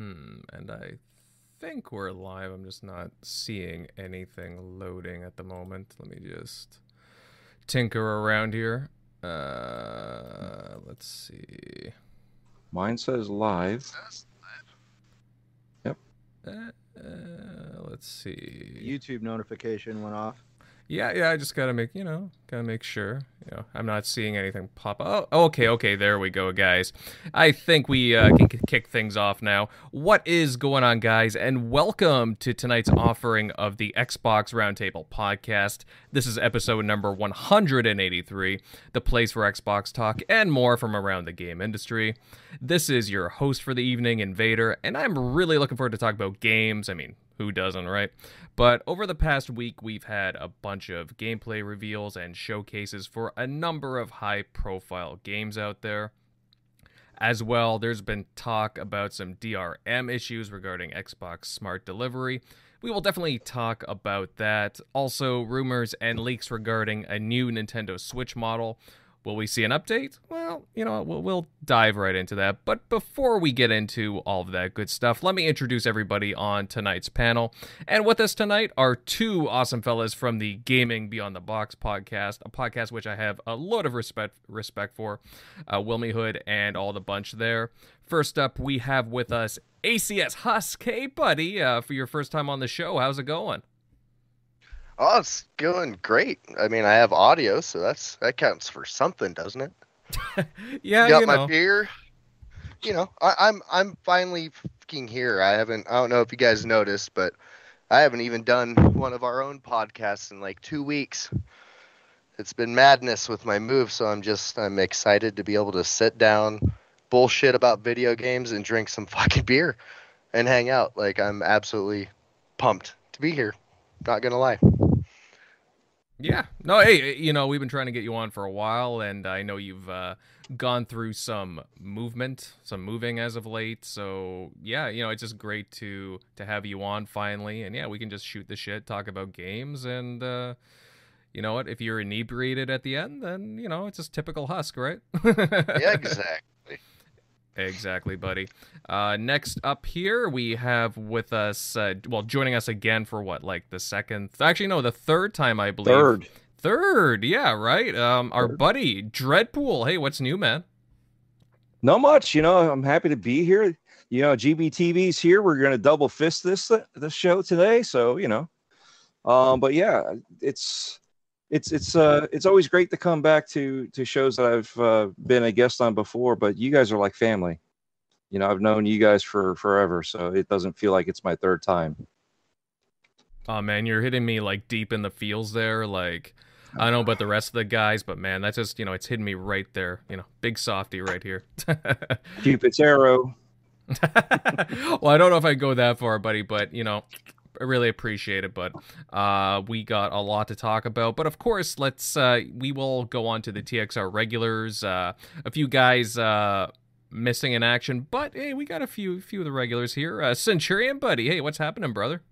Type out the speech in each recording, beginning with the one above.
Hmm, and I think we're live. I'm just not seeing anything loading at the moment. Let me just tinker around here. Uh, let's see. Mine says live. Yep. Uh, uh, let's see. YouTube notification went off. Yeah, yeah. I just gotta make you know, gotta make sure. You know, I'm not seeing anything pop up. Oh, okay, okay. There we go, guys. I think we uh, can kick things off now. What is going on, guys? And welcome to tonight's offering of the Xbox Roundtable podcast. This is episode number 183, the place for Xbox talk and more from around the game industry. This is your host for the evening, Invader, and I'm really looking forward to talk about games. I mean, who doesn't, right? But over the past week, we've had a bunch of gameplay reveals and showcases for a number of high profile games out there. As well, there's been talk about some DRM issues regarding Xbox Smart Delivery. We will definitely talk about that. Also, rumors and leaks regarding a new Nintendo Switch model, Will we see an update? Well, you know, we'll, we'll dive right into that. But before we get into all of that good stuff, let me introduce everybody on tonight's panel. And with us tonight are two awesome fellas from the Gaming Beyond the Box podcast, a podcast which I have a lot of respect respect for, uh, Wilmy Hood and all the bunch there. First up, we have with us ACS Husk. Hey, buddy, uh, for your first time on the show, how's it going? Oh, it's going great. I mean, I have audio, so that's that counts for something, doesn't it? yeah, got you my know. beer. You know, I, I'm I'm finally fucking here. I haven't. I don't know if you guys noticed, but I haven't even done one of our own podcasts in like two weeks. It's been madness with my move, so I'm just I'm excited to be able to sit down, bullshit about video games, and drink some fucking beer, and hang out. Like I'm absolutely pumped to be here. Not gonna lie. Yeah. No, hey, you know, we've been trying to get you on for a while, and I know you've uh, gone through some movement, some moving as of late. So yeah, you know, it's just great to to have you on finally, and yeah, we can just shoot the shit, talk about games, and uh, you know what? If you're inebriated at the end, then you know it's just typical Husk, right? Yeah, exactly. Exactly, buddy. Uh, next up here, we have with us, uh, well, joining us again for what, like the second, actually, no, the third time, I believe. Third. Third, yeah, right. Um, our Third. buddy Dreadpool. Hey, what's new, man? Not much, you know. I'm happy to be here. You know, GBTB's here. We're gonna double fist this this show today, so you know. Um, but yeah, it's it's it's uh it's always great to come back to to shows that I've uh, been a guest on before. But you guys are like family. You know, I've known you guys for forever, so it doesn't feel like it's my third time. Oh man, you're hitting me like deep in the feels there. Like I don't know about the rest of the guys, but man, that's just you know, it's hitting me right there. You know, big softy right here. Cupid's arrow. well, I don't know if I go that far, buddy, but you know, really appreciate it. But uh, we got a lot to talk about. But of course, let's uh, we will go on to the TXR regulars. Uh, a few guys uh, missing in action, but hey, we got a few few of the regulars here. Uh, Centurion, buddy, hey, what's happening, brother?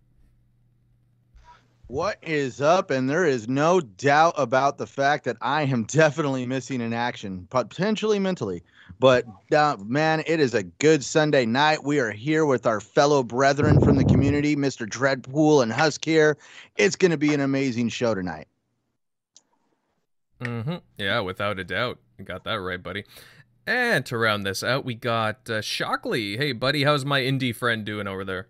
What is up? And there is no doubt about the fact that I am definitely missing in action, potentially mentally. But uh, man, it is a good Sunday night. We are here with our fellow brethren from the community, Mr. Dreadpool and Husk here. It's going to be an amazing show tonight. Mm-hmm. Yeah, without a doubt, you got that right, buddy. And to round this out, we got uh, Shockley. Hey, buddy, how's my indie friend doing over there?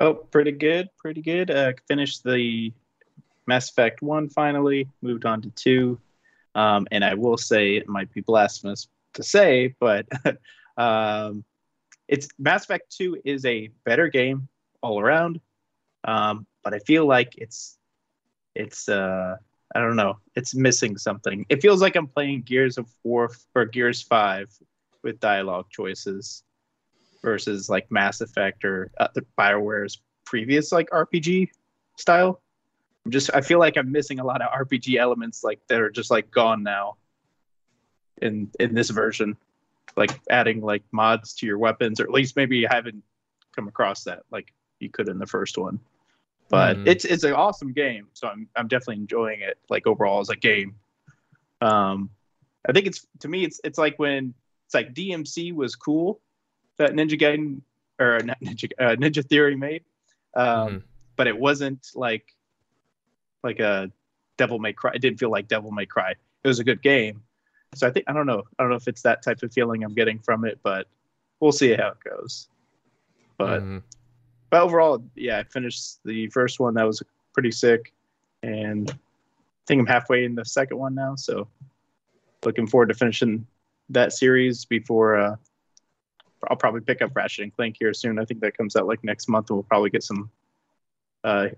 Oh, pretty good, pretty good. Uh, finished the Mass Effect one finally, moved on to two, um, and I will say it might be blasphemous to say, but um, it's Mass Effect two is a better game all around, um, but I feel like it's it's uh, I don't know, it's missing something. It feels like I'm playing Gears of War or Gears five with dialogue choices versus like Mass Effect or uh, the Bioware's previous like RPG style. I'm just I feel like I'm missing a lot of RPG elements like that are just like gone now in in this version. Like adding like mods to your weapons, or at least maybe you haven't come across that like you could in the first one. But Mhm. it's it's an awesome game, so I'm I'm definitely enjoying it like overall as a game. Um, I think it's to me it's it's like when it's like DMC was cool, that Ninja Gaiden or not Ninja uh, Ninja Theory made, um, Mhm. but it wasn't like like a Devil May Cry. It didn't feel like Devil May Cry. It was a good game. So I think I don't know. I don't know if it's that type of feeling I'm getting from it, but we'll see how it goes. But Mhm. but overall, yeah, I finished the first one. That was pretty sick, and I think I'm halfway in the second one now. So looking forward to finishing that series before. Uh, I'll probably pick up Ratchet and Clank here soon. I think that comes out like next month, and we'll probably get some uh,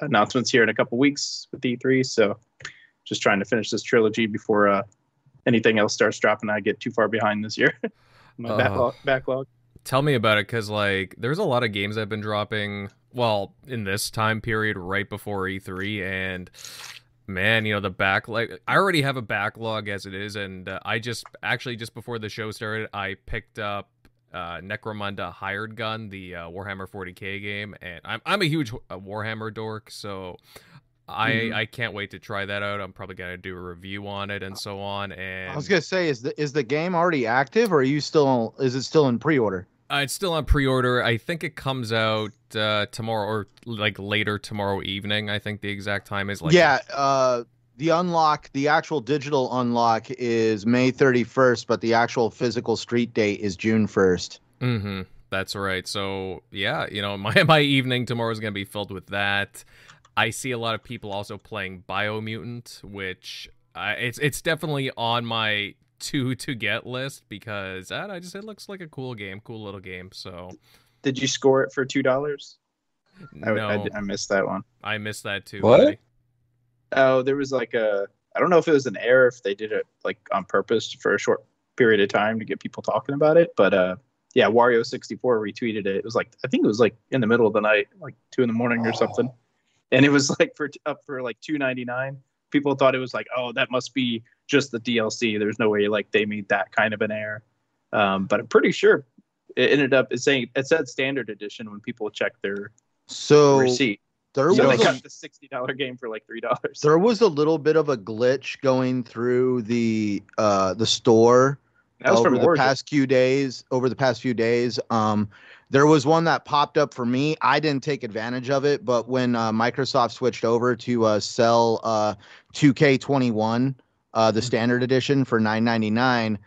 announcements here in a couple weeks with E3. So just trying to finish this trilogy before uh, anything else starts dropping. I get too far behind this year. My Uh. backlog. backlog. Tell me about it, because like there's a lot of games I've been dropping. Well, in this time period, right before E3, and man, you know the backlog. I already have a backlog as it is, and uh, I just actually just before the show started, I picked up uh, Necromunda Hired Gun, the uh, Warhammer 40k game, and I'm I'm a huge uh, Warhammer dork, so I Mhm. I can't wait to try that out. I'm probably gonna do a review on it and so on. And I was gonna say, is the is the game already active, or are you still is it still in pre-order? Uh, it's still on pre-order. I think it comes out uh, tomorrow or like later tomorrow evening. I think the exact time is like yeah, uh, the unlock, the actual digital unlock is May 31st, but the actual physical street date is June 1st. Mm-hmm. That's right. So yeah, you know, my my evening tomorrow is gonna be filled with that. I see a lot of people also playing Biomutant, which uh, it's it's definitely on my to to get list because that I just it looks like a cool game, cool little game. So Did you score it for two dollars? I, no, I, I missed that one. I missed that too. What? buddy. Oh, there was like a. I don't know if it was an error if they did it like on purpose for a short period of time to get people talking about it, but uh, yeah, Wario sixty four retweeted it. It was like I think it was like in the middle of the night, like two in the morning or something, and it was like for up for like two ninety nine. People thought it was like, oh, that must be just the DLC. There's no way like they made that kind of an error. Um, but I'm pretty sure it ended up saying it said standard edition when people checked their So receipt. There So they was a, got the sixty dollar game for like three dollars. there was a little bit of a glitch going through the uh the store over the Origin. past few days over the past few days um there was one that popped up for me i didn't take advantage of it but when uh, microsoft switched over to uh, sell uh 2k21 uh the standard edition for 999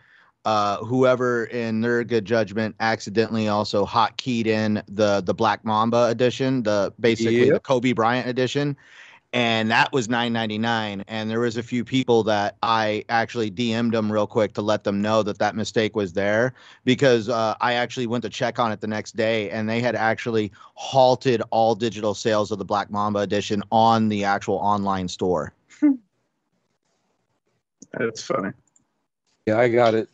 uh, whoever in their good judgment accidentally also hotkeyed in the the Black Mamba edition, the basically the Kobe Bryant edition, and that was 9.99 and there was a few people that i actually dm'd them real quick to let them know that that mistake was there because uh, i actually went to check on it the next day and they had actually halted all digital sales of the black mamba edition on the actual online store That's funny. Yeah, I got it.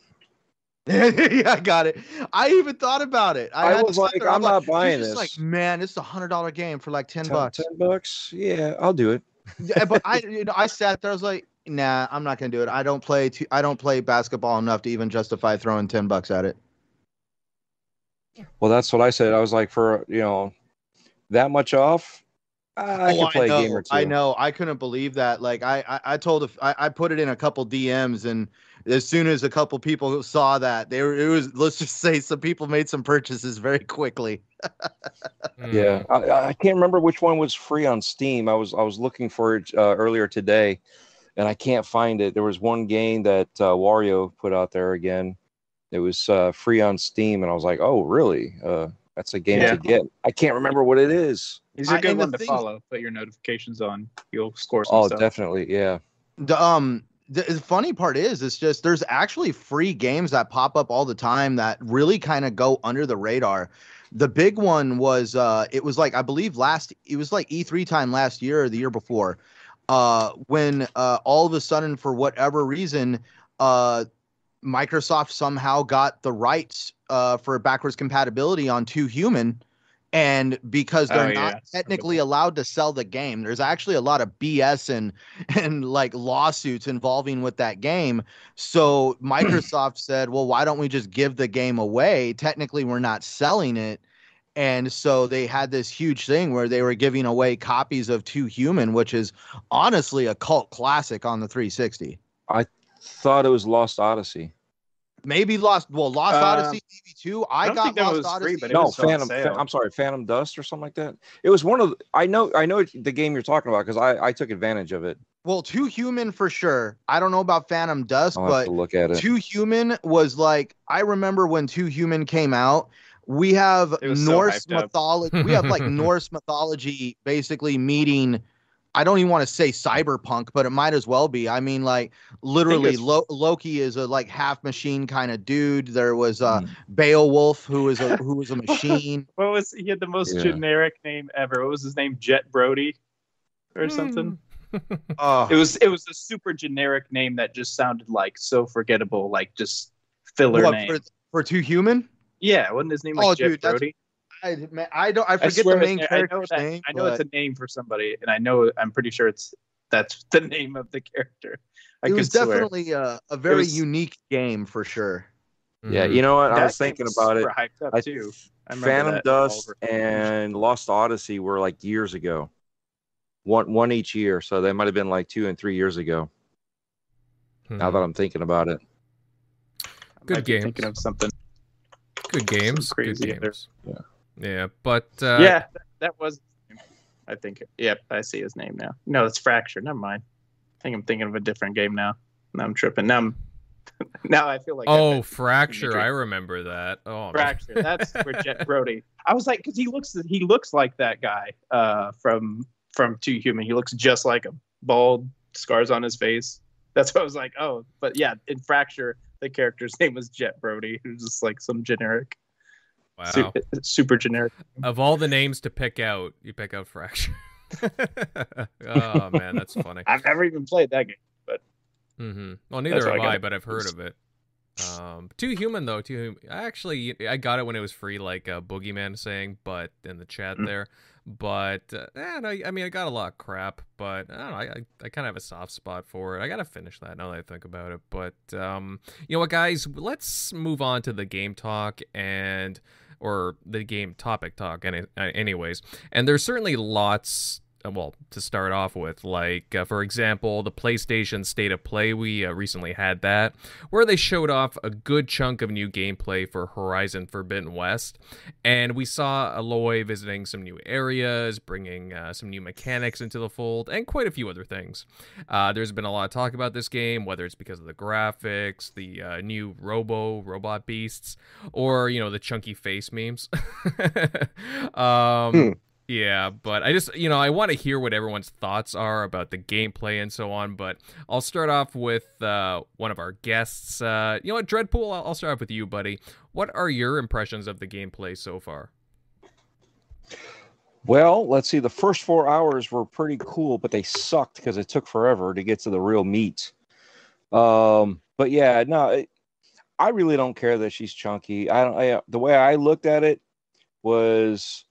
yeah i got it i even thought about it I had was like, there, I'm not buying just this. like man it's a hundred dollar game for like 10 Ten- bucks Ten bucks. Yeah, I'll do it. yeah, but I, you know, I sat there. I was like, nah, I'm not gonna do it. I don't play. Too, I don't play basketball enough to even justify throwing ten bucks at it. Well, that's what I said. I was like, for you know, that much off, I Oh, can play know, a game or two. I know. I couldn't believe that. Like, I, I, I told, a, I, I put it in a couple DMs, and as soon as a couple people saw that, they were. It was. Let's just say some people made some purchases very quickly. Mm. Yeah, I, I can't remember which one was free on Steam. I was I was looking for it uh, earlier today, and I can't find it. There was one game that uh, Wario put out there again. It was uh, free on Steam, and I was like, "Oh, really? Uh, that's a game Yeah. to get." I can't remember what it is. It's a good and the one to thing- follow. Put your notifications on. You'll score some Oh, stuff. definitely, yeah. The um the, funny part is it's just there's actually free games that pop up all the time that really kind of go under the radar. The big one was uh it was like I believe last it was like E3 time last year or the year before. Uh when uh all of a sudden for whatever reason uh Microsoft somehow got the rights uh for backwards compatibility on Too Human and because they're Oh, not yeah. technically allowed to sell the game there's actually a lot of bs and and like lawsuits involving with that game so microsoft said well why don't we just give the game away technically we're not selling it and so they had this huge thing where they were giving away copies of Too Human which is honestly a cult classic on the 360 i Thought it was Lost Odyssey. Maybe Lost. Well, Lost Uh, Odyssey, maybe two. I, I don't got think that Lost was free, Odyssey. but it no, was on Phantom. Fa- I'm sorry, Phantom Dust or something like that. It was one of. The, I know. I know the game you're talking about because I I took advantage of it. well, Too Human for sure. I don't know about Phantom Dust, I'll but look at it. Too Human was like I remember when Too Human came out. We have It was so Norse mythology. we have like Norse mythology basically meeting. I don't even want to say cyberpunk, but it might as well be. I mean, like literally, Lo- Loki is a like half machine kind of dude. There was uh, Mm. Beowulf, who is a who was a machine. What was he had the most Yeah. generic name ever? What was his name? Jet Brody, or something. Oh, It was it was a super generic name that just sounded like so forgettable, like just filler what, name. for, for Too Human. yeah, wasn't his name like Oh, Jet dude, that's- Brody? I, man, I don't. I I forget swear the main name- I know that name. I know but it's a name for somebody, and I know I'm pretty sure it's that's the name of the character. I it was swear. definitely a, a very was- unique game for sure. Yeah, you know what? I was thinking was about it. super Hyped up I- too. I remember Phantom Dust and Lost Odyssey were like years ago. One one each year, so they might have been like two and three years ago. Now Mhm. that I'm thinking about it, Good might be games. Thinking of something. good games, good crazy in there. games. Yeah. Yeah, but uh, yeah, that, that was. I think. Yep, I see his name now. No, it's Fracture. Never mind. I think I'm thinking of a different game now. Now I'm tripping. Now I'm. Now I feel like. Oh, fracture! I remember that. Oh, man. Fracture. That's where Jet Brody. I was like, because he looks he looks like that guy uh, from from Too Human. He looks just like him, bald, scars on his face. That's what I was like. Oh, but yeah, in Fracture, the character's name was Jet Brody, who's just like some generic, Wow. super, super generic. Of all the names to pick out, you pick out fracture. oh man, that's funny. I've never even played that game. mm-hmm Well, neither what I have I, but I've heard of it. Um, too human though. Too human. I actually I got it when it was free, like uh, Boogeyman saying, but in the chat Mm. there. But uh, eh, no, I mean, I got a lot of crap, but I don't know. I, I, I kind of have a soft spot for it. I gotta finish that now that I think about it. But um, you know what, guys? Let's move on to the game talk and or the game topic talk. Any, uh, anyways, and there's certainly lots well to start off with like uh, for example the playstation state of play we uh, recently had that where they showed off a good chunk of new gameplay for horizon forbidden west and we saw aloy visiting some new areas bringing uh, some new mechanics into the fold and quite a few other things uh, there's been a lot of talk about this game whether it's because of the graphics the uh, new robo robot beasts or you know the chunky face memes um Hmm. Yeah, but I just, you know, I want to hear what everyone's thoughts are about the gameplay and so on. But I'll start off with uh, one of our guests. Uh, you know what, Dreadpool, I'll, start off with you, buddy. What are your impressions of the gameplay so far? well, let's see. The first four hours were pretty cool, but they sucked because it took forever to get to the real meat. Um, but yeah, no, it, I really don't care that she's chunky. I don't. I, the way I looked at it was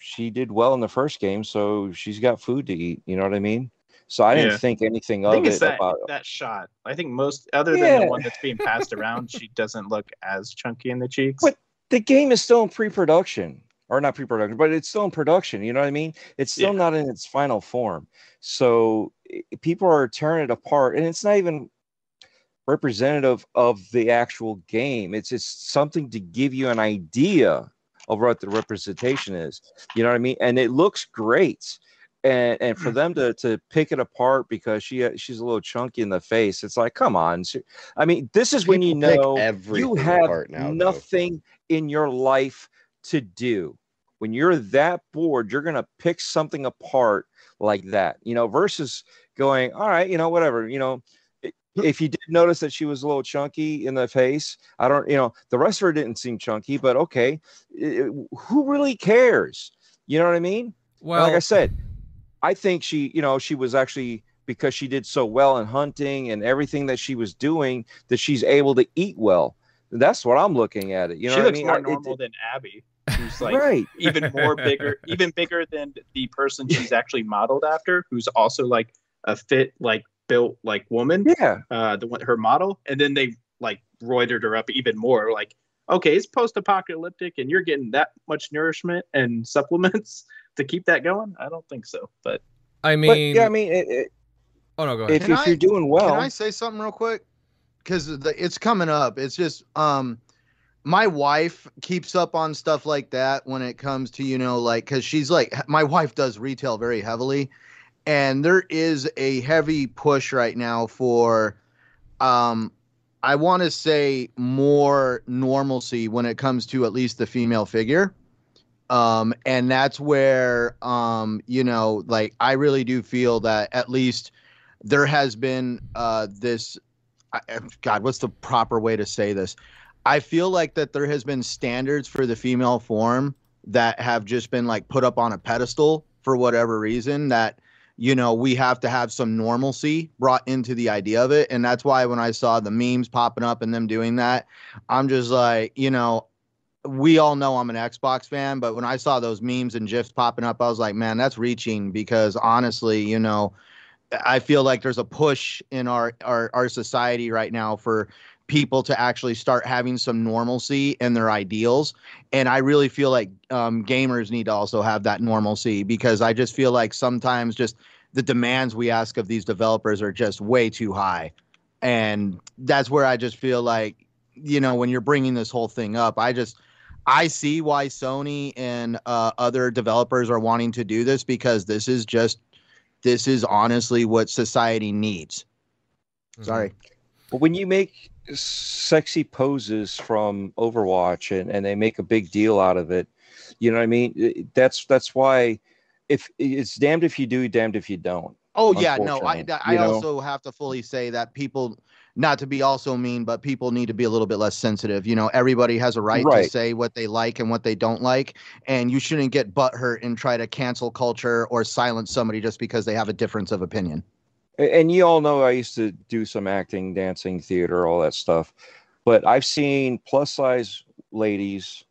she did well in the first game, so she's got food to eat. You know what I mean? So I didn't Yeah. think anything I of think it's it that, about. that shot. I think most, other than Yeah. the one that's being passed around, she doesn't look as chunky in the cheeks. But- the game is still in pre-production or not pre-production but it's still in production you know what i mean it's still Yeah. not in its final form so people are tearing it apart and it's not even representative of the actual game it's it's something to give you an idea of what the representation is you know what i mean? And it looks great. And and for them to to pick it apart because she she's a little chunky in the face it's like come on. I mean this is when you know you have now, though. nothing in your life to do. When you're that bored you're to pick something apart like that you know versus going all right you know whatever you know if you did notice that she was a little chunky in the face i don't you know the rest of her didn't seem chunky but okay i- i- who really cares you know what i mean Well, like I said, I think she, you know, she was actually because she did so well in hunting and everything that she was doing that she's able to eat well. That's what I'm looking at it. You know she what I looks mean? more I- it- normal than Abby, who's like right. even more bigger, even bigger than the person she's actually modeled after, who's also like a fit, like built like woman, Yeah. uh, the one her model, and then they like roided her up even more. Like, okay, it's post-apocalyptic, and you're getting that much nourishment and supplements to keep that going. I don't think so, but I But mean, yeah, I mean, it, it, oh no, go ahead. if, if I- you're doing well, Can I say something real quick? because it's coming up. It's just um, my wife keeps up on stuff like that when it comes to you know like because she's like my wife does retail very heavily, and there is a heavy push right now for um I want to say more normalcy when it comes to at least the female figure. Um, and that's where, um, you know, like I really do feel that at least there has been uh, this. I, God, what's the proper way to say this? I feel like that there has been standards for the female form that have just been like put up on a pedestal for whatever reason that you know, we have to have some normalcy brought into the idea of it. And that's why when I saw the memes popping up and them doing that, I'm just like, you know, we all know I'm an Xbox fan, but when I saw those memes and GIFs popping up, I was like, man, that's reaching because honestly, you know, I feel like there's a push in our, our, our society right now for people to actually start having some normalcy in their ideals. And I really feel like um, gamers need to also have that normalcy because I just feel like sometimes just the demands we ask of these developers are just way too high. And that's where I just feel like, you know, when you're bringing this whole thing up, I just, I see why Sony and uh, other developers are wanting to do this because this is just, this is honestly what society needs. Mm-hmm. Sorry. But when you make sexy poses from Overwatch and, and they make a big deal out of it. You know what I mean? That's that's why if it's damned if you do, damned if you don't. Oh yeah, no, I I also have to fully say that people not to be also mean, but people need to be a little bit less sensitive. You know, everybody has a right, right, to say what they like and what they don't like, and you shouldn't get butthurt and try to cancel culture or silence somebody just because they have a difference of opinion and you all know I used to do some acting, dancing, theater, all that stuff. But I've seen plus size ladies,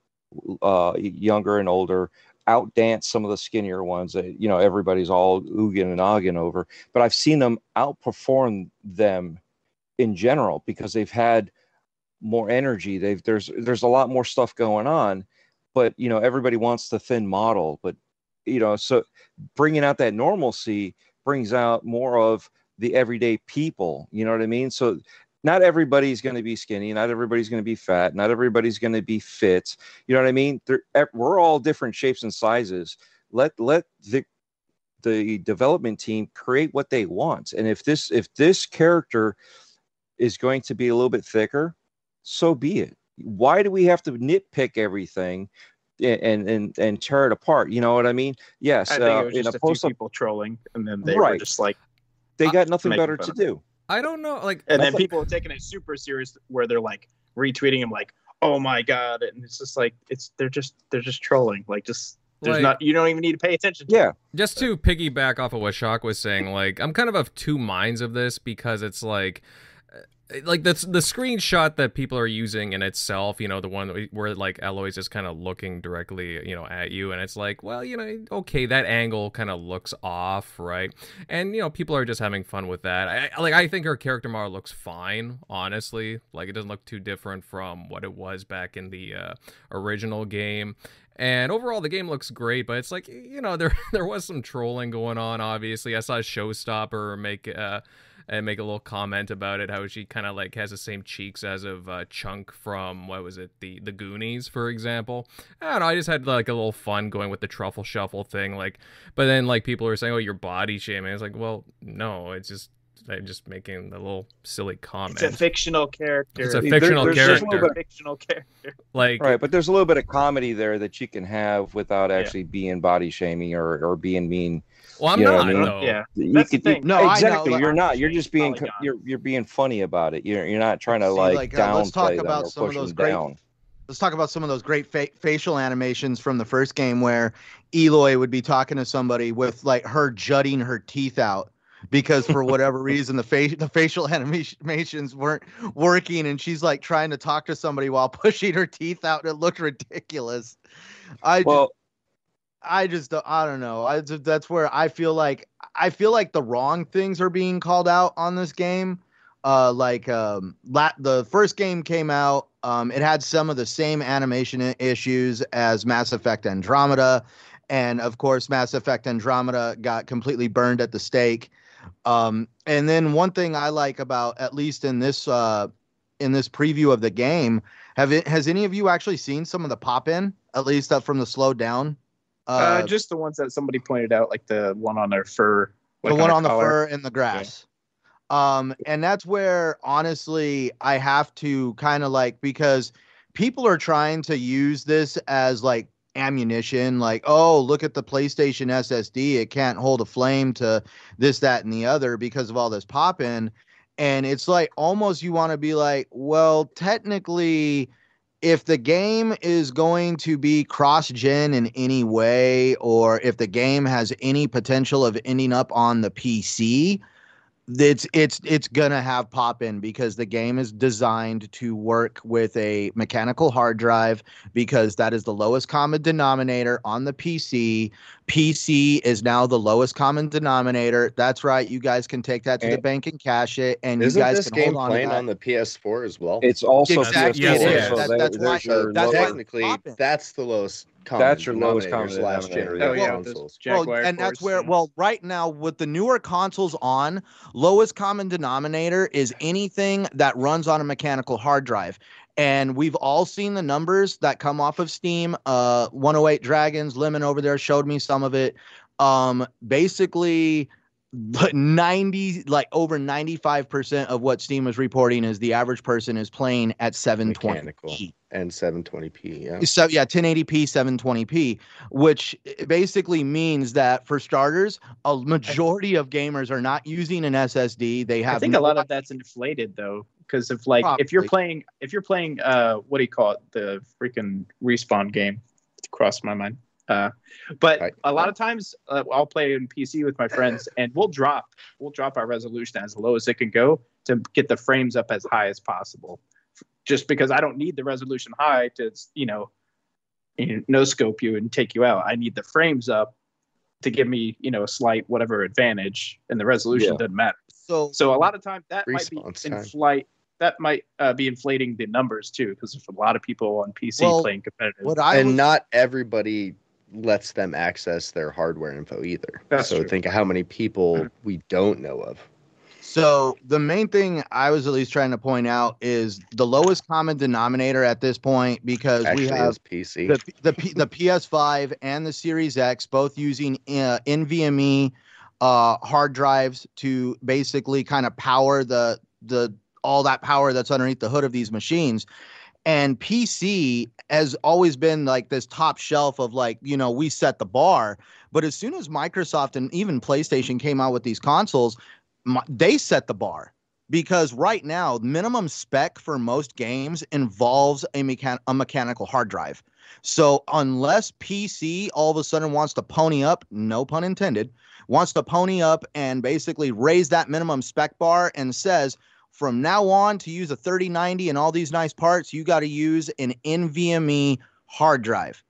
uh, younger and older, outdance some of the skinnier ones that you know everybody's all ooging and ogging over. But I've seen them outperform them in general because they've had more energy. They've there's there's a lot more stuff going on, but you know everybody wants the thin model. But you know so bringing out that normalcy brings out more of the everyday people. You know what I mean? So not everybody's going to be skinny. Not everybody's going to be fat. Not everybody's going to be fit. You know what I mean? They're, we're all different shapes and sizes. Let let the the development team create what they want. And if this if this character is going to be a little bit thicker, so be it. Why do we have to nitpick everything and and and tear it apart? You know what I mean? Yes, I uh, just a, a few people trolling, and then they right. were just like, they got nothing better to do. I don't know, like, and then people are taking it super serious, where they're like retweeting him, like, "Oh my god!" and it's just like it's they're just they're just trolling, like just there's like, not you don't even need to pay attention to yeah it. just to piggyback off of what shock was saying like i'm kind of of two minds of this because it's like like the the screenshot that people are using in itself, you know, the one where like Aloy's is kind of looking directly, you know, at you, and it's like, well, you know, okay, that angle kind of looks off, right? And you know, people are just having fun with that. I like, I think her character model looks fine, honestly. Like, it doesn't look too different from what it was back in the uh, original game. And overall, the game looks great, but it's like, you know, there there was some trolling going on. Obviously, I saw Showstopper make. Uh, and make a little comment about it. How she kind of like has the same cheeks as of uh, Chunk from what was it, the the Goonies, for example. I don't know. I just had like a little fun going with the truffle shuffle thing, like. But then like people were saying, "Oh, you're body shaming." It's like, well, no, it's just I'm just making a little silly comment. It's a fictional character. It's a fictional there, character. A fictional character. Like right, but there's a little bit of comedy there that you can have without actually yeah. being body shaming or or being mean. Well, I'm you not. I mean? Yeah, you that's could, the thing. No, exactly. You're not. You're just being. You're you're being funny about it. You're you're not trying to See, like, like uh, let's talk about some of those great. Down. Let's talk about some of those great fa- facial animations from the first game where Aloy would be talking to somebody with like her jutting her teeth out because for whatever reason the face the facial animations weren't working and she's like trying to talk to somebody while pushing her teeth out it looked ridiculous. I well, I just I don't know. I that's where I feel like I feel like the wrong things are being called out on this game. Uh, like um, la- the first game came out, um, it had some of the same animation issues as Mass Effect Andromeda, and of course, Mass Effect Andromeda got completely burned at the stake. Um, and then one thing I like about, at least in this uh, in this preview of the game. Have it? Has any of you actually seen some of the pop in? At least up from the slowed down. Uh, just the ones that somebody pointed out, like the one on their fur. the one on the fur and the grass. Um, and that's where honestly I have to kind of like because people are trying to use this as like ammunition like oh look at the playstation ssd it can't hold a flame to this that and the other because of all this pop in and it's like almost you want to be like well technically if the game is going to be cross gen in any way or if the game has any potential of ending up on the pc it's it's it's gonna have pop in because the game is designed to work with a mechanical hard drive because that is the lowest common denominator on the PC. PC is now the lowest common denominator. That's right. You guys can take that to And- the bank and cash it, and you Isn't guys this can game hold on to playing that. on the PS4 as well? It's also Exactly. PS4, Yes, it so is. that- That's why- that's so why- lower- technically, that's the lowest. Common That's your lowest common last denominator, generation Oh yeah, Well, consoles. well, Jaguar and that's where and- well right now with the newer consoles on lowest common denominator is anything that runs on a mechanical hard drive. And we've all seen the numbers that come off of steam. Uh 108 dragons lemon over there showed me some of it. Um basically but 90 like over 95% of what steam is reporting is the average person is playing at 720 Mechanical. and 720p. Yeah. so yeah 1080p 720p which basically means that for starters a majority of gamers are not using an ssd they have I think no a lot of that's inflated though, because if like if you're playing if you're playing uh what do you call it the freaking respawn game, it crossed my mind. Uh, but Right. a lot of times uh, I'll play in PC with my friends and we'll drop we'll drop our resolution as low as it can go to get the frames up as high as possible, just because I don't need the resolution high to you know, you know no scope you and take you out. I need the frames up to give me you know a slight whatever advantage, and the resolution Yeah. doesn't matter. so So a lot of times that might be Response time. inflate that might uh, be inflating the numbers too, because there's a lot of people on PC Well, playing competitive. what i and was, not everybody lets them access their hardware info either. That's so true. think of how many people we don't know of. so the main thing i was at least trying to point out is the lowest common denominator at this point because Actually, we have PC. the the P, the PS5 and the Series X both using uh, NVMe uh, hard drives to basically kind of power the the all that power that's underneath the hood of these machines. And PC has always been like this top shelf of like, you know, we set the bar. But as soon as Microsoft and even PlayStation came out with these consoles, they set the bar because right now, minimum spec for most games involves a, mechan- a mechanical hard drive. So unless PC all of a sudden wants to pony up, no pun intended, wants to pony up and basically raise that minimum spec bar and says from now on to use a 3090 and all these nice parts, you got to use an NVMe hard drive.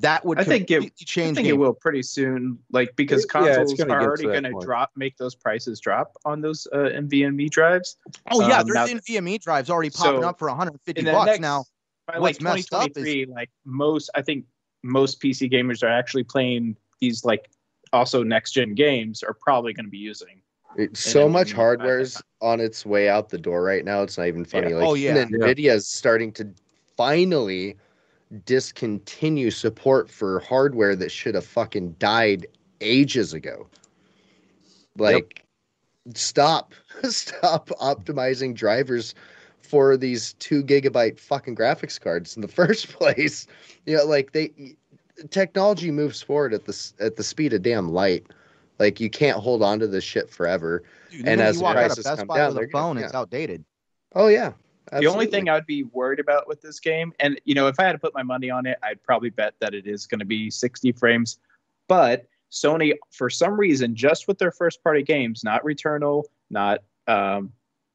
That would I think it- completely I change think it will pretty soon, like because It- yeah, it's consoles gonna are get already to going to drop, make those prices drop on those uh, NVMe drives. Oh yeah, um, there's now- NVMe drives already popping So, up for 150 bucks next, now. by like what's messed up is- 2023, like most, I think most PC gamers are actually playing these like also next gen games are probably going to be using. So much hardware's on its way out the door right now. It's not even funny. Yeah. Like Oh, yeah. Nvidia is starting to finally discontinue support for hardware that should have fucking died ages ago. Like, stop, stop optimizing drivers for these two gigabyte fucking graphics cards in the first place. You know, like they technology moves forward at the at the speed of damn light. Like you can't hold on to this shit forever. Dude, the and as you the walk out of prices Best come Buy down, with they're a gonna- phone, it's outdated. Oh yeah. The only thing I'd be worried about with this game, and you know, if I had to put my money on it, I'd probably bet that it is going to be 60 frames. But Sony, for some reason, just with their first party games, not Returnal, not um,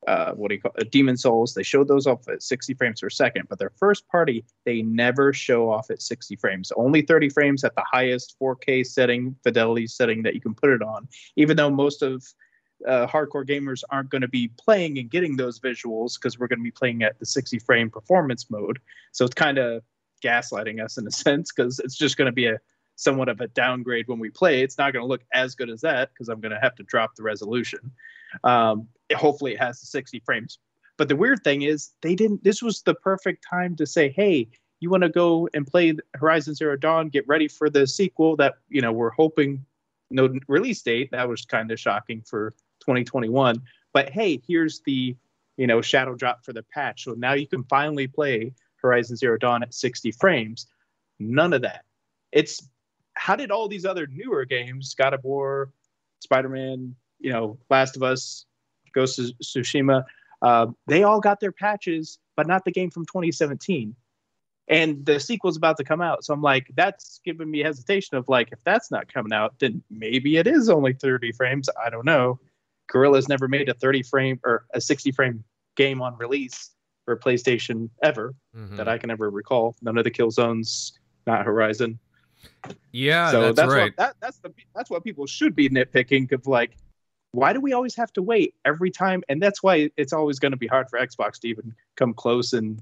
uh, what do you call it, Demon's Souls, they showed those off at 60 frames per second. But their first party, they never show off at 60 frames. Only 30 frames at the highest 4K setting, fidelity setting that you can put it on. Even though most of uh, hardcore gamers aren't going to be playing and getting those visuals because we're going to be playing at the 60 frame performance mode. So it's kind of gaslighting us in a sense because it's just going to be a somewhat of a downgrade when we play. It's not going to look as good as that because I'm going to have to drop the resolution. Um, it- hopefully, it has the 60 frames But the weird thing is, they didn't. This was the perfect time to say, "Hey, you want to go and play Horizon Zero Dawn? Get ready for the sequel that you know we're hoping no release date. That was kind of shocking for 2021. But hey, here's the you know shadow drop for the patch. So now you can finally play Horizon Zero Dawn at 60 frames. None of that. It's how did all these other newer games, God of War, Spider Man, you know, Last of Us, Ghost of Tsushima, uh, they all got their patches, but not the game from 2017. And the sequel's about to come out. So I'm like, that's giving me hesitation of like, if that's not coming out, then maybe it is only 30 frames. I don't know. Guerrilla's never made a 30 frame or a 60 frame game on release for PlayStation ever Mhm. that I can ever recall. None of the Killzones, not Horizon. Yeah, so that's, that's, right. what that, that's the that's what people should be nitpicking of like why do we always have to wait every time? And that's why it's always going to be hard for xbox to even come close in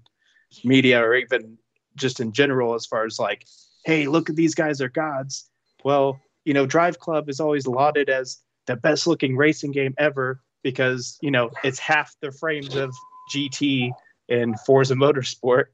media or even just in general as far as like hey look at these guys are gods. Well you know Driveclub is always lauded as the best looking racing game ever because you know it's half the frames of gt and forza motorsport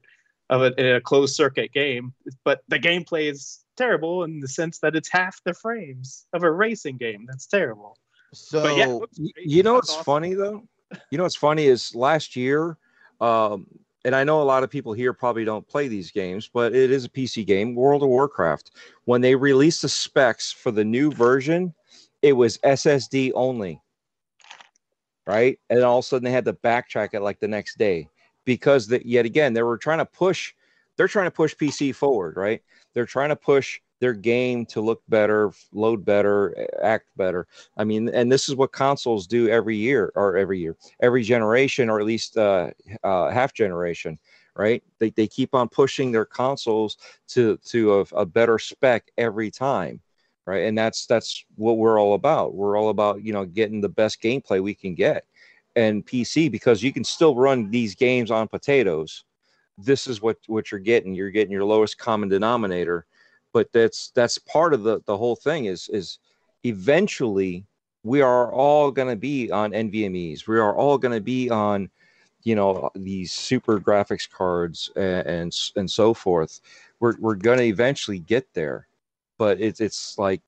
of a, in a closed circuit game. But the gameplay is terrible in the sense that it's half the frames of a racing game that's terrible So but yeah it looks Y- great. You know what's awesome. funny though? You know what's funny is last year, um, and I know a lot of people here probably don't play these games, but it is a PC game, World of Warcraft. When they released the specs for the new version, it was SSD only. Right? And all of a sudden they had to backtrack it like the next day because that yet again they were trying to push they're trying to push PC forward, right? They're trying to push their game to look better, load better, act better. I mean, and this is what consoles do every year, or every year, every generation, or at least uh, uh, half generation, right? They, they keep on pushing their consoles to to a, a better spec every time, right? And that's that's what we're all about. We're all about you know getting the best gameplay we can get, and PC because you can still run these games on potatoes. This is what what you're getting. You're getting your lowest common denominator, but that's that's part of the the whole thing. Is is eventually we are all going to be on NVMe's. We are all going to be on, you know, these super graphics cards and and, and so forth. We're we're going to eventually get there, but it's it's like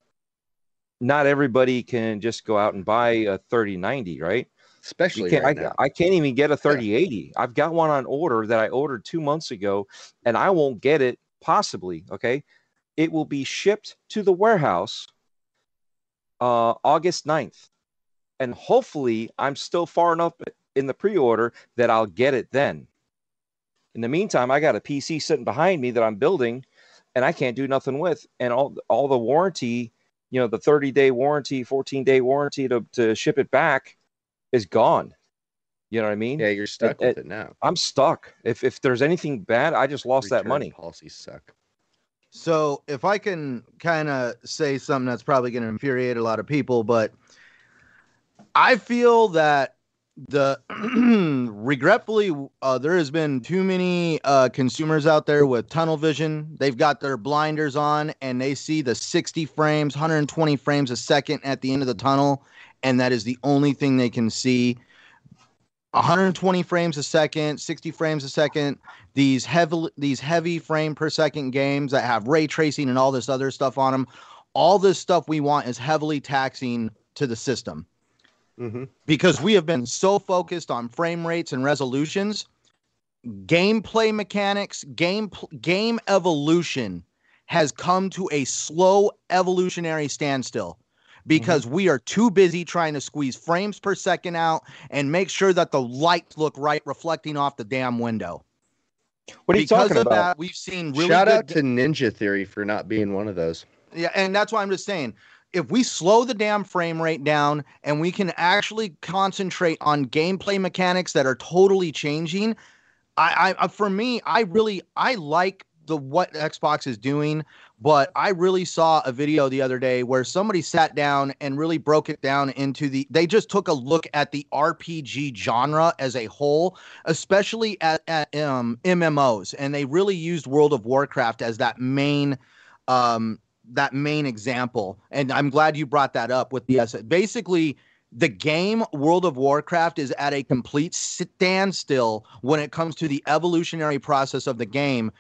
not everybody can just go out and buy a 3090, right? Especially can't, right I. I can't even get a 3080. I've got one on order that I ordered two months ago, and I won't get it possibly. Okay. It will be shipped to the warehouse uh, August 9th. And hopefully, I'm still far enough in the pre order that I'll get it then. In the meantime, I got a PC sitting behind me that I'm building and I can't do nothing with. And all, all the warranty, you know, the 30 day warranty, 14 day warranty to, to ship it back is gone. You know what I mean? yeah, you're stuck it- with it now. I'm stuck. If if there's anything bad, I just lost that money. Policies suck. So if I can kind of say something that's probably going to infuriate a lot of people, but I feel that the regretfully uh, there has been too many uh, consumers out there with tunnel vision. They've got their blinders on and they see the 60 frames, 120 frames a second at the end of the tunnel, and that is the only thing they can see. 120 frames a second, 60 frames a second. These heavy these heavy frame per second games that have ray tracing and all this other stuff on them. All this stuff we want is heavily taxing to the system Mm-hmm. because we have been so focused on frame rates and resolutions. Gameplay mechanics, game game evolution has come to a slow evolutionary standstill Mm-hmm. because we are too busy trying to squeeze frames per second out and make sure that the lights look right reflecting off the damn window. What are you because talking about? that, we've seen really Shout out to Ninja Theory for not being one of those. yeah, and that's why I'm just saying, if we slow the damn frame rate down and we can actually concentrate on gameplay mechanics that are totally changing, I, I, for me, I really, I like the what Xbox is doing, but I really saw a video the other day where somebody sat down and really broke it down into the. They just took a look at the RPG genre as a whole, especially at, at um, MMOs, and they really used World of Warcraft as that main um that main example and i'm glad you brought that up with the S- basically the game World of Warcraft is at a complete standstill when it comes to the evolutionary process of the game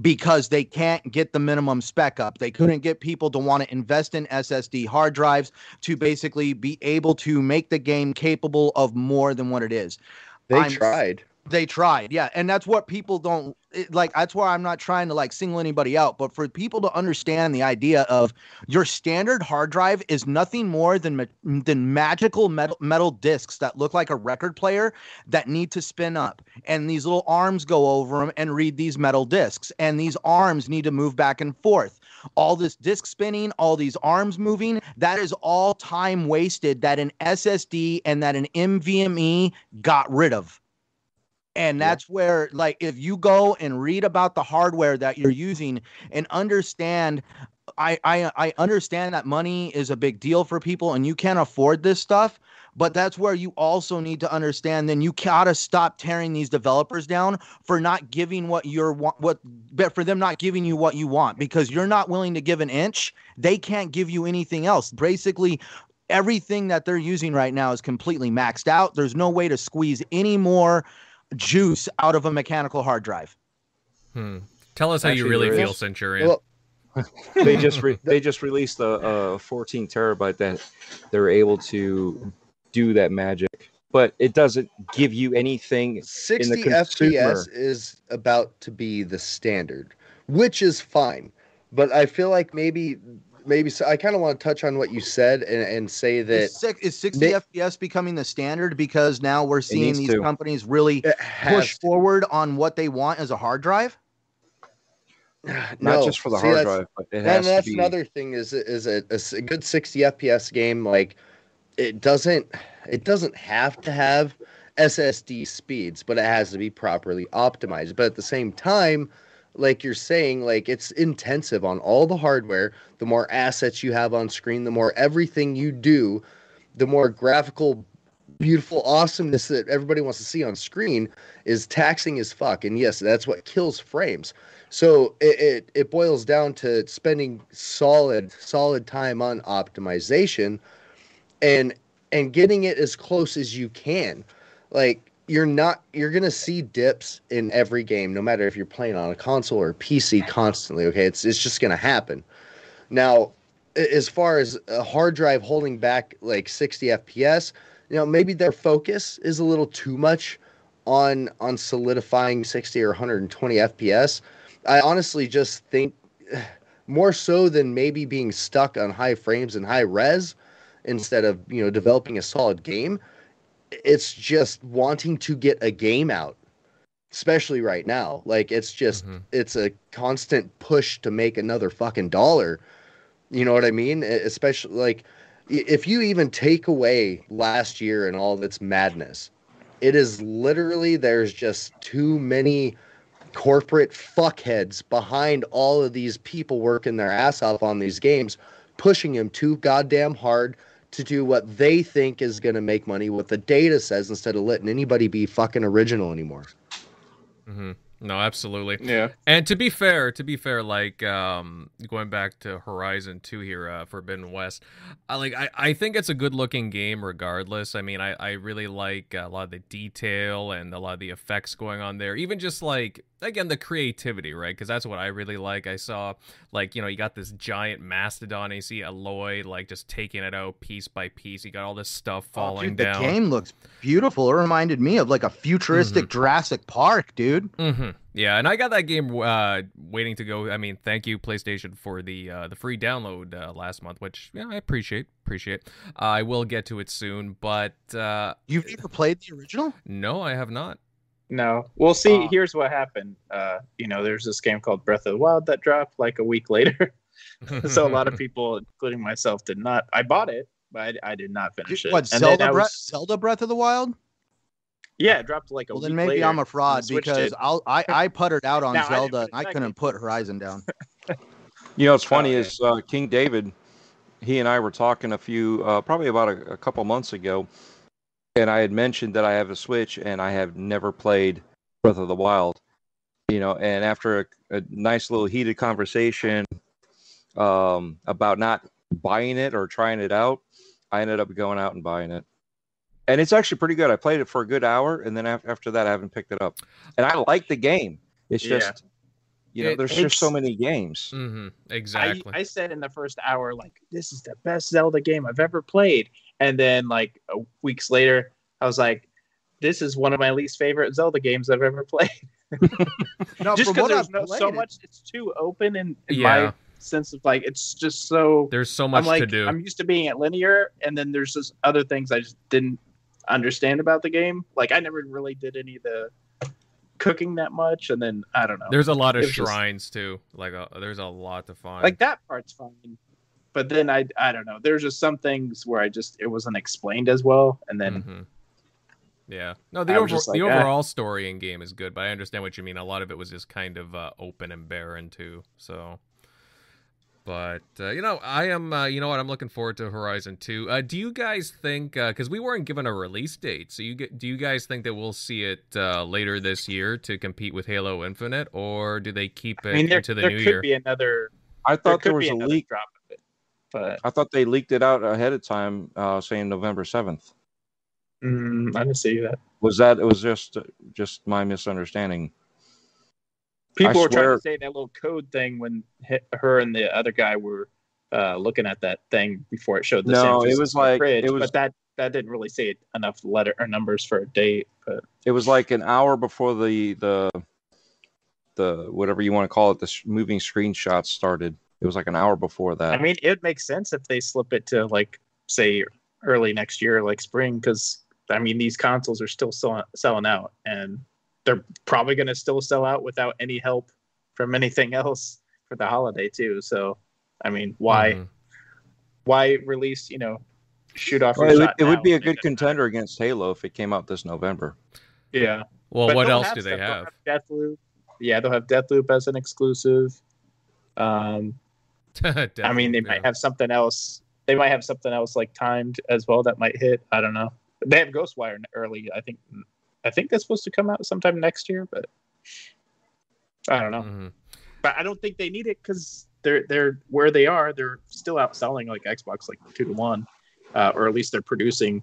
because they can't get the minimum spec up. They couldn't get people to want to invest in SSD hard drives to basically be able to make the game capable of more than what it is. They I'm- tried. They tried, yeah, and that's what people don't it, like. That's why I'm not trying to like single anybody out, but for people to understand the idea of your standard hard drive is nothing more than ma- than magical metal metal discs that look like a record player that need to spin up, and these little arms go over them and read these metal discs, and these arms need to move back and forth. All this disc spinning, all these arms moving, that is all time wasted that an SSD and that an NVMe got rid of. And Yeah. that's where, like, if you go and read about the hardware that you're using and understand, I, I, I understand that money is a big deal for people and you can't afford this stuff. But that's where you also need to understand. Then you gotta stop tearing these developers down for not giving what you're what, but for them not giving you what you want because you're not willing to give an inch. They can't give you anything else. Basically, everything that they're using right now is completely maxed out. There's no way to squeeze any more juice out of a mechanical hard drive. Hmm. Tell us how you really there feel, is- Centurion. Well, they just re- they just released a, a 14 terabyte that they're able to do that magic, but it doesn't give you anything. 60 consumer. FPS is about to be the standard, which is fine. But I feel like maybe, maybe so I kind of want to touch on what you said and, and say that Is, six, is 60 They- FPS becoming the standard because now we're seeing these to. companies really it has push forward on what they want as a hard drive? Not no. just for the See, hard drive, but it And that's to be. another thing is is a, a s- a good 60 FPS game like it doesn't it doesn't have to have SSD speeds, but it has to be properly optimized. But at the same time, like you're saying, like it's intensive on all the hardware. The more assets you have on screen, the more everything you do, the more graphical, beautiful awesomeness that everybody wants to see on screen is taxing as fuck. And yes, that's what kills frames. So it, it, it boils down to spending solid solid time on optimization and and getting it as close as you can. Like you're not you're gonna see dips in every game, no matter if you're playing on a console or PC constantly. Okay, it's it's just gonna happen. Now, as far as a hard drive holding back like 60 FPS, you know maybe their focus is a little too much on on solidifying 60 or 120 FPS. I honestly just think more so than maybe being stuck on high frames and high res instead of you know developing a solid game it's just wanting to get a game out especially right now. Like it's just Mhm. it's a constant push to make another fucking dollar. You know what i mean? Especially like if you even take away last year and all of its madness it is literally there's just too many corporate fuckheads behind all of these people working their ass off on these games, pushing them too goddamn hard to do what they think is going to make money, what the data says, instead of letting anybody be fucking original anymore. hmm No, absolutely. Yeah. And to be fair, to be fair, like um, going back to Horizon Two here, uh, Forbidden West, I like I, I think it's a good looking game regardless. I mean, I, I really like a lot of the detail and a lot of the effects going on there. Even just like again the creativity, right? Because that's what I really like. I saw like you know you got this giant mastodon, you see Aloy like just taking it out piece by piece. You got all this stuff Oh, falling dude, down. The game looks beautiful. It reminded me of like a futuristic Jurassic Park, dude. Mm-hmm. Yeah, and I got that game uh, waiting to go. I mean, thank you PlayStation for the uh, the free download uh, last month, which yeah, I appreciate. Appreciate. Uh, I will get to it soon, but uh, You've never played the original? no, I have not. No. Well, see, Uh, here's what happened. Uh, you know, there's this game called Breath of the Wild that dropped like a week later. so a lot of people, including myself, did not. I bought it, but I, I did not finish it. What And Zelda? I Breath, was- Zelda Breath of the Wild? Yeah, it dropped like a week. Well, week then maybe later. I'm a fraud because it. I'll, I I puttered out on No, Zelda. put and I couldn't in. put Horizon down. You know, it's funny Oh, is uh, King David. He and I were talking a few, uh, probably about a, a couple months ago, and I had mentioned that I have a Switch and I have never played Breath of the Wild. You know, and after a, a nice little heated conversation um, about not buying it or trying it out, I ended up going out and buying it. and it's actually pretty good. I played it for a good hour, and then after that, I haven't picked it up. And I like the game. It's Yeah. just, you know, It- there's just so many games. Mm-hmm. I, Exactly. I said in the first hour, like, this is the best Zelda game I've ever played. And then, like, weeks later, I was like, this is one of my least favorite Zelda games I've ever played. No, Just because there's no, so it- much, it's too open in, in Yeah. my sense of like, it's just so. There's so much I'm like, to do. I'm used to being at linear, and then there's just other things I just didn't understand about the game. Like, I never really did any of the cooking that much, and then I don't know. There's a lot of It was just- shrines too. Like uh, there's a lot to find. like that part's fine but then i i don't know there's just some things where i just it wasn't explained as well and then Mhm. Yeah. No, the I over, just the like, eh. overall story in game is good, but I understand what you mean. A lot of it was just kind of uh, open and barren too. So, but uh, you know, I am. Uh, you know what? I'm looking forward to Horizon Two. Uh, do you guys think? Because we weren't given a release date, so you get. Do you guys think that we'll see it uh, later this year to compete with Halo Infinite, or do they keep it i mean there, into the there new could year? be another I thought could there was a another leak. drop of it but I thought they leaked it out ahead of time, uh, saying November seventh. mm, i didn't see that Was that? It was just just my misunderstanding. people I were trying to say that little code thing when her and the other guy were uh, looking at that thing before it showed the No, it was like- it was- but that that didn't really say enough letter or numbers for a date but It was like an hour before the the the whatever you want to call it, the sh- moving screenshots started. It was like an hour before that. I mean, it would make sense if they slip it to like say early next year, like spring, because I mean these consoles are still sell- selling out, and they're probably going to still sell out without any help from anything else for the holiday too. So, I mean, why Mhm. why release? You know, shoot off. Well, your it would, it would be a good doesn't contender against Halo if it came out this November. Yeah. Well, But what else do they stuff. They'll have? Deathloop. Yeah, they'll have Deathloop as an exclusive. Um, I mean, they Deathloop, might have something else. They might have something else like timed as well that might hit. I don't know. They have Ghostwire early. I think. I think that's supposed to come out sometime next year, but I don't know. Mhm. But I don't think they need it because they're they're where they are. They're still outselling like Xbox like two to one, uh, or at least they're producing,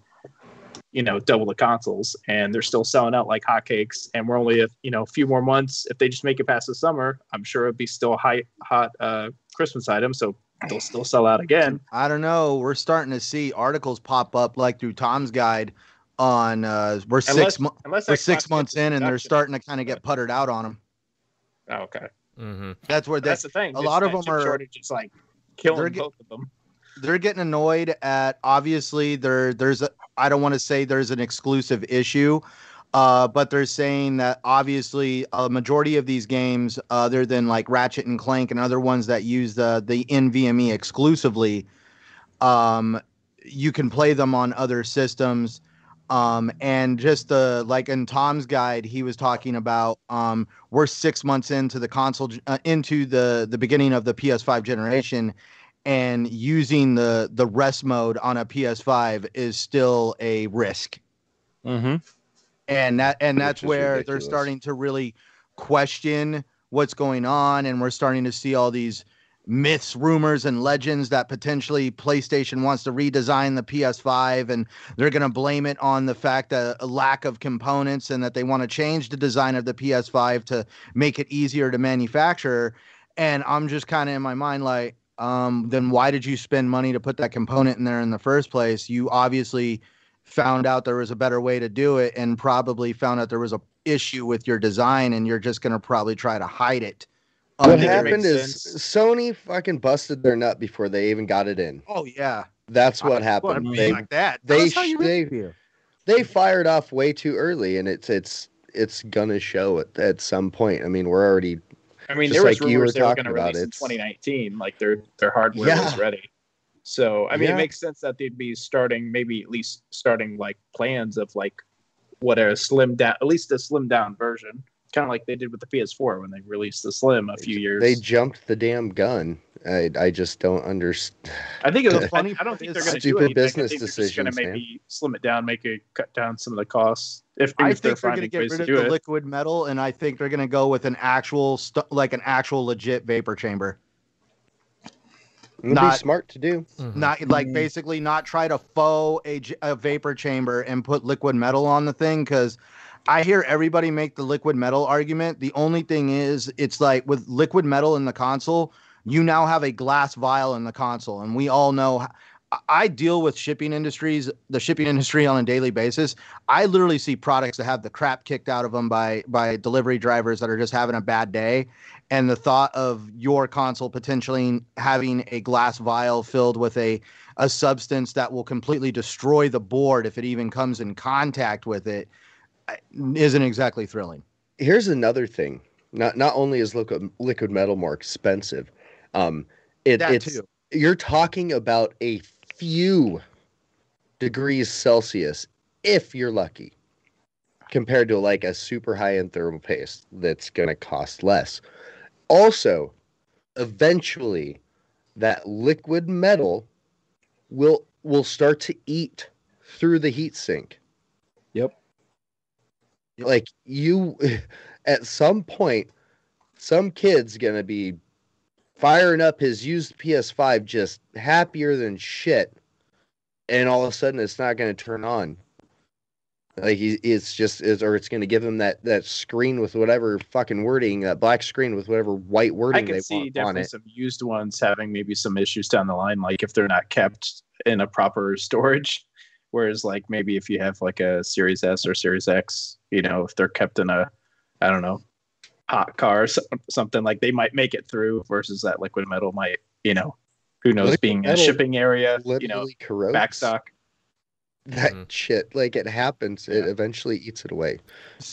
you know, double the consoles, and they're still selling out like hotcakes. And we're only a you know a few more months. If they just make it past the summer, I'm sure it'd be still high hot uh, Christmas item. So they'll still sell out again. I don't know. We're starting to see articles pop up like through Tom's guide on uh we're six Unless, mo- unless we're six months in and they're starting to kind of get puttered out on them. Oh, okay, Mhm. That's where they that's the thing. a lot of them are- just like killing they're get- both of them. they're getting annoyed at obviously there there's a I don't want to say there's an exclusive issue uh, but they're saying that obviously a majority of these games other than like Ratchet and Clank and other ones that use the the NVMe exclusively um, you can play them on other systems um, and just the like in Tom's guide he was talking about um, we're 6 months into the console uh, into the the beginning of the PS5 generation and using the the rest mode on a PS5 is still a risk. Mm-hmm. And that and that's where they're starting to really question what's going on. And we're starting to see all these myths, rumors and legends that potentially PlayStation wants to redesign the PS5 and they're going to blame it on the fact that a lack of components and that they want to change the design of the PS5 to make it easier to manufacture. And I'm just kind of in my mind like um, then why did you spend money to put that component in there in the first place? You obviously found out there was a better way to do it and probably found out there was a issue with your design and you're just going to probably try to hide it. What happened makes is sense. Sony fucking busted their nut before they even got it in. Oh yeah. That's what Well, happened. it'd They like that. they That's sh- they- they fired off way too early, and it's it's it's gonna show at, at some point. I mean, we're already I mean, Just there was like you rumors were they were talking going to about, release in 2019, like their their hardware was ready. So I mean, Yeah. it makes sense that they'd be starting, maybe at least starting like plans of like what a slim down, at least a slim down version, kind of like they did with the PS4 when they released the Slim a few years. they jumped the damn gun. I I just don't understand. I think it was funny. funny I don't think they're going to do stupid business I think they're going to decisions, man. maybe slim it down, make it cut down some of the costs. If, I if they're think they're going to get rid of the it. liquid metal, and I think they're going to go with an actual, stu- like an actual legit vapor chamber. It'd Not- be smart to do. Mhm. not like Mm. basically not try to faux a vapor chamber and put liquid metal on the thing because i hear everybody make the liquid metal argument the only thing is it's like with liquid metal in the console you now have a glass vial in the console and we all know I deal with shipping industries, the shipping industry on a daily basis. I literally see products that have the crap kicked out of them by by delivery drivers that are just having a bad day and the thought of your console potentially having a glass vial filled with a a substance that will completely destroy the board if it even comes in contact with it isn't exactly thrilling. Here's another thing. Not not only is liquid liquid metal more expensive, um, it, That it's too. you're talking about a few degrees Celsius if you're lucky, compared to like a super high end thermal paste that's gonna cost less. Also, eventually, that liquid metal will will start to eat through the heat sink. Yep. Yep. Like you, at some point, some kid's gonna be firing up his used PS5 just happier than shit, and all of a sudden it's not going to turn on. Like he, it's just, it's, or it's going to give him that that screen with whatever fucking wording, that black screen with whatever white I wording they could see definitely it. some used ones having maybe some issues down the line, like if they're not kept in a proper storage. Whereas, like maybe if you have like a Series S or Series X, you know, if they're kept in a, I don't know, hot car or something like they might make it through. Versus that liquid metal might, you know, who knows, Liquid being in a shipping area, you know, corrodes backstock. That Mhm. shit. Like it happens, it eventually eats it away.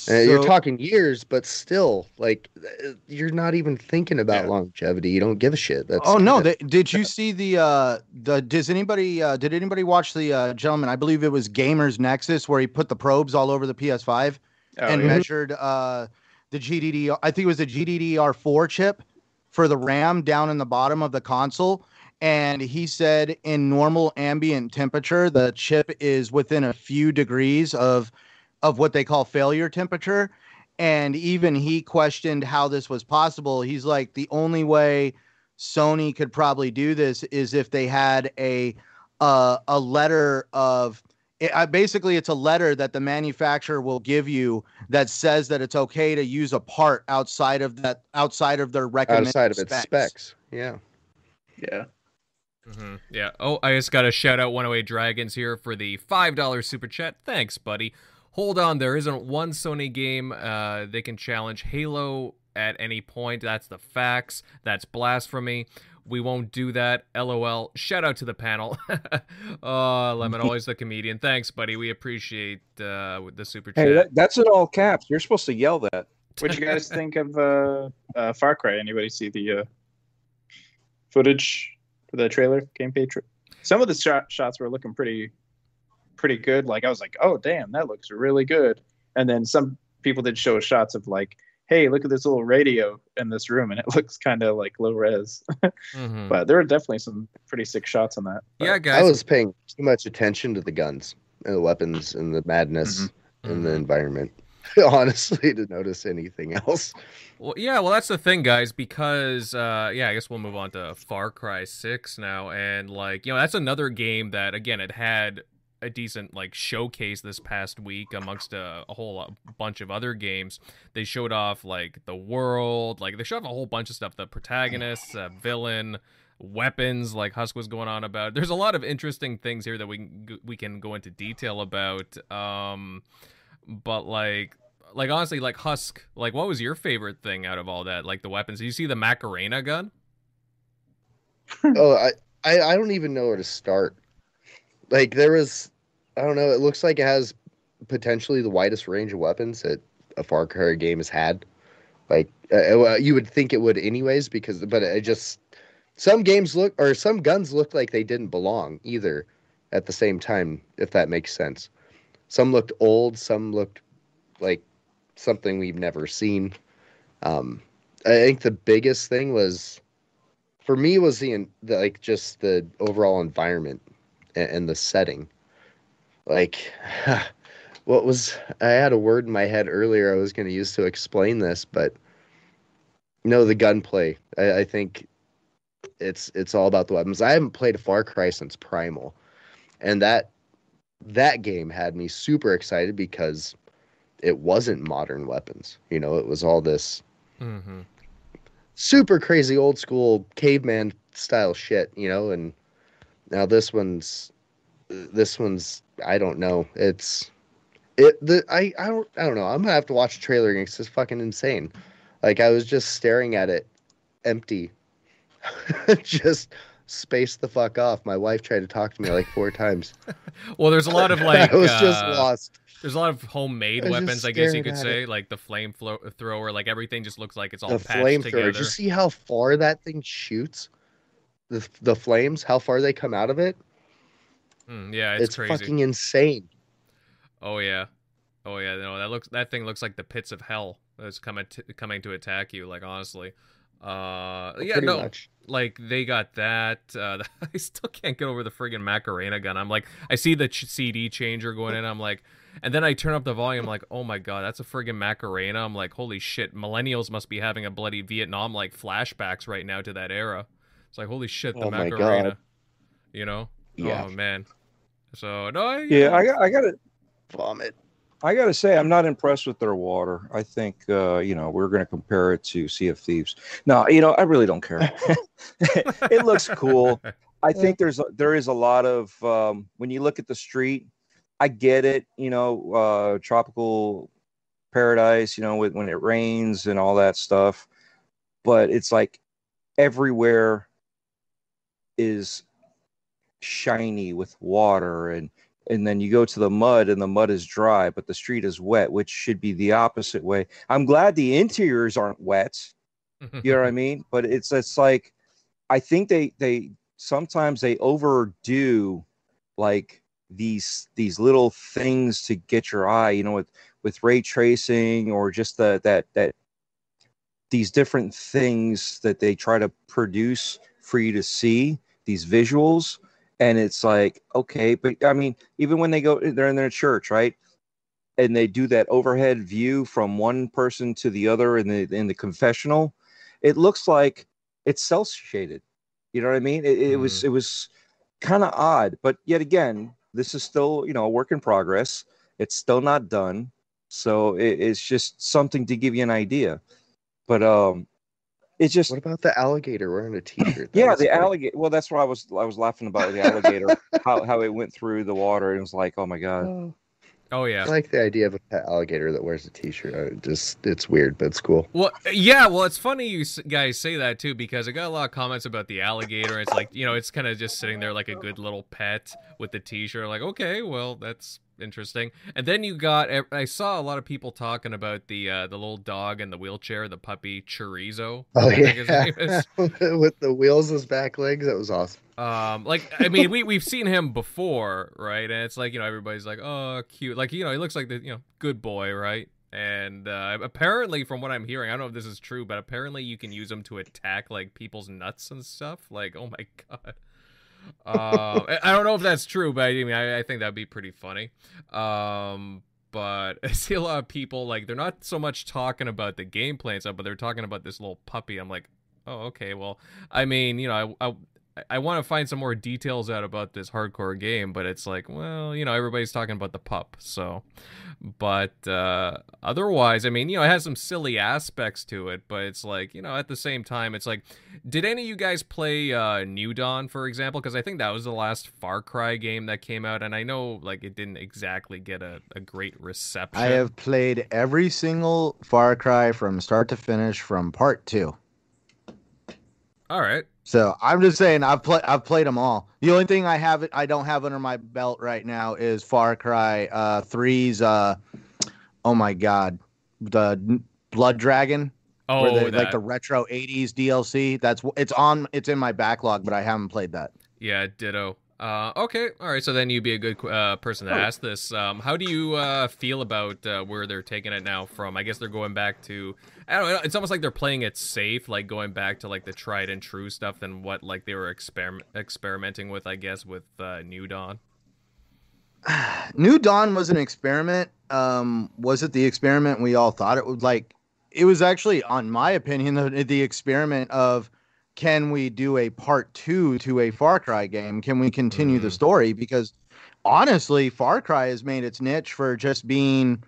And you're talking years, but still, like uh, you're not even thinking about Yeah. longevity. You don't give a shit. That's oh no! They, did you see the uh the? Does anybody uh did anybody watch the uh gentleman? I believe it was Gamers Nexus where he put the probes all over the PS5 Oh, and yeah. measured uh the GDD. I think it was the GDDR4 chip for the RAM down in the bottom of the console. And he said in normal ambient temperature, the chip is within a few degrees of of what they call failure temperature. And even he questioned how this was possible. He's like, the only way Sony could probably do this is if they had a uh, a letter of it, I, basically it's a letter that the manufacturer will give you that says that it's okay to use a part outside of that outside of their recommended outside of its specs. Yeah. yeah. Hmm Yeah. Oh, I just got to shout out 108 Dragons here for the $5 super chat. Thanks, buddy. Hold on, there isn't one Sony game uh, they can challenge Halo at any point. That's the facts. That's blasphemy. We won't do that. LOL. Shout out to the panel. oh, Lemon, always the comedian. Thanks, buddy. We appreciate uh, the super chat. Hey, that, that's in all caps. You're supposed to yell that. What'd you guys think of uh, uh, Far Cry? Anybody see the uh, footage for the trailer gameplay? Tra- Some of the shot- shots were looking pretty, pretty good. Like I was like, oh damn, that looks really good. And then some people did show shots of like, hey, look at this little radio in this room, and it looks kind of like low res. Mhm. but there were definitely some pretty sick shots on that. But- Yeah, guys, I was paying too much attention to the guns and the weapons and the madness and the Mhm. environment. Honestly, to notice anything else. Well, yeah, well, that's the thing, guys, because, uh, yeah, I guess we'll move on to Far Cry 6 now. And, like, you know, that's another game that, again, it had a decent, like, showcase this past week amongst a, a whole bunch of other games. They showed off, like, the world, like, they showed off a whole bunch of stuff the protagonists, uh, villain, weapons, like Husk was going on about. There's a lot of interesting things here that we we can go into detail about. Um, but, like, like honestly, like Husk, like what was your favorite thing out of all that? Like the weapons? Did you see the Macarena gun? oh, I, I I don't even know where to start. Like there was, I don't know. It looks like it has potentially the widest range of weapons that a Far Cry game has had. Like uh, well, you would think it would anyways, because but it just some games look or some guns look like they didn't belong either. At the same time, if that makes sense, some looked old, some looked like something we've never seen. Um, I think the biggest thing was for me was the, the like just the overall environment and, and the setting. Like, what was I had a word in my head earlier I was going to use to explain this, but no, the gunplay. I, I think it's it's all about the weapons. I haven't played Far Cry since Primal, and that that game had me super excited because it wasn't modern weapons. You know, it was all this Mm-hmm. super crazy old school caveman style shit. You know, and now this one's this one's I don't know. It's it the I I don't I don't know. I'm gonna have to watch the trailer again. 'cause It's fucking insane. Like I was just staring at it, empty, just space the fuck off. My wife tried to talk to me like four times. Well, there's a lot of like I was just uh, lost. There's a lot of homemade I weapons, I guess you could say, like the flame flo- thrower. Like everything just looks like it's all The patched flamethrower. together. Did you see how far that thing shoots? The the flames, how far they come out of it? Mm, yeah, it's, It's, crazy. fucking insane. Oh yeah, oh yeah. No, that looks that thing looks like the pits of hell that's coming coming to attack you. Like honestly, uh, yeah, no, much. like they got that. Uh, I still can't get over the friggin' Macarena gun. I'm like, I see the ch- CD changer going in. I'm like, and then I turn up the volume. like, oh my god, that's a friggin' Macarena. I'm like, holy shit, millennials must be having a bloody Vietnam like flashbacks right now to that era. It's like, holy shit, the Oh Macarena. God. You know? Yeah. Oh man. So no, I, Yeah, I got I got to Vomit. I got to say I'm not impressed with their water. I think uh, you know we're going to compare it to Sea of Thieves. No, you know I really don't care. it looks cool. I think there's there is a lot of um, when you look at the street. I get it, you know, uh, tropical paradise, you know, with, when it rains and all that stuff. But it's like everywhere is shiny with water and and then you go to the mud and the mud is dry but the street is wet which should be the opposite way. I'm glad the interiors aren't wet. You know what i mean? But it's it's like i think they they sometimes they overdo like these these little things to get your eye you know with with ray tracing or just the that that these different things that they try to produce for you to see these visuals and it's like okay but i mean even when they go they're in their church right? And they do that overhead view from one person to the other in the in the confessional it looks like it's cell shaded you know what i mean? It, it was it was kind of odd but yet again this is still you know a work in progress. It's still not done. So it, it's just something to give you an idea. But um it's just What about the alligator wearing a t-shirt? That yeah, the funny. alligator. Well, that's what I was I was laughing about the alligator, how how it went through the water. and It was like, oh my god. Oh, oh I like the idea of a pet alligator that wears a t-shirt. I just it's weird, but it's cool. Well, yeah. Well, it's funny you guys say that too because I got a lot of comments about the alligator. It's like you know, it's kind of just sitting there like a good little pet with the T-shirt. Like, okay, well, that's interesting. And then you got I saw a lot of people talking about the uh, the little dog in the wheelchair, the puppy Chorizo. Oh I think his yeah, name is. with the wheels as back legs, that was awesome. Um, like I mean, we we've seen him before, right? And it's like you know everybody's like, oh, cute. Like you know, he looks like the you know good boy, right? And uh, apparently, from what I'm hearing, I don't know if this is true, but apparently you can use him to attack like people's nuts and stuff. Like, oh my god. Um, I don't know if that's true, but I mean, I, I think that'd be pretty funny. Um, but I see a lot of people like they're not so much talking about the gameplay and stuff, but they're talking about this little puppy. I'm like, oh, okay. Well, I mean, you know, I I, I want to find some more details out about this hardcore game, but it's like, well, you know, everybody's talking about the pup, so. But uh, otherwise, I mean, you know, it has some silly aspects to it, but it's like, you know, at the same time, it's like, did any of you guys play uh, New Dawn, for example? Because I think that was the last Far Cry game that came out, and I know like it didn't exactly get a, a great reception. I have played every single Far Cry from start to finish from part two. All right. So I'm just saying I've played I've played them all. The only thing I have I don't have under my belt right now is Far Cry uh 3's uh oh my god the Blood Dragon Oh, that. like the retro 80s DLC. That's it's on it's in my backlog but I haven't played that. Yeah, ditto. Uh, okay, all right. So then you'd be a good uh, person to Oh. ask this. Um, how do you uh, feel about uh, where they're taking it now from? I guess they're going back to. I don't know. It's almost like they're playing it safe, like going back to like the tried and true stuff than what like they were experiment experimenting with. I guess with uh, New Dawn. New Dawn was an experiment. Um, was it the experiment we all thought it would like? It was actually, on my opinion, the, the experiment of can we do a part two to a Far Cry game? Can we continue the Mhm. story? Because honestly, Far Cry has made its niche for just being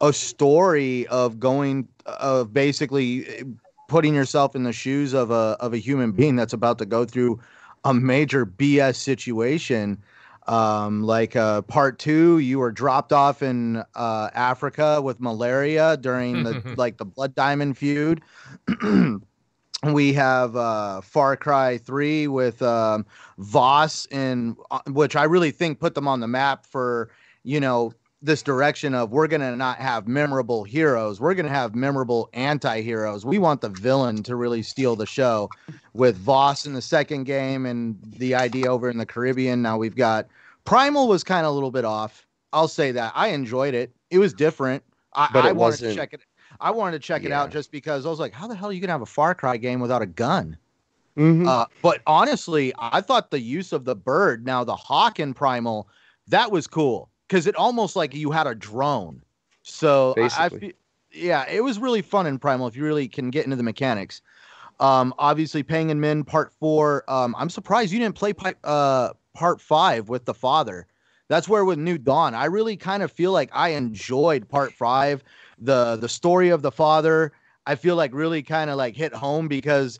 a story of going of basically eh, putting yourself in the shoes of a of a human being that's about to go through a major BS situation. Um, like uh, part two, you were dropped off in uh, Africa with malaria during the like the Blood Diamond feud. we have uh, Far Cry three with um, Vaas, and uh, which I really think put them on the map for you know this direction of we're gonna not have memorable heroes, we're gonna have memorable anti-heroes. We want the villain to really steal the show. With Vaas in the second game and the idea over in the Caribbean, now we've got Primal was kind of a little bit off. I'll say that I enjoyed it. It was different. I, But I it wanted to wasn't- check it. I wanted to check it out just because I was like, how the hell are you gonna have a Far Cry game without a gun? Mhm. Uh, but honestly, I thought the use of the bird, now the hawk in Primal, that was cool because it almost like you had a drone. So I, I yeah, it was really fun in Primal if you really can get into the mechanics. Um, obviously, Pagan Min Part Four. Um, I'm surprised you didn't play pi- uh, Part Five with the father. That's where with New Dawn, I really kind of feel like I enjoyed Part Five, the the story of the father. I feel like really kind of like hit home because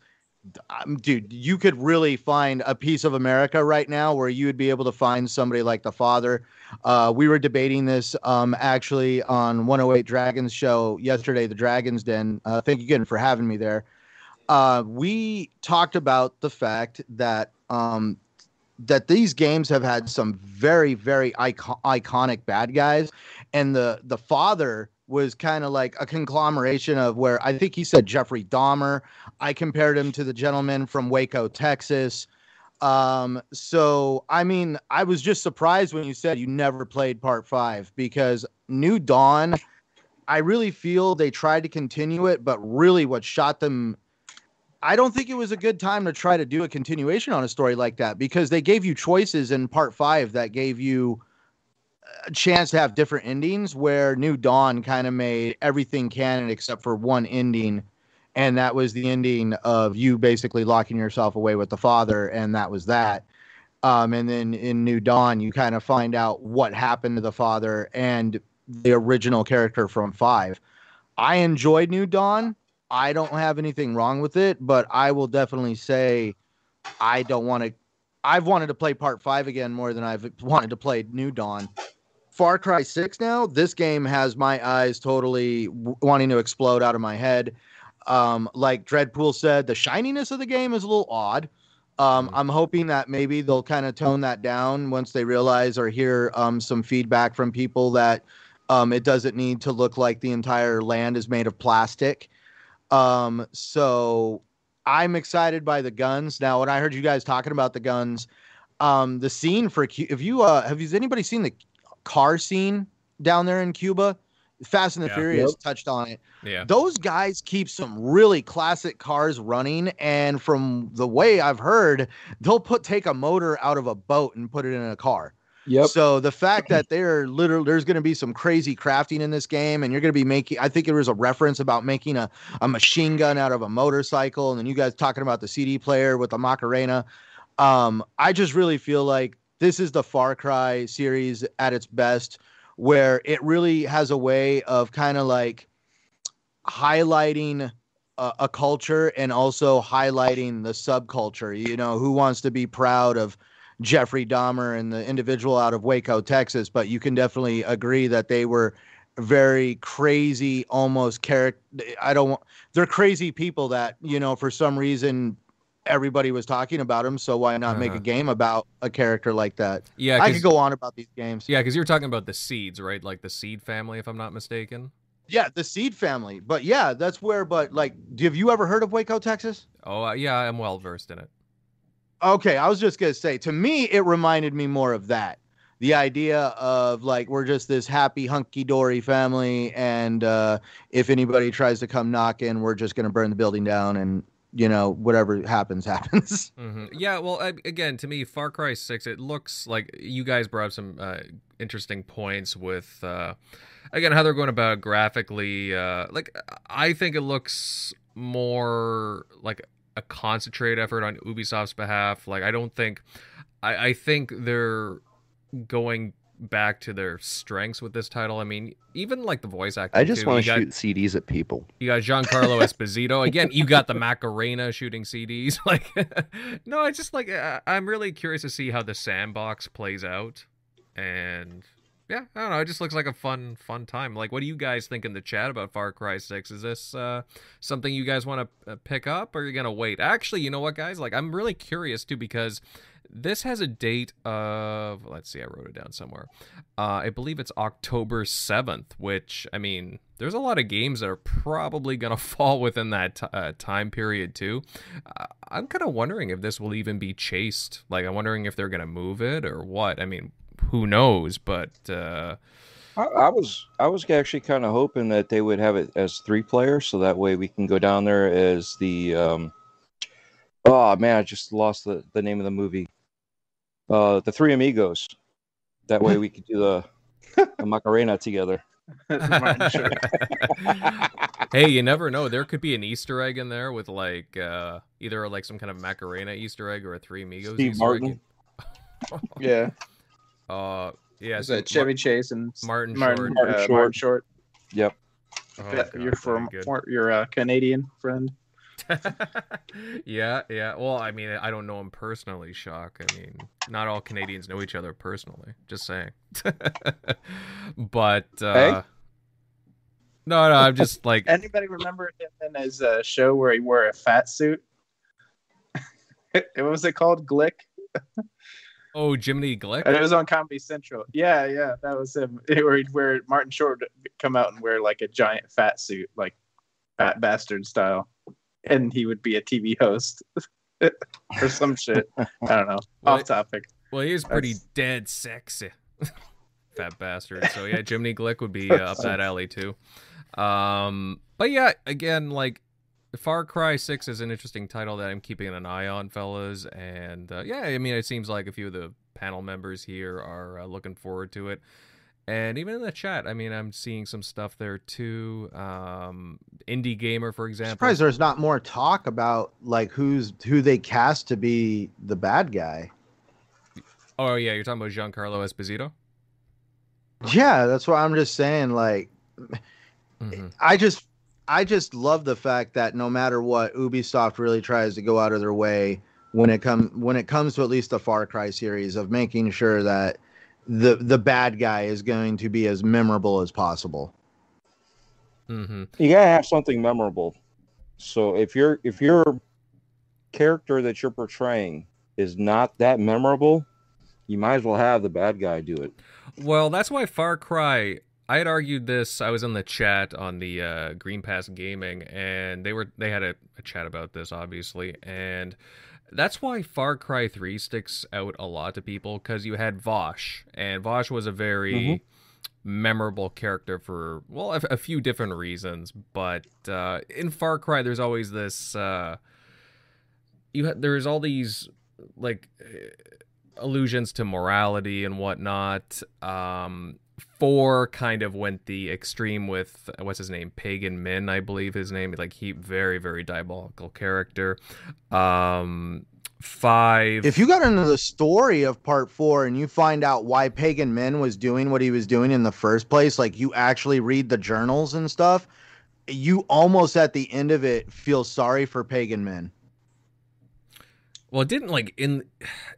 um, dude, you could really find a piece of America right now where you would be able to find somebody like the father. Uh, we were debating this um, actually on 108 Dragons show yesterday, the Dragons Den. Uh, thank you again for having me there. Uh, we talked about the fact that um, that these games have had some very, very icon- iconic bad guys, and the the father was kind of like a conglomeration of where I think he said Jeffrey Dahmer. I compared him to the gentleman from Waco, Texas. Um, so I mean, I was just surprised when you said you never played part five because New Dawn, I really feel they tried to continue it, but really what shot them. I don't think it was a good time to try to do a continuation on a story like that because they gave you choices in part five that gave you chance to have different endings where New Dawn kind of made everything canon except for one ending and that was the ending of you basically locking yourself away with the father and that was that. Um, and then in New Dawn you kind of find out what happened to the father and the original character from 5 I enjoyed New Dawn. I don't have anything wrong with it but I will definitely say I don't want to I've wanted to play part 5 again more than I've wanted to play New Dawn Far Cry 6 now, this game has my eyes totally w- wanting to explode out of my head. Um, like Dreadpool said, the shininess of the game is a little odd. Um, Mhm. I'm hoping that maybe they'll kind of tone that down once they realize or hear um, some feedback from people that um, it doesn't need to look like the entire land is made of plastic. Um, so I'm excited by the guns. Now, when I heard you guys talking about the guns, um, the scene for Cu- if you uh, have you anybody seen the car scene down there in Cuba? Fast and the Yeah. Furious Yep. touched on it. Yeah. Those guys keep some really classic cars running, and from the way I've heard, they'll put take a motor out of a boat and put it in a car. Yep. So the fact that they're literally there's going to be some crazy crafting in this game, and you're going to be making. I think there was a reference about making a, a machine gun out of a motorcycle, and then you guys talking about the CD player with the Macarena. Um, I just really feel like this is the Far Cry series at its best, where it really has a way of kind of like highlighting a, a culture and also highlighting the subculture. You know, who wants to be proud of Jeffrey Dahmer and the individual out of Waco, Texas? But you can definitely agree that they were very crazy, almost character. I don't want. They're crazy people that you know for some reason everybody was talking about him, So why not make Uh-huh. a game about a character like that? Yeah. I could go on about these games. Yeah, because you're talking about the seeds, right? Like the seed family, if I'm not mistaken. Yeah, the Seed family. But yeah, that's where. But like, have you ever heard of Waco, Texas? Oh, uh, yeah, I'm well versed in it. Okay, I was just gonna say. To me, it reminded me more of that. The idea of like we're just this happy hunky dory family, and uh, if anybody tries to come knocking, we're just gonna burn the building down, and you know whatever happens happens. hmm Yeah, well, I, again, to me, Far Cry Six, it looks like you guys brought up some uh, interesting points with, uh, again, how they're going about graphically. Uh, like, I think it looks more like a concentrate effort on Ubisoft's behalf. Like I don't think I, I think they're going back to their strengths with this title. I mean, even like the voice acting. I just want to got- shoot CDs at people. You got Giancarlo Esposito again. You got the Macarena shooting CDs. Like, no, I just like I'm really curious to see how the sandbox plays out, and yeah, I don't know. It just looks like a fun, fun time. Like, what do you guys think in the chat about Far Cry Six? Is this uh, something you guys want to uh, pick up, or are you gonna wait? Actually, you know what, guys? Like, I'm really curious too because this has a date of let's see, I wrote it down somewhere. Uh, I believe it's October 7th, which, I mean, there's a lot of games that are probably going to fall within that t- uh, time period, too. Uh, I'm kind of wondering if this will even be chased. Like, I'm wondering if they're going to move it or what. I mean, who knows? But, uh, I, I was I was actually kind of hoping that they would have it as three players, so that way we can go down there as the. Um, oh man, I just lost the, the name of the movie. Uh, the Three Amigos. That way we could do the, the Macarena together. Hey, you never know. There could be an Easter egg in there with, like, uh, either like some kind of Macarena Easter egg or a Three Amigos Steve Easter Martin. egg. yeah, Uh, yeah, it's so a Chevy Chase and Martin Martin, Short. Martin, Martin uh, Short. Martin Short. Yep. Oh, Yeah, God, you're from very good. for- your uh, Canadian friend. yeah, yeah. Well, I mean, I don't know him personally, Shock. I mean, not all Canadians know each other personally. Just saying. but uh Hey? no, no, I'm just like Anybody remember him in his uh, show where he wore a fat suit? what was it called? Glick. oh, Jiminy Glick. And it was on Comedy Central. Yeah, yeah, that was him. Where he'd wear Martin Short would come out and wear like a giant fat suit, like fat bastard style, and he would be a TV host or some shit. I don't know. Well, Off topic. Well, he is pretty That's- dead sexy. Fat bastard. So yeah, Jiminy Glick would be uh, up that alley too. Um, but yeah, again, like Far Cry Six is an interesting title that I'm keeping an eye on, fellas. And uh, yeah, I mean, it seems like a few of the panel members here are uh, looking forward to it. And even in the chat, I mean, I'm seeing some stuff there too. Um, Indie Gamer, for example. surprised there's not more talk about like who's who they cast to be the bad guy. Oh yeah, you're talking about Giancarlo Esposito. Yeah, that's what I'm just saying. Like, Mhm. I just, I just love the fact that no matter what, Ubisoft really tries to go out of their way when it come when it comes to at least the Far Cry series of making sure that the the bad guy is going to be as memorable as possible. Mhm. You gotta have something memorable. So if your if your character that you're portraying is not that memorable, you might as well have the bad guy do it. Well, that's why Far Cry. I had argued this. I was in the chat on the uh, Green Pass Gaming, and they were they had a, a chat about this, obviously, and that's why Far Cry Three sticks out a lot to people because you had Vaas, and Vaas was a very Mhm. memorable character for well a, a few different reasons. But uh, in Far Cry, there's always this. Uh, you ha- there's all these like allusions to morality and whatnot. Um, four kind of went the extreme with what's his name, Pagan Min, I believe his name. Like he very very diabolical character. Um, five. If you got into the story of part four and you find out why Pagan Min was doing what he was doing in the first place, like you actually read the journals and stuff, you almost at the end of it feel sorry for Pagan Min. Well, it didn't like in.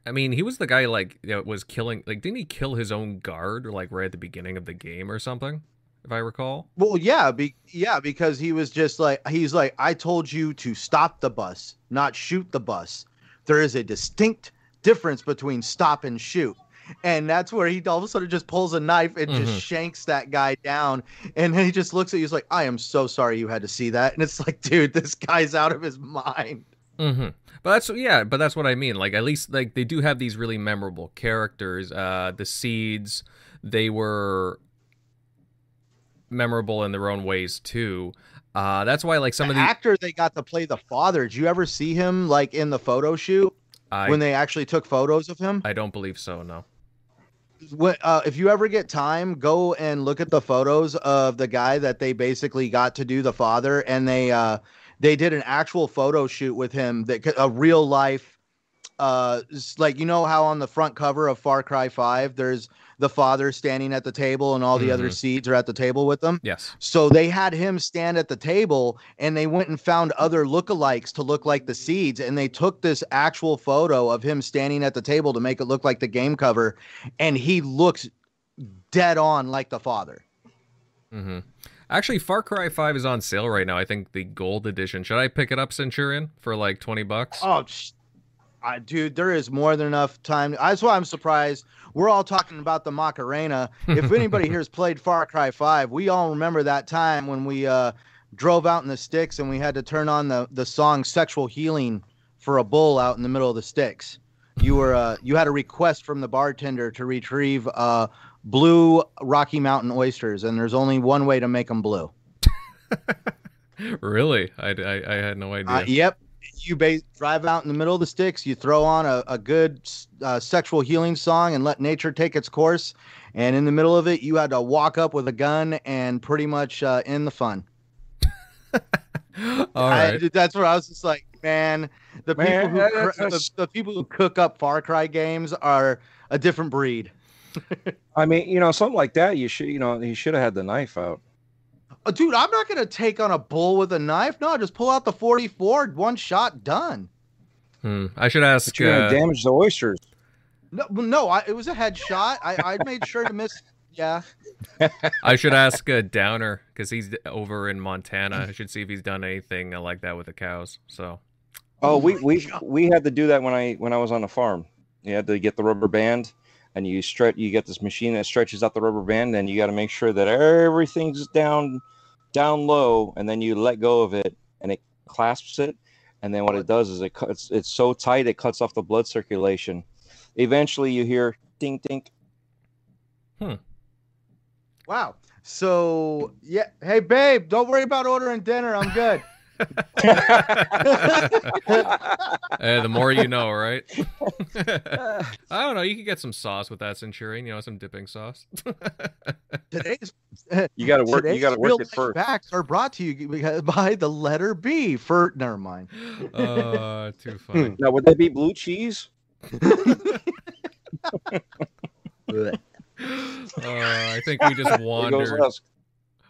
I mean, he was the guy like that was killing. Like, didn't he kill his own guard like right at the beginning of the game or something? If I recall. Well, yeah, be, yeah, because he was just like he's like I told you to stop the bus, not shoot the bus. There is a distinct difference between stop and shoot. And that's where he all of a sudden just pulls a knife and Mhm. just shanks that guy down. And then he just looks at you, he's like, I am so sorry you had to see that. And it's like, dude, this guy's out of his mind. Mm-hmm. But that's yeah, but that's what I mean. Like at least like they do have these really memorable characters. Uh, the seeds, they were memorable in their own ways too. Uh, that's why like some the of the actor they got to play the father. Did you ever see him like in the photo shoot I when they actually took photos of him? I don't believe so. No. When, uh, if you ever get time, go and look at the photos of the guy that they basically got to do the father, and they uh, they did an actual photo shoot with him that a real life uh like you know how on the front cover of Far Cry 5 there's the father standing at the table and all the other Mhm. seeds are at the table with them. Yes. So they had him stand at the table and they went and found other lookalikes to look like the seeds. And they took this actual photo of him standing at the table to make it look like the game cover. And he looks dead on like the father. hmm Actually, Far Cry 5 is on sale right now. I think the gold edition. Should I pick it up, Centurion, for like 20 bucks? Oh, sh- I, dude, there is more than enough time. That's why I'm surprised. We're all talking about the Macarena. If anybody here's played Far Cry 5, we all remember that time when we uh, drove out in the sticks and we had to turn on the, the song Sexual Healing for a bull out in the middle of the sticks. You were uh, you had a request from the bartender to retrieve uh, blue Rocky Mountain oysters, and there's only one way to make them blue. really? I, I, I had no idea. Uh, yep. You ba- drive out in the middle of the sticks. You throw on a, a good uh, sexual healing song and let nature take its course. And in the middle of it, you had to walk up with a gun and pretty much uh, end the fun. All I- right. that's where I was just like, man, the Man, people who cr- the, the people who cook up Far Cry games are a different breed. I mean, you know, something like that. You should, you know, he should have had the knife out. Uh, dude, I'm not gonna take on a bull with a knife. No, just pull out the 44, one shot, done. Hmm. I should ask. But you're gonna Uh, damage the oysters. No, no, I, it was a headshot. I, I made sure to miss. Yeah. I should ask uh, Downer because he's over in Montana. I should see if he's done anything uh, like that with the cows. So. Oh, we we God. we had to do that when I when I was on the farm. You had to get the rubber band, and you stretch. You get this machine that stretches out the rubber band, and you got to make sure that everything's down down low, and then you let go of it, and it clasps it, and then what it does is it cuts. It's so tight it cuts off the blood circulation. Eventually, you hear ding ding. Hmm. Wow. So yeah, hey babe, don't worry about ordering dinner. I'm good. Uh, the more you know, right? I don't know. You could get some sauce with that Centurion. You know, some dipping sauce. Today's You got to work. You got to work it first. Facts are brought to you by the letter B. For never mind. uh, too funny. Now, would that be blue cheese? Uh, I think we just There goes wandered.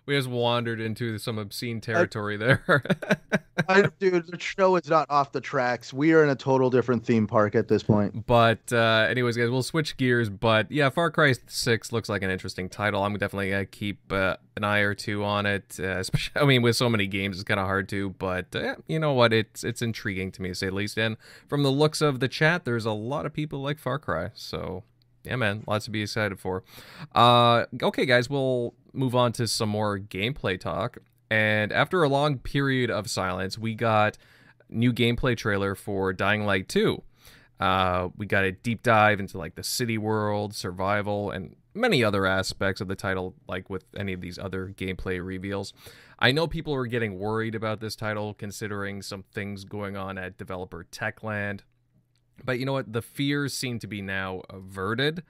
We just wandered into some obscene territory there. I, dude, the show is not off the tracks. We are in a total different theme park at this point. But uh, anyways, guys, we'll switch gears. But yeah, Far Cry Six looks like an interesting title. I'm definitely gonna keep uh, an eye or two on it. Uh, especially, I mean, with so many games, it's kind of hard to. But uh, yeah, you know what? It's it's intriguing to me to say the least. And from the looks of the chat, there's a lot of people like Far Cry. So yeah, man, lots to be excited for. Uh, okay, guys, we'll move on to some more gameplay talk. And after a long period of silence, we got new gameplay trailer for Dying Light 2. Uh, we got a deep dive into like the city world, survival, and many other aspects of the title, like with any of these other gameplay reveals. I know people are getting worried about this title considering some things going on at developer Techland. But you know what? The fears seem to be now averted.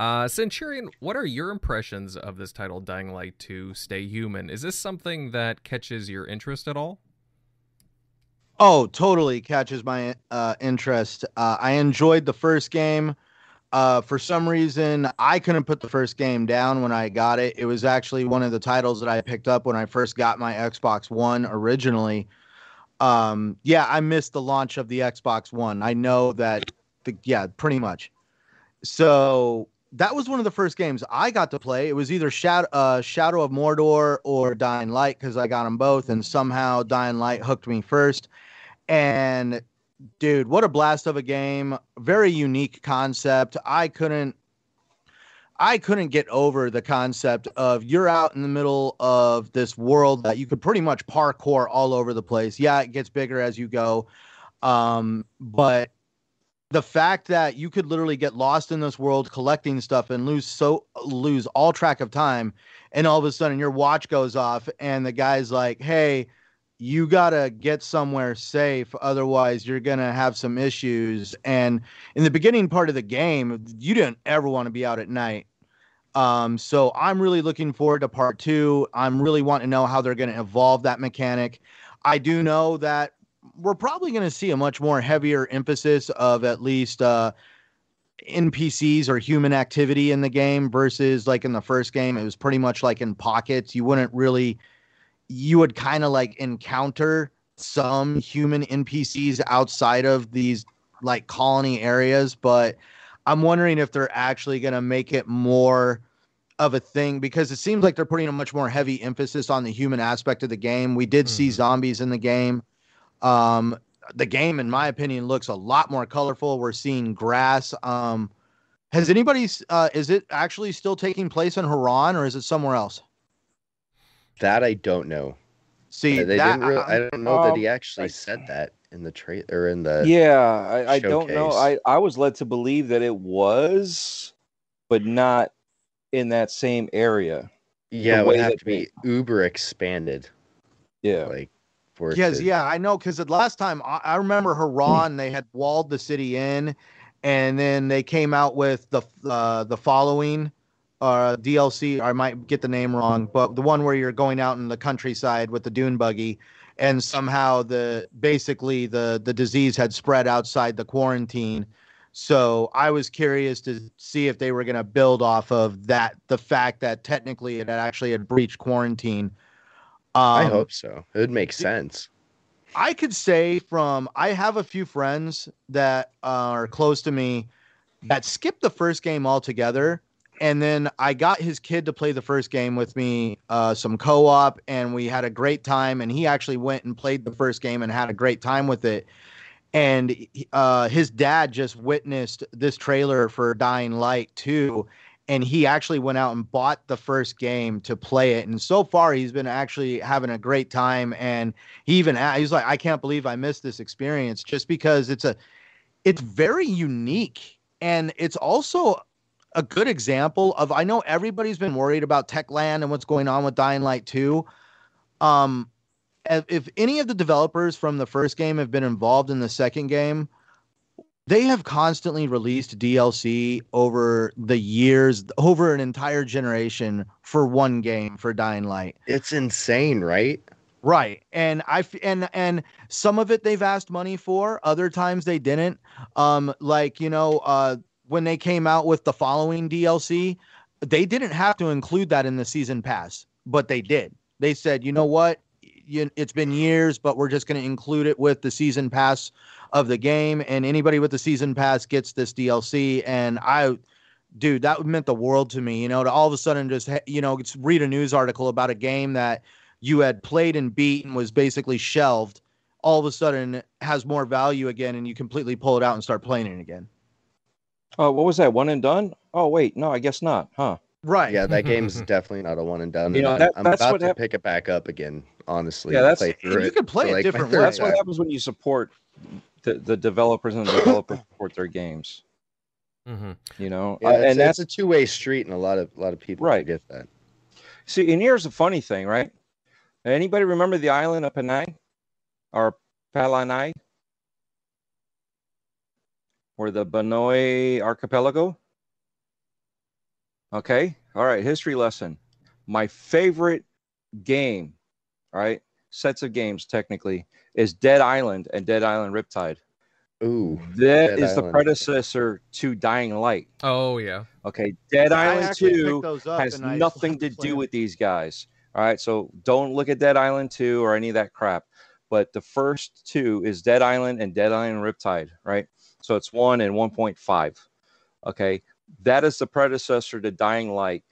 Uh, Centurion, what are your impressions of this title, Dying Light 2 Stay Human? Is this something that catches your interest at all? Oh, totally catches my uh, interest. Uh, I enjoyed the first game. Uh, for some reason, I couldn't put the first game down when I got it. It was actually one of the titles that I picked up when I first got my Xbox One originally. Um, yeah, I missed the launch of the Xbox One. I know that, the, yeah, pretty much. So that was one of the first games I got to play. It was either Shadow, uh, Shadow of Mordor or Dying Light because I got them both, and somehow Dying Light hooked me first. And dude, what a blast of a game! Very unique concept. I couldn't, I couldn't get over the concept of you're out in the middle of this world that you could pretty much parkour all over the place. Yeah, it gets bigger as you go, um, but the fact that you could literally get lost in this world collecting stuff and lose so lose all track of time and all of a sudden your watch goes off and the guy's like hey you got to get somewhere safe otherwise you're to have some issues. And in the beginning part of the game you didn't ever want to be out at night. Um, so i'm really looking forward to part two. I'm really wanting to know how they're to evolve that mechanic. I do know that we're probably going to see a much more heavier emphasis of at least uh, NPCs or human activity in the game versus like in the first game. It was pretty much like in pockets. You wouldn't really, you would kind of like encounter some human NPCs outside of these like colony areas, but I'm wondering if they're actually going to make it more of a thing because it seems like they're putting a much more heavy emphasis on the human aspect of the game. We did see Mhm. zombies in the game. Um, the game, in my opinion, looks a lot more colorful. We're seeing grass. Um, has anybody? Uh, is it actually still taking place in Harran or is it somewhere else? That I don't know. See, they that, didn't. Really, I- I don't know that he um, actually I- said that in the trade or in the. yeah, I, I don't know. I, I was led to believe that it was, but not in that same area. Yeah, it would have to be uber expanded. Yeah. Like, for Yes, to- yeah, I know because the last time I, I remember Harran, they had walled the city in, and then they came out with the uh, the following uh, DLC. I might get the name wrong, but the one where you're going out in the countryside with the dune buggy, and somehow the basically the the disease had spread outside the quarantine. So I was curious to see if they were going to build off of that, the fact that technically it had actually had breached quarantine. I Um, hope so. It would make sense. I could say from I have a few friends that are close to me that skipped the first game altogether. And then I got his kid to play the first game with me, uh, some co op, and we had a great time. And he actually went and played the first game and had a great time with it. And uh, his dad just witnessed this trailer for Dying Light 2 and he actually went out and bought the first game to play it. And so far he's been actually having a great time. And he even he's like i can't believe i missed this experience just because it's a it's very unique. And it's also a good example of i know everybody's been worried about techland and what's going on with dying light 2 um if any of the developers from the first game have been involved in the second game they have constantly released DLC over the years, over an entire generation for one game for Dying Light. It's insane, right? Right. And I and and some of it they've asked money for, other times they didn't. Um like, you know, uh when they came out with the following DLC, they didn't have to include that in the season pass, but they did. They said, "You know what? You, it's been years, but we're just going to include it with the season pass of the game and anybody with the season pass gets this DLC and I dude, that meant the world to me, you know, to all of a sudden just you know, just read a news article about a game that you had played and beat and was basically shelved, all of a sudden has more value again, and you completely pull it out and start playing it again. Oh, what was that? One and done? Oh, wait, no, I guess not, huh? Right. Yeah, that game's definitely not a one and done. You and know, I'm- that- I'm that's about what to hap- pick it back up again. Honestly, Yeah, that's- play and you can play for, it like, different third ways. That's what happens when you support the, the developers and the developers support their games. hmm You know, Yeah, Uh, and that's a two way street, and a lot of a lot of people Right. forget that. see. And here's the funny thing, right? Anybody remember the island of Panay or Palanai, or the Banoi Archipelago? Okay, all right. History lesson. My favorite game, all right, sets of games technically is Dead Island and Dead Island Riptide. Ooh, That Dead is the Island. predecessor to Dying Light. Oh yeah. Okay, Dead I Island actually picked 2 those up has and I nothing to do them. with these guys. All right, so don't look at Dead Island 2 or any of that crap. But the first two is Dead Island and Dead Island Riptide, right? So it's 1 and 1.5. Okay, that is the predecessor to Dying Light.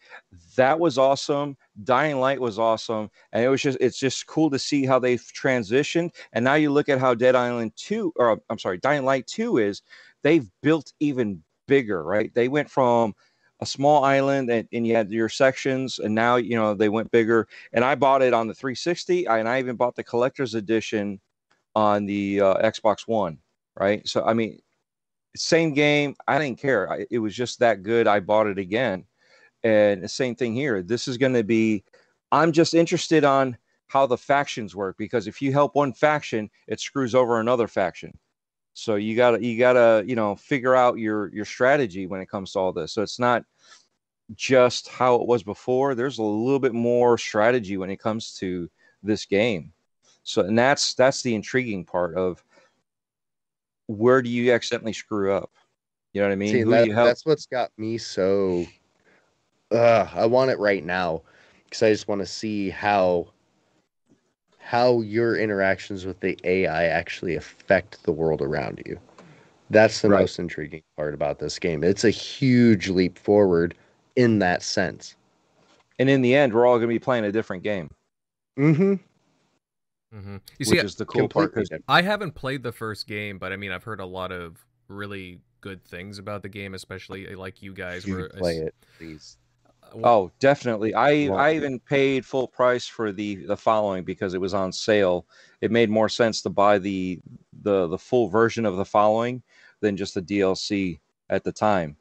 That was awesome. Dying Light was awesome, and it was just it's just cool to see how they've transitioned. And now you look at how Dead Island 2 or I'm sorry, Dying Light 2 is they've built even bigger, right? They went from a small island and, and you had your sections and now you know they went bigger and i bought it on the 360 and i even bought the collector's edition on the uh, xbox one right so i mean same game. I didn't care. I, it was just that good. I bought it again. And the same thing here. This is going to be i'm just interested on how the factions work because if you help one faction it screws over another faction. So you gotta you gotta you know figure out your your strategy when it comes to all this. So it's not just how it was before. There's a little bit more strategy when it comes to this game. So, and that's that's the intriguing part of where do you accidentally screw up? You know what I mean? See, Who that- do you help? that's what's got me so. Uh, I want it right now because I just want to see how how your interactions with the AI actually affect the world around you. That's the Right. most intriguing part about this game. It's a huge leap forward in that sense. And in the end, we're all going to be playing a different game, Mm-hmm. Hmm You which see, is the cool part. Completely 'cause- I haven't played the first game, but I mean, I've heard a lot of really good things about the game, especially uh, like you guys You were play it, please. Oh, definitely. I I even paid full price for the the following because it was on sale. It made more sense to buy the the the full version of the following than just the DLC at the time.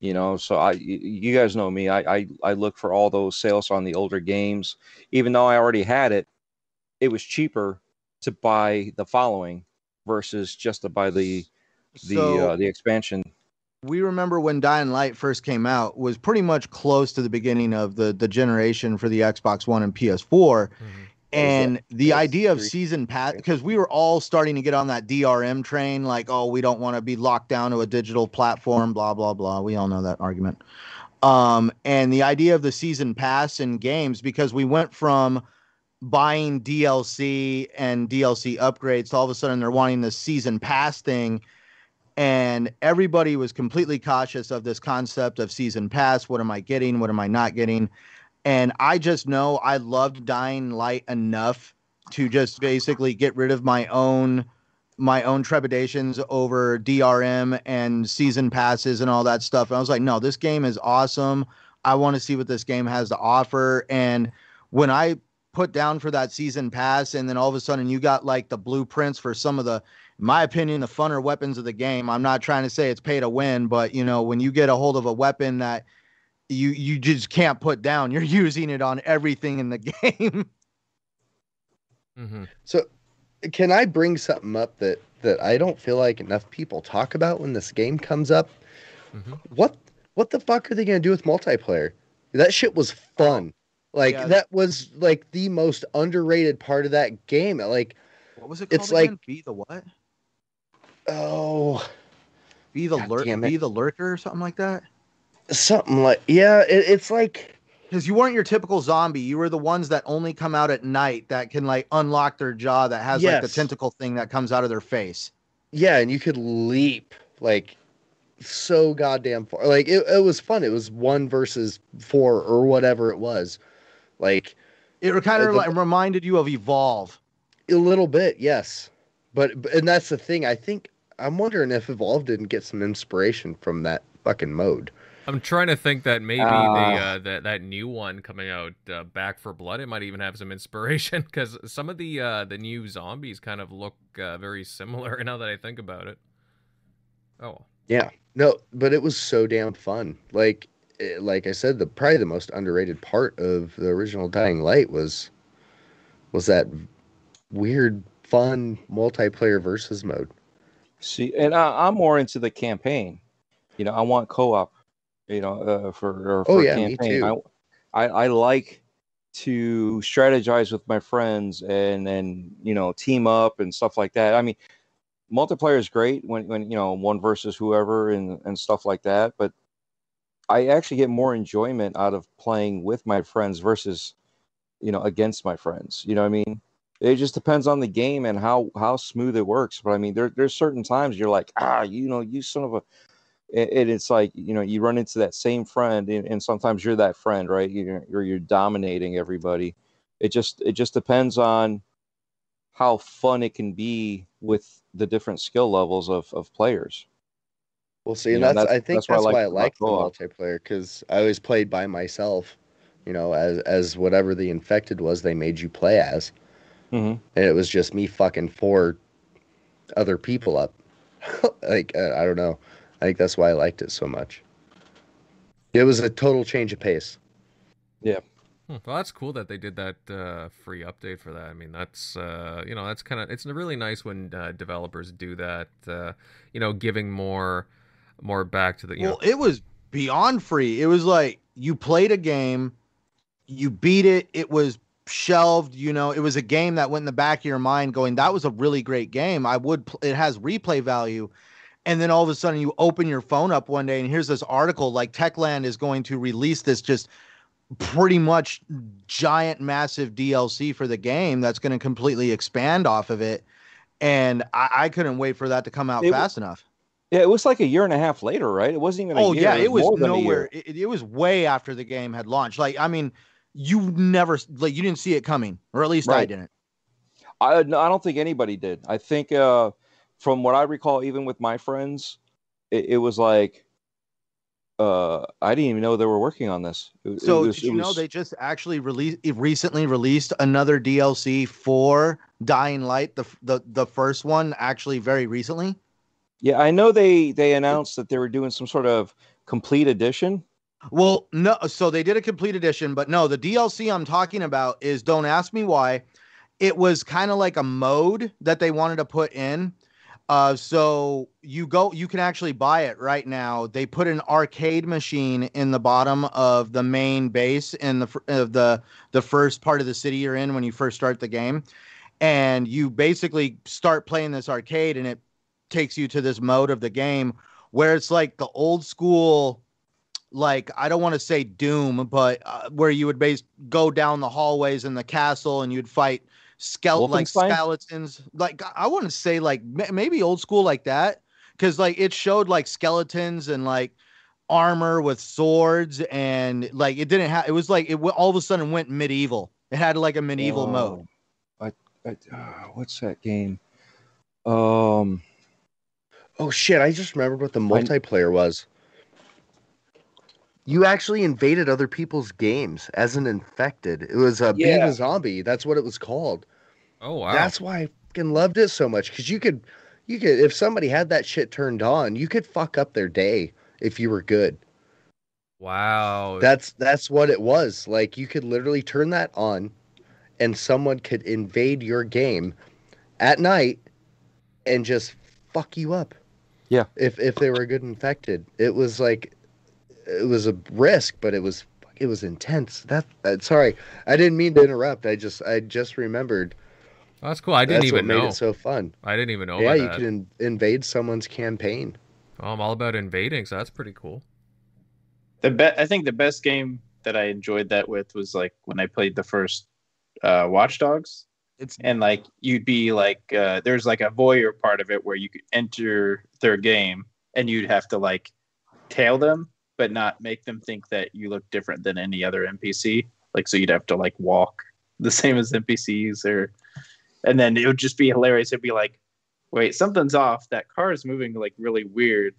You know, so I you guys know me. I I, I look for all those sales on the older games, even though I already had it. It was cheaper to buy the following versus just to buy the the so uh, the expansion. we remember when Dying Light first came out was pretty much close to the beginning of the the generation for the Xbox One and PS4. Mhm. And the Yes, idea of season pass, because we were all starting to get on that DRM train, like, oh, we don't want to be locked down to a digital platform, blah, blah, blah. We all know that argument. Um, and the idea of the season pass in games, because we went from buying DLC and DLC upgrades all of a sudden they're wanting this season pass thing. And everybody was completely cautious of this concept of season pass. What am I getting? What am I not getting? And I just know I loved Dying Light enough to just basically get rid of my own my own trepidations over DRM and season passes and all that stuff. And I was like, no, this game is awesome. I want to see what this game has to offer. And when I put down for that season pass, and then all of a sudden you got like the blueprints for some of the, in my opinion, the funner weapons of the game. I'm not trying to say it's pay to win, but you know, when you get a hold of a weapon that you you just can't put down, you're using it on everything in the game. Mhm. So, can I bring something up that that I don't feel like enough people talk about when this game comes up? Mhm. What what the fuck are they gonna do with multiplayer? That shit was fun. Like Yeah. that was like the most underrated part of that game. Like, What was it called? It's called like- Be the what? oh, Be the lurk. Be the lurker or something like that. something like yeah. It, it's like Because you weren't your typical zombie. You were the ones that only come out at night that can like unlock their jaw that has like the tentacle thing that comes out of their face. yeah, and you could leap like so goddamn far. Like it, it was fun. It was one versus four or whatever it was. Like It kind Uh, of the- like reminded you of Evolve. A little bit, yes. But but- and that's the thing. I think I'm wondering if Evolve didn't get some inspiration from that fucking mode. I'm trying to think that maybe the Ah. uh, that that new one coming out, uh, Back 4 Blood, it might even have some inspiration because some of the uh, the new zombies kind of look uh, very similar. Now that I think about it. Oh, yeah, No, but it was so damn fun. Like like I said, the probably the most underrated part of the original Dying Light was was that weird, fun multiplayer versus mode. See, and I, I'm more into the campaign. You know, I want co-op. You know, uh, for or Oh, for yeah, me campaign. too. I, I I like to strategize with my friends and and you know team up and stuff like that. I mean, multiplayer is great when when you know one versus whoever and and stuff like that. But I actually get more enjoyment out of playing with my friends versus you know against my friends. You know what I mean? It just depends on the game and how how smooth it works. But I mean, there there's certain times you're like, ah, you know, you son of a, and it's like you know you run into that same friend, and, and sometimes you're that friend, right? You're you're, you're dominating everybody. It just it just depends on how fun it can be with the different skill levels of of players. We'll see. You And that's, that's- I think that's why I that's like why I like the multiplayer because I always played by myself. You know, as as whatever the infected was, they made you play as. Mm-hmm. and it was just me fucking four other people up. like uh, I don't know. I think that's why I liked it so much. It was a total change of pace. Hmm, Well, that's cool that they did that uh, free update for that. I mean, that's uh, you know, that's kind of it's really nice when uh, developers do that. Uh, you know, giving more more back to the you Well, it was beyond free. It was like you played a game, you beat it. It was shelved. You know, it was a game that went in the back of your mind, going, "That was a really great game. I would. Pl- it has replay value." And then all of a sudden, you open your phone up one day, and here's this article like Techland is going to release this just pretty much giant, massive DLC for the game that's going to completely expand off of it. And I, I couldn't wait for that to come out It- fast enough. Yeah, it was like a year and a half later, right? It wasn't even. A Oh year, yeah, it was than a nowhere. It, it was way after the game had launched. Like I mean, you never like you didn't see it coming, or at least I didn't. I no, I don't think anybody did. I think uh, from what I recall, even with my friends, it, it was like uh, I didn't even know they were working on this. It, it So was- did it you know they just actually released recently released another DLC for Dying Light, the the the first one actually very recently. Yeah, I know they they announced that they were doing some sort of complete edition. Well, no, so they did a complete edition, but no, the DLC I'm talking about is don't ask me why. It was kind of like a mode that they wanted to put in. Uh, so you go, you can actually buy it right now. They put an arcade machine in the bottom of the main base in the of the the first part of the city you're in when you first start the game, and you basically start playing this arcade, and it takes you to this mode of the game where it's like the old school like I don't want to say Doom, but uh, where you would base go down the hallways in the castle and you'd fight skeleton like skeletons. Like I want to say like ma- maybe old school like that because like it showed like skeletons and like armor with swords and like it didn't have it was like it w- all of a sudden went medieval. It had like a medieval mode. I, I, uh, what's that game? Um, Oh shit! I just remembered what the multiplayer was. You actually invaded other people's games as an infected. It was a being a zombie. That's what it was called. Oh wow. That's why I fucking loved it so much because you could, you could if somebody had that shit turned on, you could fuck up their day if you were good. wow. That's that's what it was. Like you could literally turn that on, and someone could invade your game at night and just fuck you up. Yeah. If if they were good infected, it was like it was a risk, but it was it was intense. That, that sorry, I didn't mean to interrupt. I just I just remembered. Oh, That's cool. I didn't That's even what made it so fun. I didn't even know yeah, about you that. could in, invade someone's campaign. Oh, I'm all about invading, so that's pretty cool. The be- I think the best game that I enjoyed that with was like when I played the first uh, Watch Dogs, It's and like you'd be like, uh, there's like a voyeur part of it where you could enter their game and you'd have to like tail them, but not make them think that you look different than any other NPC. Like, so you'd have to like walk the same as NPCs, or and then it would just be hilarious. It'd be like, wait, something's off. That car is moving like really weird,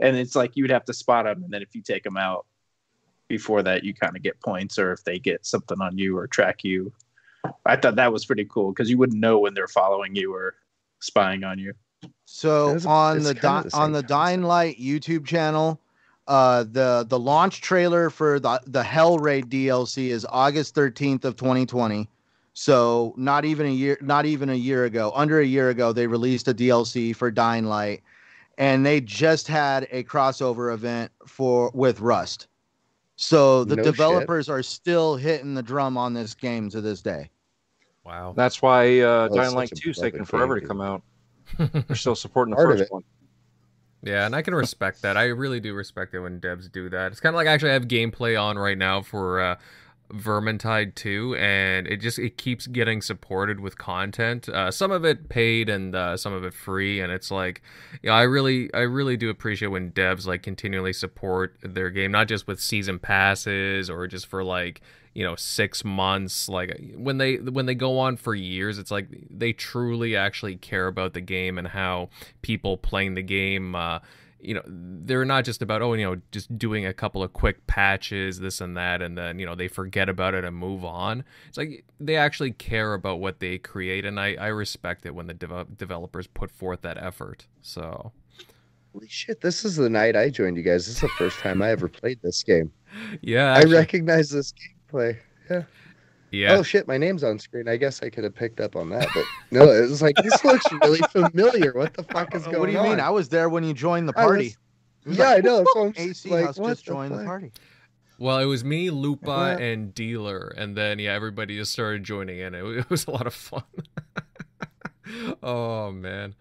and it's like you'd have to spot them, and then if you take them out before that, you kind of get points, or if they get something on you or track you. I thought that was pretty cool because you wouldn't know when they're following you or spying on you. So It's- on the Di- the on the concept. Dying Light YouTube channel, uh, the the launch trailer for the the Hellraid DLC is August thirteenth of twenty twenty. So not even a year, not even a year ago, under a year ago, they released a DLC for Dying Light, and they just had a crossover event for with Rust. So the No shit. developers are still hitting the drum on this game to this day. Wow. that's why uh, it's Dying Light a 2 is taking forever to come out. They're still supporting the first one. Yeah, and I can respect that. I really do respect it when devs do that. It's kind of like actually I have gameplay on right now for uh, Vermintide 2, and it just it keeps getting supported with content. Uh, some of it paid and uh, some of it free, and it's like, yeah, I really I really do appreciate when devs like continually support their game, not just with season passes or just for like you know six months like when they when they go on for years it's like they truly actually care about the game and how people playing the game uh you know they're not just about oh you know just doing a couple of quick patches this and that and then you know they forget about it and move on it's like they actually care about what they create and i i respect it when the dev- developers put forth that effort so Holy shit! This is the night I joined you guys. This is the first time I ever played this game. yeah I recognize this gameplay. Yeah. Yeah Oh shit! My name's on screen. I guess I could have picked up on that, but no. It was like this looks really familiar. What the fuck is going on? What do you mean? I was there when you joined the party. It was Yeah, like, I know. So I'm just AC like, House just the joined the fuck? party. Well, it was me, Lupa, Yeah. and Dealer, and then yeah, everybody just started joining in. It, it was a lot of fun. oh man.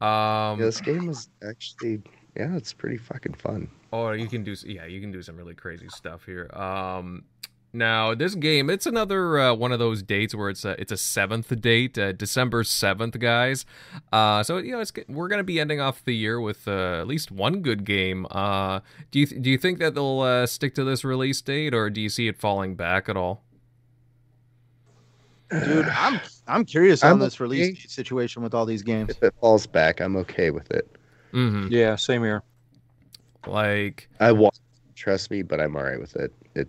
Um, Yeah, this game was actually, yeah, it's pretty fucking fun. Oh, you can do yeah, you can do some really crazy stuff here. Um, now this game, it's another uh, one of those dates where it's a it's a seventh date, uh, December seventh, guys. Uh, so you know it's we're gonna be ending off the year with uh, at least one good game. Uh, do you th- do you think that they'll uh, stick to this release date, or do you see it falling back at all? Dude, I'm I'm curious on I'm this okay. release date situation with all these games. If it falls back, I'm okay with it. Mm-hmm. Yeah, same here. Like I want, trust me, but I'm all right with it. It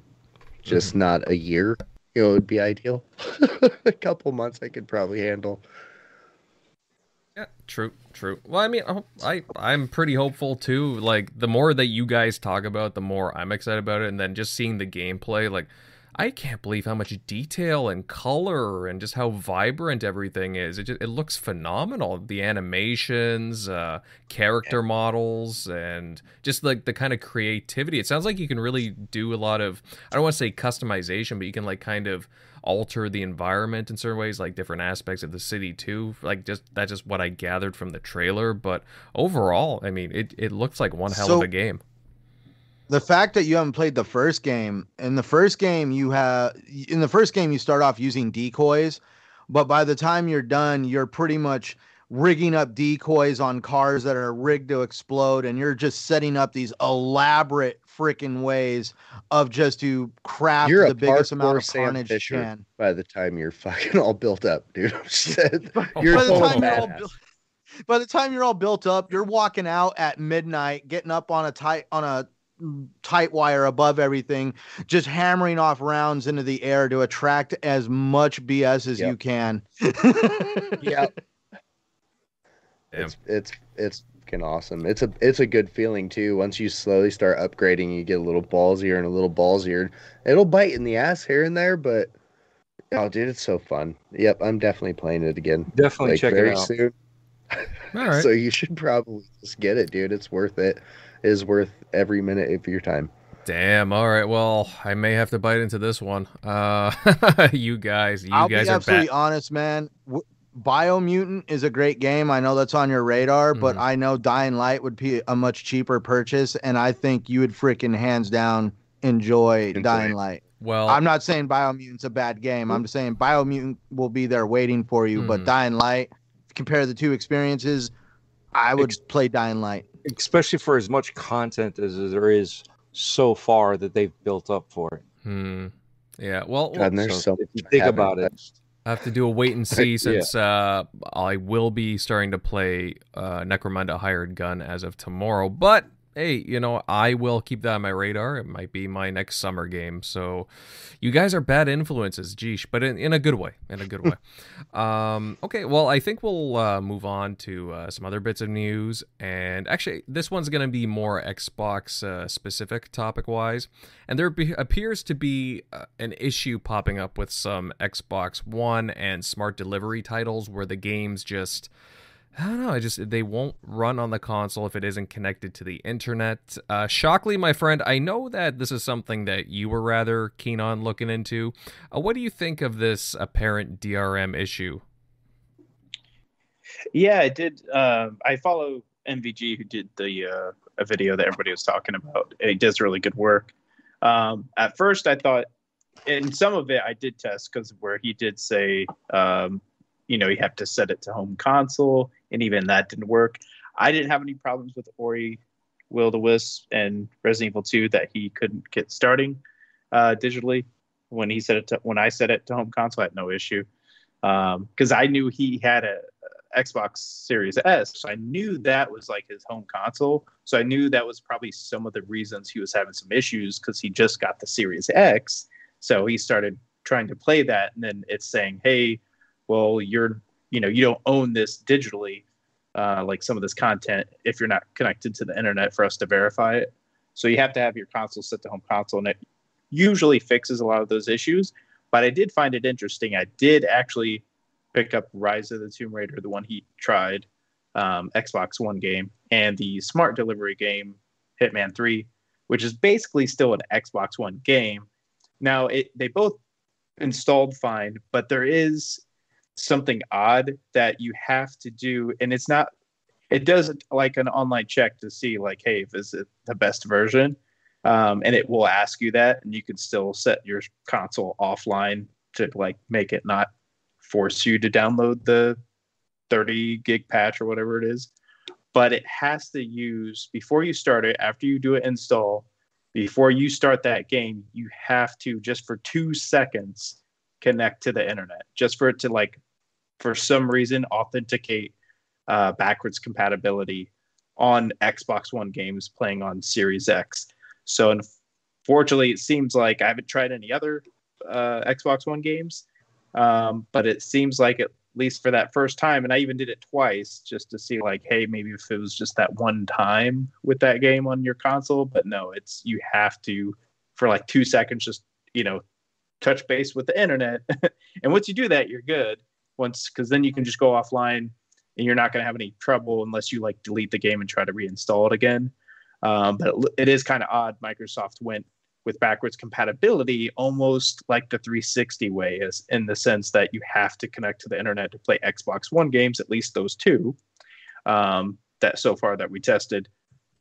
just mm-hmm. not a year. You know, it would be ideal. a couple months, I could probably handle. Yeah, true, true. Well, I mean, I- I'm pretty hopeful too. Like the more that you guys talk about, the more I'm excited about it, and then just seeing the gameplay, like I can't believe how much detail and color and just how vibrant everything is. It just it looks phenomenal. The animations, uh, character models, and just like the kind of creativity. It sounds like you can really do a lot of I don't want to say customization, but you can like kind of alter the environment in certain ways, like different aspects of the city too. Like just that's just what I gathered from the trailer. But overall, I mean, it it looks like one hell of a game. The fact that you haven't played the first game in the first game you have in the first game you start off using decoys but by the time you're done you're pretty much rigging up decoys on cars that are rigged to explode and you're just setting up these elaborate freaking ways of just to craft You're the biggest amount of Sam carnage you Fisher. can By the time you're fucking all built up, dude, Said, you're by the full time you're all badass. built, by the time you're all built up, you're walking out at midnight, getting up on a tight on a tight wire above everything, just hammering off rounds into the air to attract as much BS as Yep. you can. yeah, Damn. it's it's it's fucking awesome. It's a it's a good feeling too. Once you slowly start upgrading, you get a little ballsier and a little ballsier. It'll bite in the ass here and there, but oh, dude, it's so fun. Yep, I'm definitely playing it again. Definitely like check very it out. soon. All right. So you should probably just get it, dude. It's worth it. It is worth every minute of your time. Damn. All right. Well, I may have to bite into this one. Uh, you guys, you I'll guys be are absolutely bad. honest, man. W- Biomutant is a great game. I know that's on your radar, but Mhm. I know Dying Light would be a much cheaper purchase, and I think you would freaking hands down enjoy Enjoy Dying. Light. Well, I'm not saying Biomutant's a bad game. I'm just saying Biomutant will be there waiting for you. But Mhm. Dying Light, compare the two experiences, I would Ex- play Dying Light. Especially for as much content as there is so far that they've built up for it. hmm. Yeah. Well, God, and there's so, if you think about it. I have to do a wait and see Yeah. since uh, I will be starting to play uh, Necromunda Hired Gun as of tomorrow. But hey, you know, I will keep that on my radar. It might be my next summer game. So you guys are bad influences, geesh, but in, in a good way. In a good way. um, okay, well, I think we'll uh, move on to uh, some other bits of news. And actually, this one's going to be more Xbox uh, specific topic wise. And there be- appears to be uh, an issue popping up with some Xbox One and smart delivery titles where the games just. I don't know. I just they won't run on the console if it isn't connected to the internet. Uh, Shockley, my friend, I know that this is something that you were rather keen on looking into. Uh, what do you think of this apparent DRM issue? Yeah, I did. Um, I follow MVG, who did the uh, a video that everybody was talking about. And he does really good work. Um, at first, I thought, and some of it I did test because where he did say, um, you know, you have to set it to home console, and even that didn't work. I didn't have any problems with Ori, Will the Wisp, and Resident Evil 2 that he couldn't get starting uh, digitally. When he set it to, when I said it to home console, I had no issue because I knew he had a, Xbox Series S. So I knew that was like his home console. So I knew that was probably some of the reasons he was having some issues because he just got the Series X. So he started trying to play that, and then it's saying, "Hey, well, you're you know you don't own this digitally, uh, like some of this content if you're not connected to the internet for us to verify it. So you have to have your console set to home console, and it usually fixes a lot of those issues. But I did find it interesting. I did actually pick up Rise of the Tomb Raider, the one he tried, um, Xbox One game, and the smart delivery game Hitman 3, which is basically still an Xbox One game. Now, it they both installed fine, but there is something odd that you have to do, and it's not. It does like an online check to see like, hey, is it the best version? Um, and it will ask you that, and you can still set your console offline to like make it not force you to download the 30 gig patch or whatever it is. But it has to use before you start it, after you do it install, before you start that game, you have to just for two seconds connect to the internet, just for it to like, for some reason, authenticate uh, backwards compatibility on Xbox One games playing on Series X. So, unfortunately, it seems like I haven't tried any other uh, Xbox One games, um, but it seems like at least for that first time, and I even did it twice just to see like, hey, maybe if it was just that one time with that game on your console. But no, it's you have to for like two seconds just you know touch base with the internet, and once you do that, you're good. Once because then you can just go offline and you're not going to have any trouble unless you like delete the game and try to reinstall it again. Um, but it, it is kind of odd. Microsoft went with backwards compatibility almost like the 360 way is in the sense that you have to connect to the internet to play xbox one games at least those two um, that so far that we tested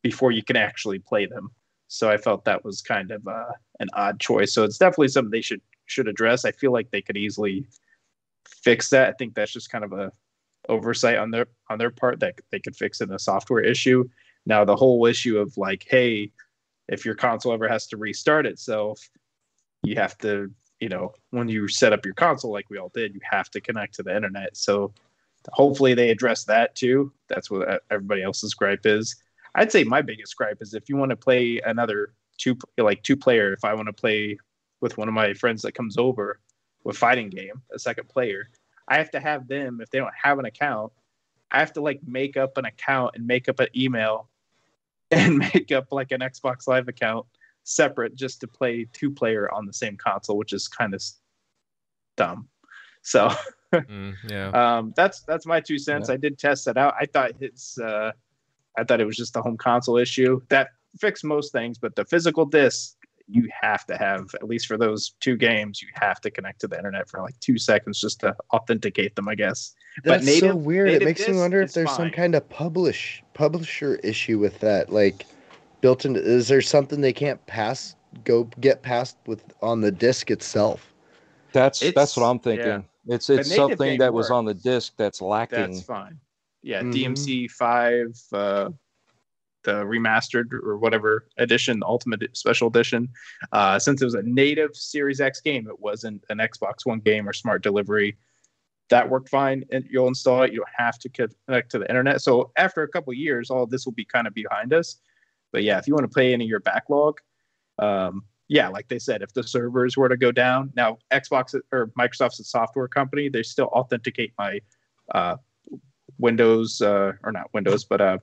before you can actually play them so i felt that was kind of uh, an odd choice so it's definitely something they should should address i feel like they could easily fix that i think that's just kind of a oversight on their on their part that they could fix in a software issue now the whole issue of like hey if your console ever has to restart itself, you have to, you know, when you set up your console like we all did, you have to connect to the internet. So hopefully they address that too. That's what everybody else's gripe is. I'd say my biggest gripe is if you want to play another two like two player, if I want to play with one of my friends that comes over with fighting game, a second player, I have to have them if they don't have an account, I have to like make up an account and make up an email and make up like an Xbox Live account separate just to play two player on the same console, which is kind of dumb. So mm, yeah, um, that's that's my two cents. Yeah. I did test that out. I thought it's uh, I thought it was just the home console issue that fixed most things, but the physical disc you have to have at least for those two games you have to connect to the internet for like two seconds just to authenticate them i guess. That's but native, so weird. It makes me wonder if there's fine. some kind of publish publisher issue with that like built into is there something they can't pass go get past with on the disc itself? That's it's, that's what i'm thinking. Yeah. it's it's something that was on the disc that's lacking. That's fine. Yeah mm-hmm. dmc5 uh the remastered or whatever edition, ultimate special edition. Uh, since it was a native Series X game, it wasn't an Xbox One game or smart delivery. That worked fine, and you'll install it. You don't have to connect to the internet. So after a couple years, all this will be kind of behind us. But yeah, if you want to play any of your backlog, um, yeah, like they said, if the servers were to go down, now Xbox or Microsoft's a software company, they still authenticate my uh, Windows uh, or not Windows, but uh,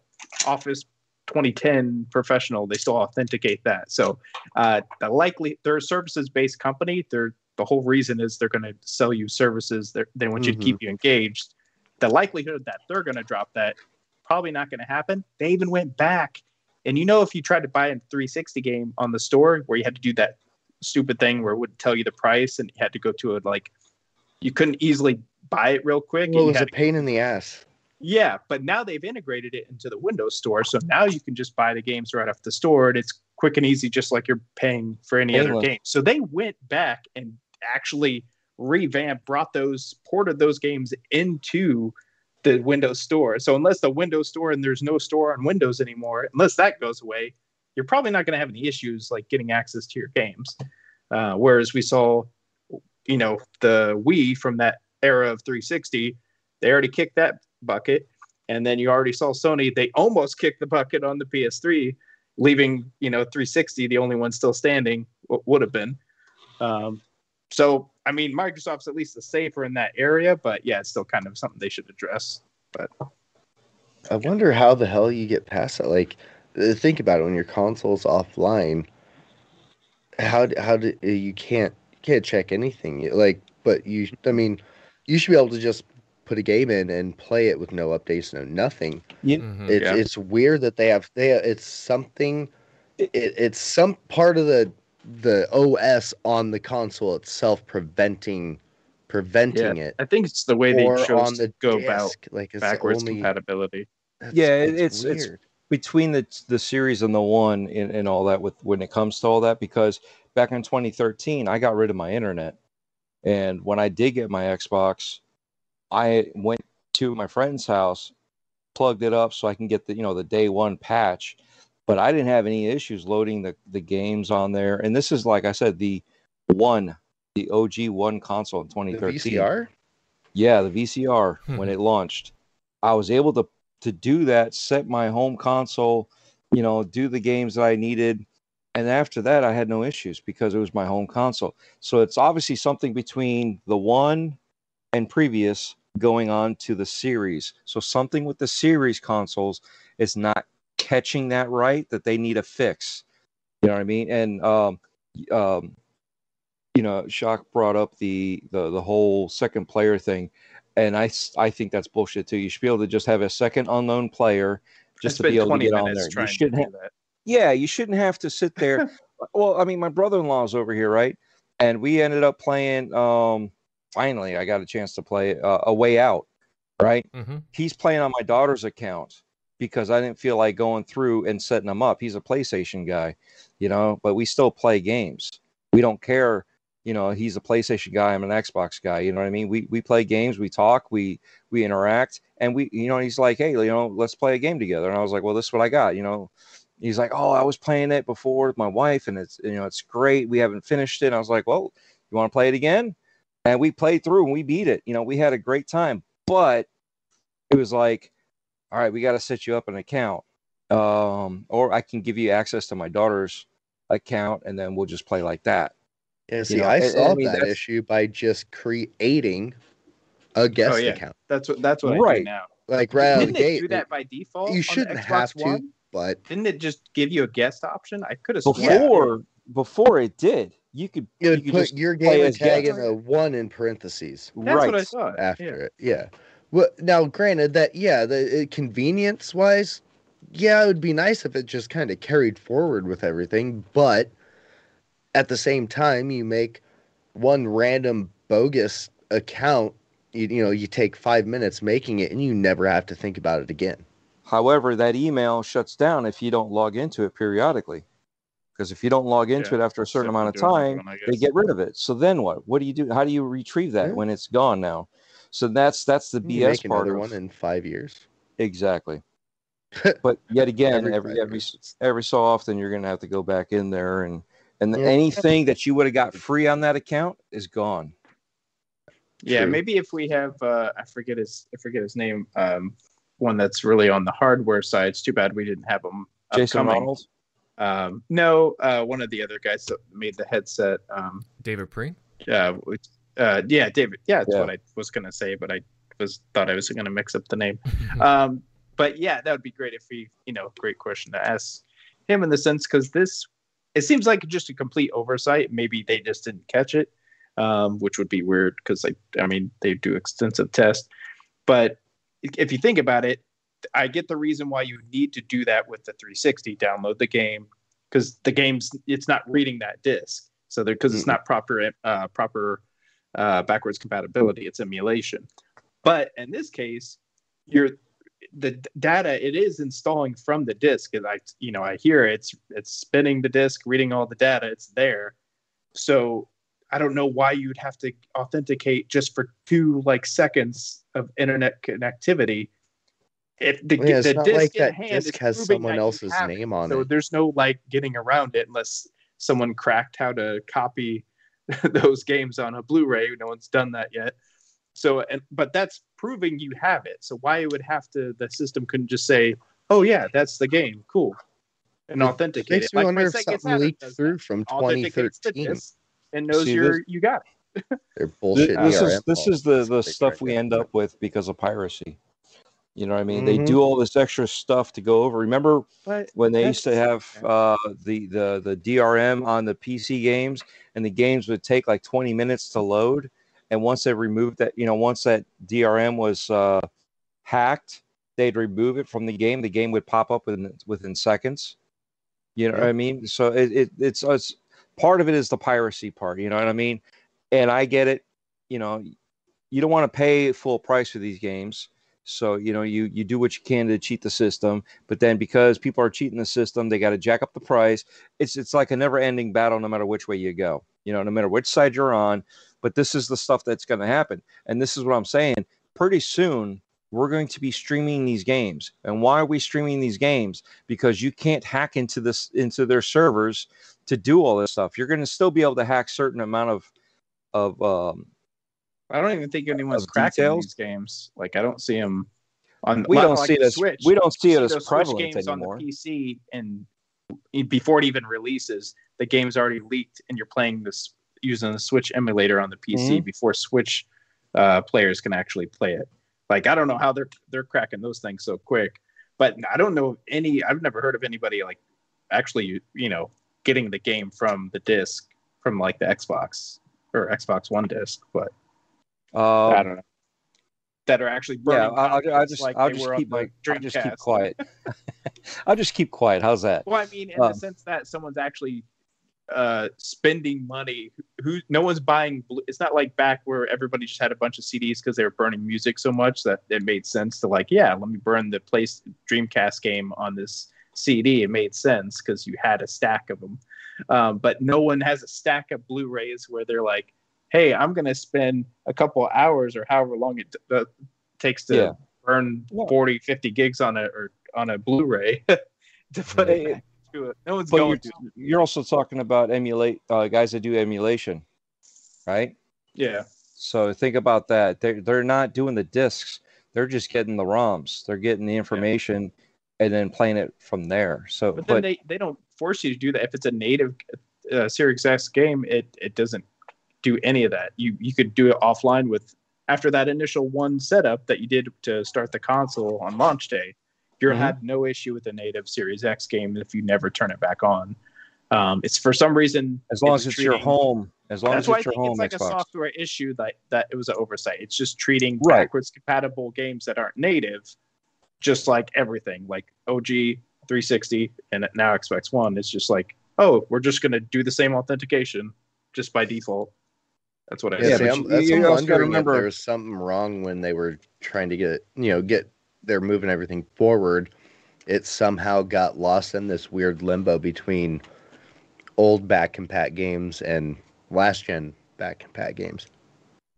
Office 2010 professional, they still authenticate that. So uh, the likely they're a services based company. They're the whole reason is they're going to sell you services. They're, they want you mm-hmm. to keep you engaged. The likelihood that they're going to drop that probably not going to happen. They even went back, and you know if you tried to buy a 360 game on the store where you had to do that stupid thing where it would tell you the price and you had to go to it like you couldn't easily buy it real quick. Well, it was a pain in the ass. Yeah, but now they've integrated it into the Windows Store, so now you can just buy the games right off the store, and it's quick and easy, just like you're paying for any other game. So they went back and actually revamped, brought those, ported those games into the Windows Store. So unless the Windows Store and there's no store on Windows anymore, unless that goes away, you're probably not going to have any issues like getting access to your games. Uh, whereas we saw, you know, the Wii from that era of 360, they already kicked that bucket. And then you already saw Sony, they almost kicked the bucket on the PS3, leaving, you know, 360, the only one still standing, would have been. Um, so, I mean, Microsoft's at least the safer in that area, but yeah, it's still kind of something they should address. But I wonder how the hell you get past that. Like, uh, think about it when your console's offline. How how do you can't you can't check anything like, but you I mean, you should be able to just put a game in and play it with no updates, no nothing. Yeah. Mm-hmm, it's yeah. it's weird that they have they it's something it, it's some part of the the OS on the console itself preventing preventing it. I think it's the way they or chose on to the go about like it's backwards only, compatibility. that's- Yeah, it- that's it's- it's- between the the series and the one and, and all that with when it comes to all that because back in 2013 I got rid of my internet and when I did get my Xbox I went to my friend's house plugged it up so I can get the you know the day one patch but I didn't have any issues loading the the games on there and this is like I said the one the OG one console in the 2013 VCR. yeah, the VCR when Mhm. it launched. I was able to to do that, set my home console, you know, do the games that I needed. And after that, I had no issues because it was my home console. So it's obviously something between the one and previous going on to the series. So something with the series consoles is not catching that right that they need a fix. You know what I mean? And um, um, you know, Shock brought up the the the whole second player thing, and I I think that's bullshit too. You should be able to just have a second unknown player just to be able to get on there. You shouldn't have, that. yeah, you shouldn't have to sit there. well, I mean, my brother-in-law's over here, right? And we ended up playing. Um, finally, I got a chance to play uh, a way out, right? Mm-hmm. He's playing on my daughter's account because I didn't feel like going through and setting him up. He's a PlayStation guy, you know, but we still play games. We don't care, you know, he's a PlayStation guy, I'm an Xbox guy, you know what I mean? We we play games, we talk, we we interact, and we you know, he's like, "Hey, you know, let's play a game together." And I was like, "Well, this is what I got," you know. He's like, "Oh, I was playing it before with my wife and it's you know, it's great. We haven't finished it." And I was like, "Well, you want to play it again?" And we played through and we beat it. You know, we had a great time. But it was like all right, we got to set you up an account. Um, or I can give you access to my daughter's account and then we'll just play like that. Yeah, see, know, I and- and solved I mean, that that's- issue by just creating a guest Oh, yeah. account. That's what that's what I do Right. now. Like right out of the Didn't it gate, do that by default? you shouldn't Xbox have to, One? but Didn't it just give you a guest option? I could have sworn. Before before it did, you could you you could put just your play gamer tag guest. in a one in parentheses That's right. what I thought. after yeah. it. Yeah. Well, now, granted that yeah, the convenience wise, yeah, it would be nice if it just kind of carried forward with everything, but at the same time, you make one random bogus account. You, you know, you take five minutes making it, and you never have to think about it again. However, that email shuts down if you don't log into it periodically. Because if you don't log into Yeah, it after a certain amount of for doing time, everyone, they get rid of it. So then what? What do you do? How do you retrieve that Yeah. when it's gone now? So that's that's the You BS make part another of one in five years. exactly. But yet again, every five every every so often you're gonna have to go back in there and and Yeah. anything that you would have got free on that account is gone. Yeah, True. maybe if we have uh I forget his I forget his name, um one that's really on the hardware side. It's too bad we didn't have him Jason upcoming. Ronald. Um no, uh one of the other guys that made the headset. Um David Preen. uh, uh yeah, David. Yeah, that's Yeah. what I was gonna say, but I was thought I was gonna mix up the name. um but yeah, that would be great if we, you know, great question to ask him in the sense because this it seems like just a complete oversight. Maybe they just didn't catch it, um, which would be weird because I, I mean, they do extensive tests. But if you think about it, I get the reason why you need to do that with the 360. Download the game because the game's it's not reading that disc, so because it's Mm-mm. not proper uh, proper uh, backwards compatibility. It's emulation. But in this case, you're the data it is installing from the disk and i you know i hear it's it's spinning the disk reading all the data it's there so i don't know why you'd have to authenticate just for two like seconds of internet connectivity if the, Yeah, it's the not disk like in that hand disc has someone else's have name on so it. there's no like getting around it unless someone cracked how to copy those games on a blu-ray no one's done that yet so and but that's proving you have it so why it would have to the system couldn't just say oh yeah that's the game cool and authenticate Makes it me Like wonder if something leaked through that. from Authenticates 2013. and knows See, you're this- you got it They're bullshit. this is this is the the stuff try we to end up with because of piracy. You know what I mean? They Mhm. do all this extra stuff to go over. Remember but when they used to have uh, the the the DRM on the PC games, and the games would take like 20 minutes to load, and once they removed that, you know, once that DRM was uh, hacked, they'd remove it from the game. The game would pop up within within seconds. You know what I mean? So it, it it's it's part of it is the piracy part. You know what I mean? And I get it. You know, you don't want to pay full price for these games. So you know you you do what you can to cheat the system, but then because people are cheating the system, they got to jack up the price. It's it's like a never-ending battle, no matter which way you go. You know, no matter which side you're on. But this is the stuff that's going to happen, and this is what I'm saying. Pretty soon, we're going to be streaming these games. And why are we streaming these games? Because you can't hack into this into their servers to do all this stuff. You're going to still be able to hack certain amount of of um, I don't even think anyone's cracking details? these games. Like I don't see them on. we don't like see it as Switch. we don't see it as prevalent games anymore. on the PC, and before it even releases, the game's already leaked, and you're playing this using the Switch emulator on the PC Mm-hmm. before Switch uh, players can actually play it. Like I don't know how they're they're cracking those things so quick, but I don't know any. I've never heard of anybody like actually you know getting the game from the disc from like the Xbox or Xbox One disc, but. I Um, don't know. That are actually burning I'll, I'll, I'll just like I'll just keep my I'll just keep quiet. I'll just keep quiet. How's that? Well, I mean, in Um, the sense that someone's actually uh, spending money. Who no one's buying. It's not like back where everybody just had a bunch of CDs because they were burning music so much that it made sense to like, yeah, let me burn the place Dreamcast game on this CD. It made sense because you had a stack of them. Um, but no one has a stack of Blu-rays where they're like, hey, I'm going to spend a couple of hours or however long it uh, takes to Yeah. burn Yeah. 40, 50 gigs on a or on a Blu-ray to put it Yeah. back to it. No one's But going you're, to. you're also talking about emulate uh, guys that do emulation, right? Yeah. So think about that. They're they're not doing the discs. They're just getting the ROMs. They're getting the information and then playing it from there. So, But but, then they, they don't force you to do that. If it's a native uh, Series X game, it, it doesn't do any of that. You you could do it offline with after that initial one setup that you did to start the console on launch day. You Mhm. had no issue with a native Series X game if you never turn it back on. Um, it's for some reason as long as it's it's your home, as long That's as why I it's your think home it's like a software issue that that it was an oversight. It's just treating Right. backwards compatible games that aren't native, just like everything, like OG 360 and now Xbox One. It's just like, oh, we're just gonna do the same authentication just by default. That's what I Yeah, Yeah, see, but I'm, you- that's, you I'm also wondering remember- if there was something wrong when they were trying to get, you know, get they're moving everything forward. It somehow got lost in this weird limbo between old back compat games and last gen back compat games.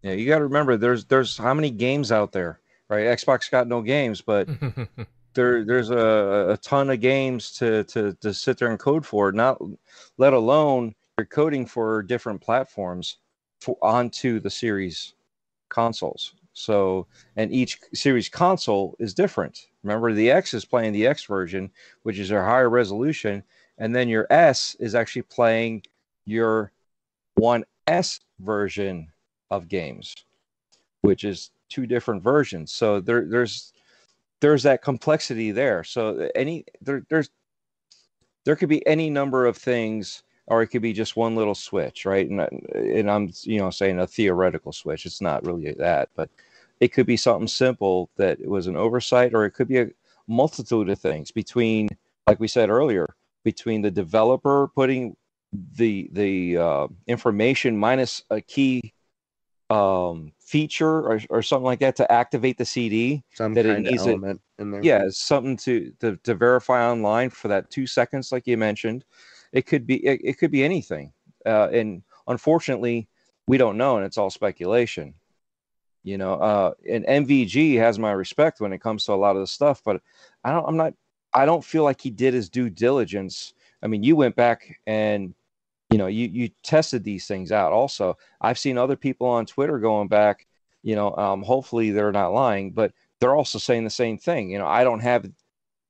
Yeah, you got to remember there's there's how many games out there, right? Xbox got no games, but there there's a, a ton of games to, to to sit there and code for. Not let alone you're coding for different platforms for onto the series consoles. So and each series console is different. Remember, the X is playing the X version, which is a higher resolution, and then your S is actually playing your One S version of games, which is two different versions. So there, there's there's that complexity there. So any there, there's there could be any number of things, or it could be just one little switch, right? And and I'm you know saying a theoretical switch. It's not really that, but it could be something simple that it was an oversight, or it could be a multitude of things between, like we said earlier, between the developer putting the the uh, information minus a key um, feature or, or something like that to activate the CD. Some That it kind of needs it- element in there. Yeah, something to, to to verify online for that two seconds, like you mentioned. It could be it, it could be anything, uh, and unfortunately, we don't know, and it's all speculation. You know, uh, and MVG has my respect when it comes to a lot of the stuff, but I don't. I'm not. I don't feel like he did his due diligence. I mean, you went back and you know you you tested these things out. Also, I've seen other people on Twitter going back. You know, um, hopefully they're not lying, but they're also saying the same thing. You know, I don't have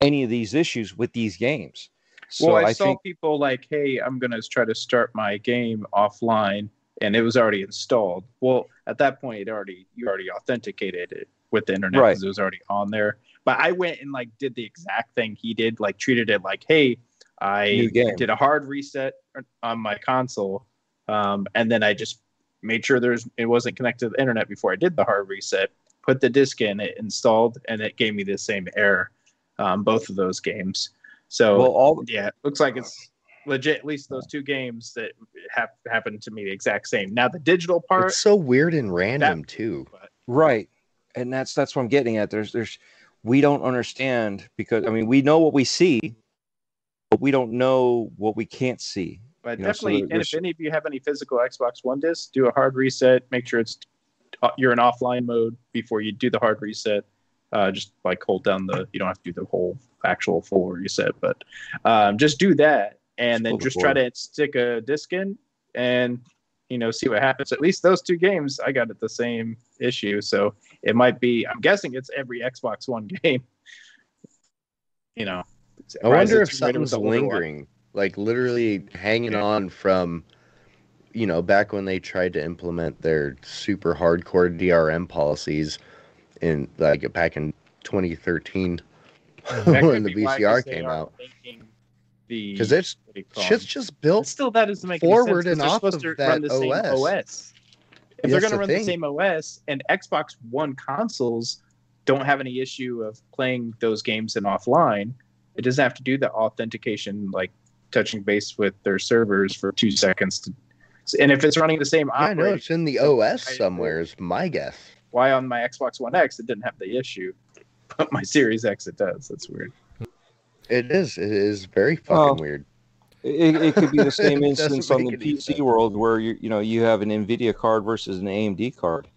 any of these issues with these games. So well, I, I, saw think people like, "Hey, I'm gonna try to start my game offline," and it was already installed. Well, at that point, it already you already authenticated it with the internet Right. because it was already on there. But I went and like did the exact thing he did, like treated it like, "Hey, I did a hard reset on my console, um, and then I just made sure there's it wasn't connected to the internet before I did the hard reset. Put the disk in, it installed, and it gave me the same error. Um, both of those games. So Well, all yeah, looks like it's legit. At least those two games that have happened to me the exact same. Now the digital part, It's so weird and random too. right, and that's that's what I'm getting at. There's there's we don't understand because I mean we know what we see, but we don't know what we can't see. but you know, so definitely. and if any of you have any physical Xbox One discs, do a hard reset. Make sure it's uh, you're in offline mode before you do the hard reset. Uh, just like hold down the. You don't have to do the whole actual full reset, but um, just do that, and then Pull the just try to stick a disc in and you know see what happens. At least those two games, I got it the same issue, so it might be. I'm guessing it's every Xbox One game. You know, I wonder if of was something's the one. lingering, like literally hanging Yeah. on from, you know, back when they tried to implement their super hardcore DRM policies in like back in 2013 when the be why, 'cause VCR came out. because it's what do you call shit's just built. still, that doesn't make forward any sense, and off supposed of to run that the same OS. OS. If they're going to the run thing. the same OS, and Xbox One consoles don't have any issue of playing those games in offline, it doesn't have to do the authentication like touching base with their servers for two seconds. To, and if it's running the same I know it's in the OS somewhere. Is my guess. Why on my Xbox One X it didn't have the issue, but my Series X it does. That's weird. It is. It is very fucking Oh. weird. It, it could be the same instance on the PC sense. world where you you know you have an Nvidia card versus an AMD card.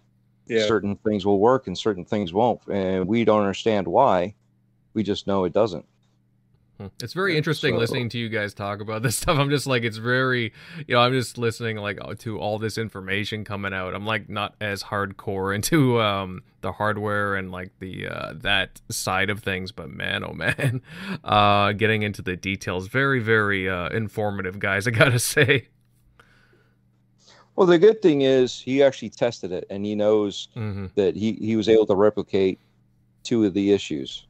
Yeah. Certain things will work and certain things won't, and we don't understand why. We just know it doesn't. It's very interesting so- listening to you guys talk about this stuff. I'm just like, it's very, you know, I'm just listening like uh, to all this information coming out. I'm like not as hardcore into um the hardware and like the uh that side of things, but man, oh man, uh getting into the details, very very uh informative, guys. I gotta say. Well, the good thing is he actually tested it, and he knows hmm that he he was able to replicate two of the issues.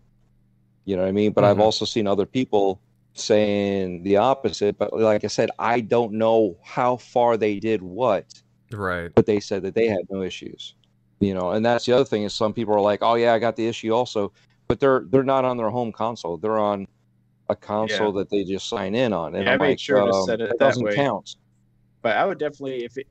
You know what I mean? But I've Mhm. also seen other people saying the opposite. But like I said, I don't know how far they did what, Right. but they said that they had no issues. You know, and that's the other thing is some people are like, "Oh yeah, I got the issue also," but they're they're not on their home console. They're on a console that they just sign in on, and Yeah, I I'm made like, sure to um, set it that that doesn't way. count. but I would definitely if it,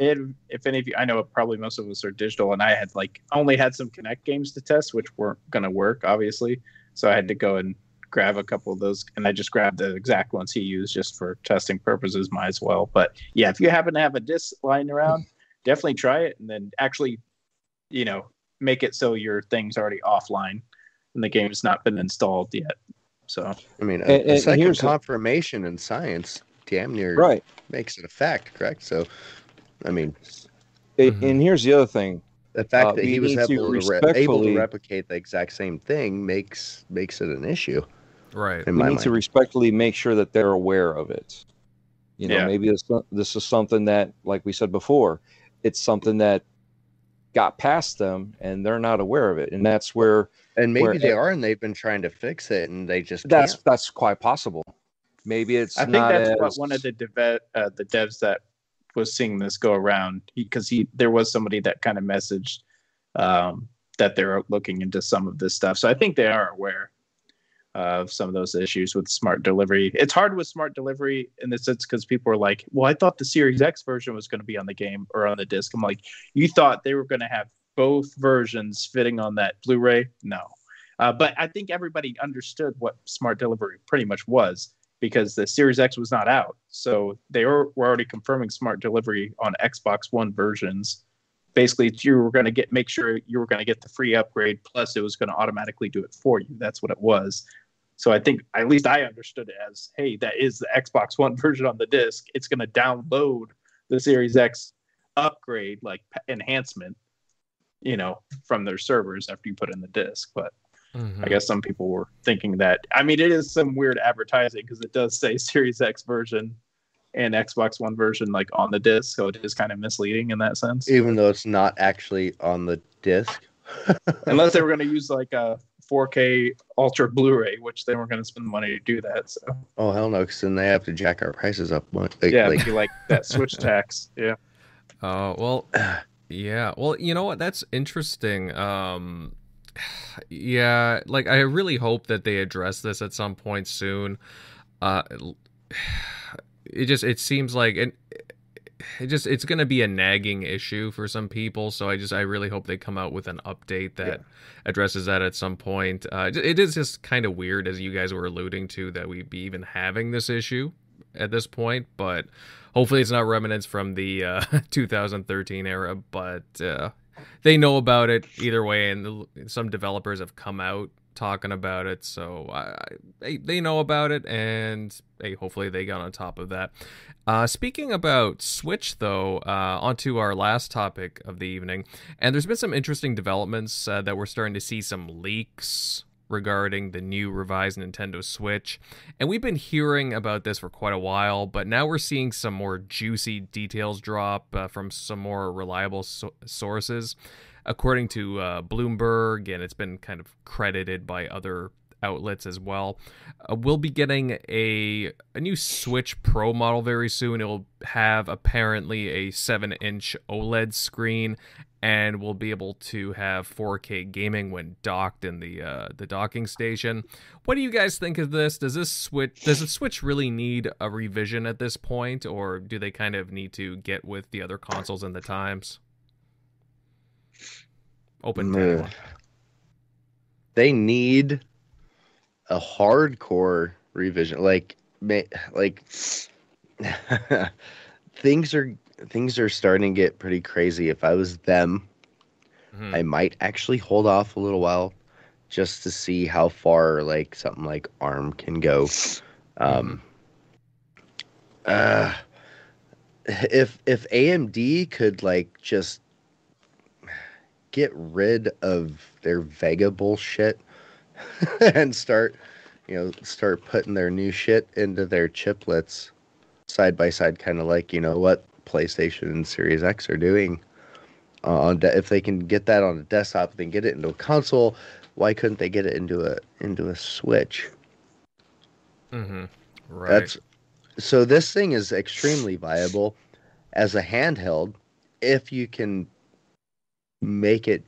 if any of you I know probably most of us are digital and I had like only had some Kinect games to test which weren't gonna work obviously so I had to go and grab a couple of those and I just grabbed the exact ones he used just for testing purposes might as well but yeah if you happen to have a disc lying around definitely try it and then actually you know make it so your thing's already offline and the game's not been installed yet so I mean, a, And- a and second here's the- confirmation in science damn near Right. makes it a fact, correct? So, I mean, It- Mhm. And here's the other thing. The fact Uh, that he was need to able to, re- able to replicate the exact same thing makes makes it an issue Right. in we my need mind. to respectfully make sure that they're aware of it. You know, Yeah. maybe this this is something that, like we said before, it's something that got past them and they're not aware of it, and that's where and maybe where- they are, and they've been trying to fix it, and they just that's can't. that's quite possible. Maybe it's I think not that's as, what one of the deve- uh, the devs that was seeing this go around because he, there was somebody that kind of messaged um, that they're looking into some of this stuff. So I think they are aware of some of those issues with smart delivery. It's hard with smart delivery in the sense because people are like, "Well, I thought the Series X version was going to be on the game or on the disc." I'm like, "You thought they were going to have both versions fitting on that Blu-ray?" No. Uh, but I think everybody understood what smart delivery pretty much was because the Series X was not out. So they were, were already confirming smart delivery on Xbox One versions. Basically, you were going to get make sure you were going to get the free upgrade, plus it was going to automatically do it for you. That's what it was. So I think at least I understood it as, hey, that is the Xbox One version on the disc. It's going to download the Series X upgrade, like enhancement, you know, from their servers after you put in the disc. But Mhm. I guess some people were thinking that. I mean, it is some weird advertising because it does say Series X version and Xbox One version like on the disc, so it is kind of misleading in that sense. even though it's not actually on the disc. Unless they were going to use like a 4K Ultra Blu-ray, which they weren't going to spend the money to do that. So Oh hell no! Because then they have to jack our prices up. Like, like- yeah, like, like that Switch tax. Yeah, Oh well, yeah. Well, you know what? That's interesting. Um, yeah, like I really hope that they address this at some point soon. uh, it just it seems like it, it just it's going to be a nagging issue for some people. So I just I really hope they come out with an update that addresses that at some point. Uh, it is just kind of weird, as you guys were alluding to, that we be even having this issue at this point, but hopefully it's not remnants from the uh, 2013 era. But uh, they know about it either way, and some developers have come out talking about it, so I, they they know about it, and hey, hopefully they got on top of that. Uh, speaking about Switch, though, uh, onto our last topic of the evening, and there's been some interesting developments uh, that we're starting to see some leaks regarding the new revised Nintendo Switch. And we've been hearing about this for quite a while, but now we're seeing some more juicy details drop uh, from some more reliable so- sources. According to uh, Bloomberg, and it's been kind of credited by other outlets as well. Uh, we'll be getting a a new Switch Pro model very soon. It'll have apparently a 7-inch OLED screen and we'll be able to have 4K gaming when docked in the uh, the docking station. What do you guys think of this? Does this switch does the Switch really need a revision at this point or do they kind of need to get with the other consoles in the times? Open anyone. they need a hardcore revision like like things are things are starting to get pretty crazy. If i was them Mhm. i might actually hold off a little while just to see how far like something like arm can go. Um uh if if amd could like just get rid of their vega bullshit and start you know start putting their new shit into their chiplets side by side kind of like you know what playstation and series x are doing uh, on de- if they can get that on a desktop then get it into a console why couldn't they get it into a into a switch Mhm. Right. that's so this thing is extremely viable as a handheld if you can make it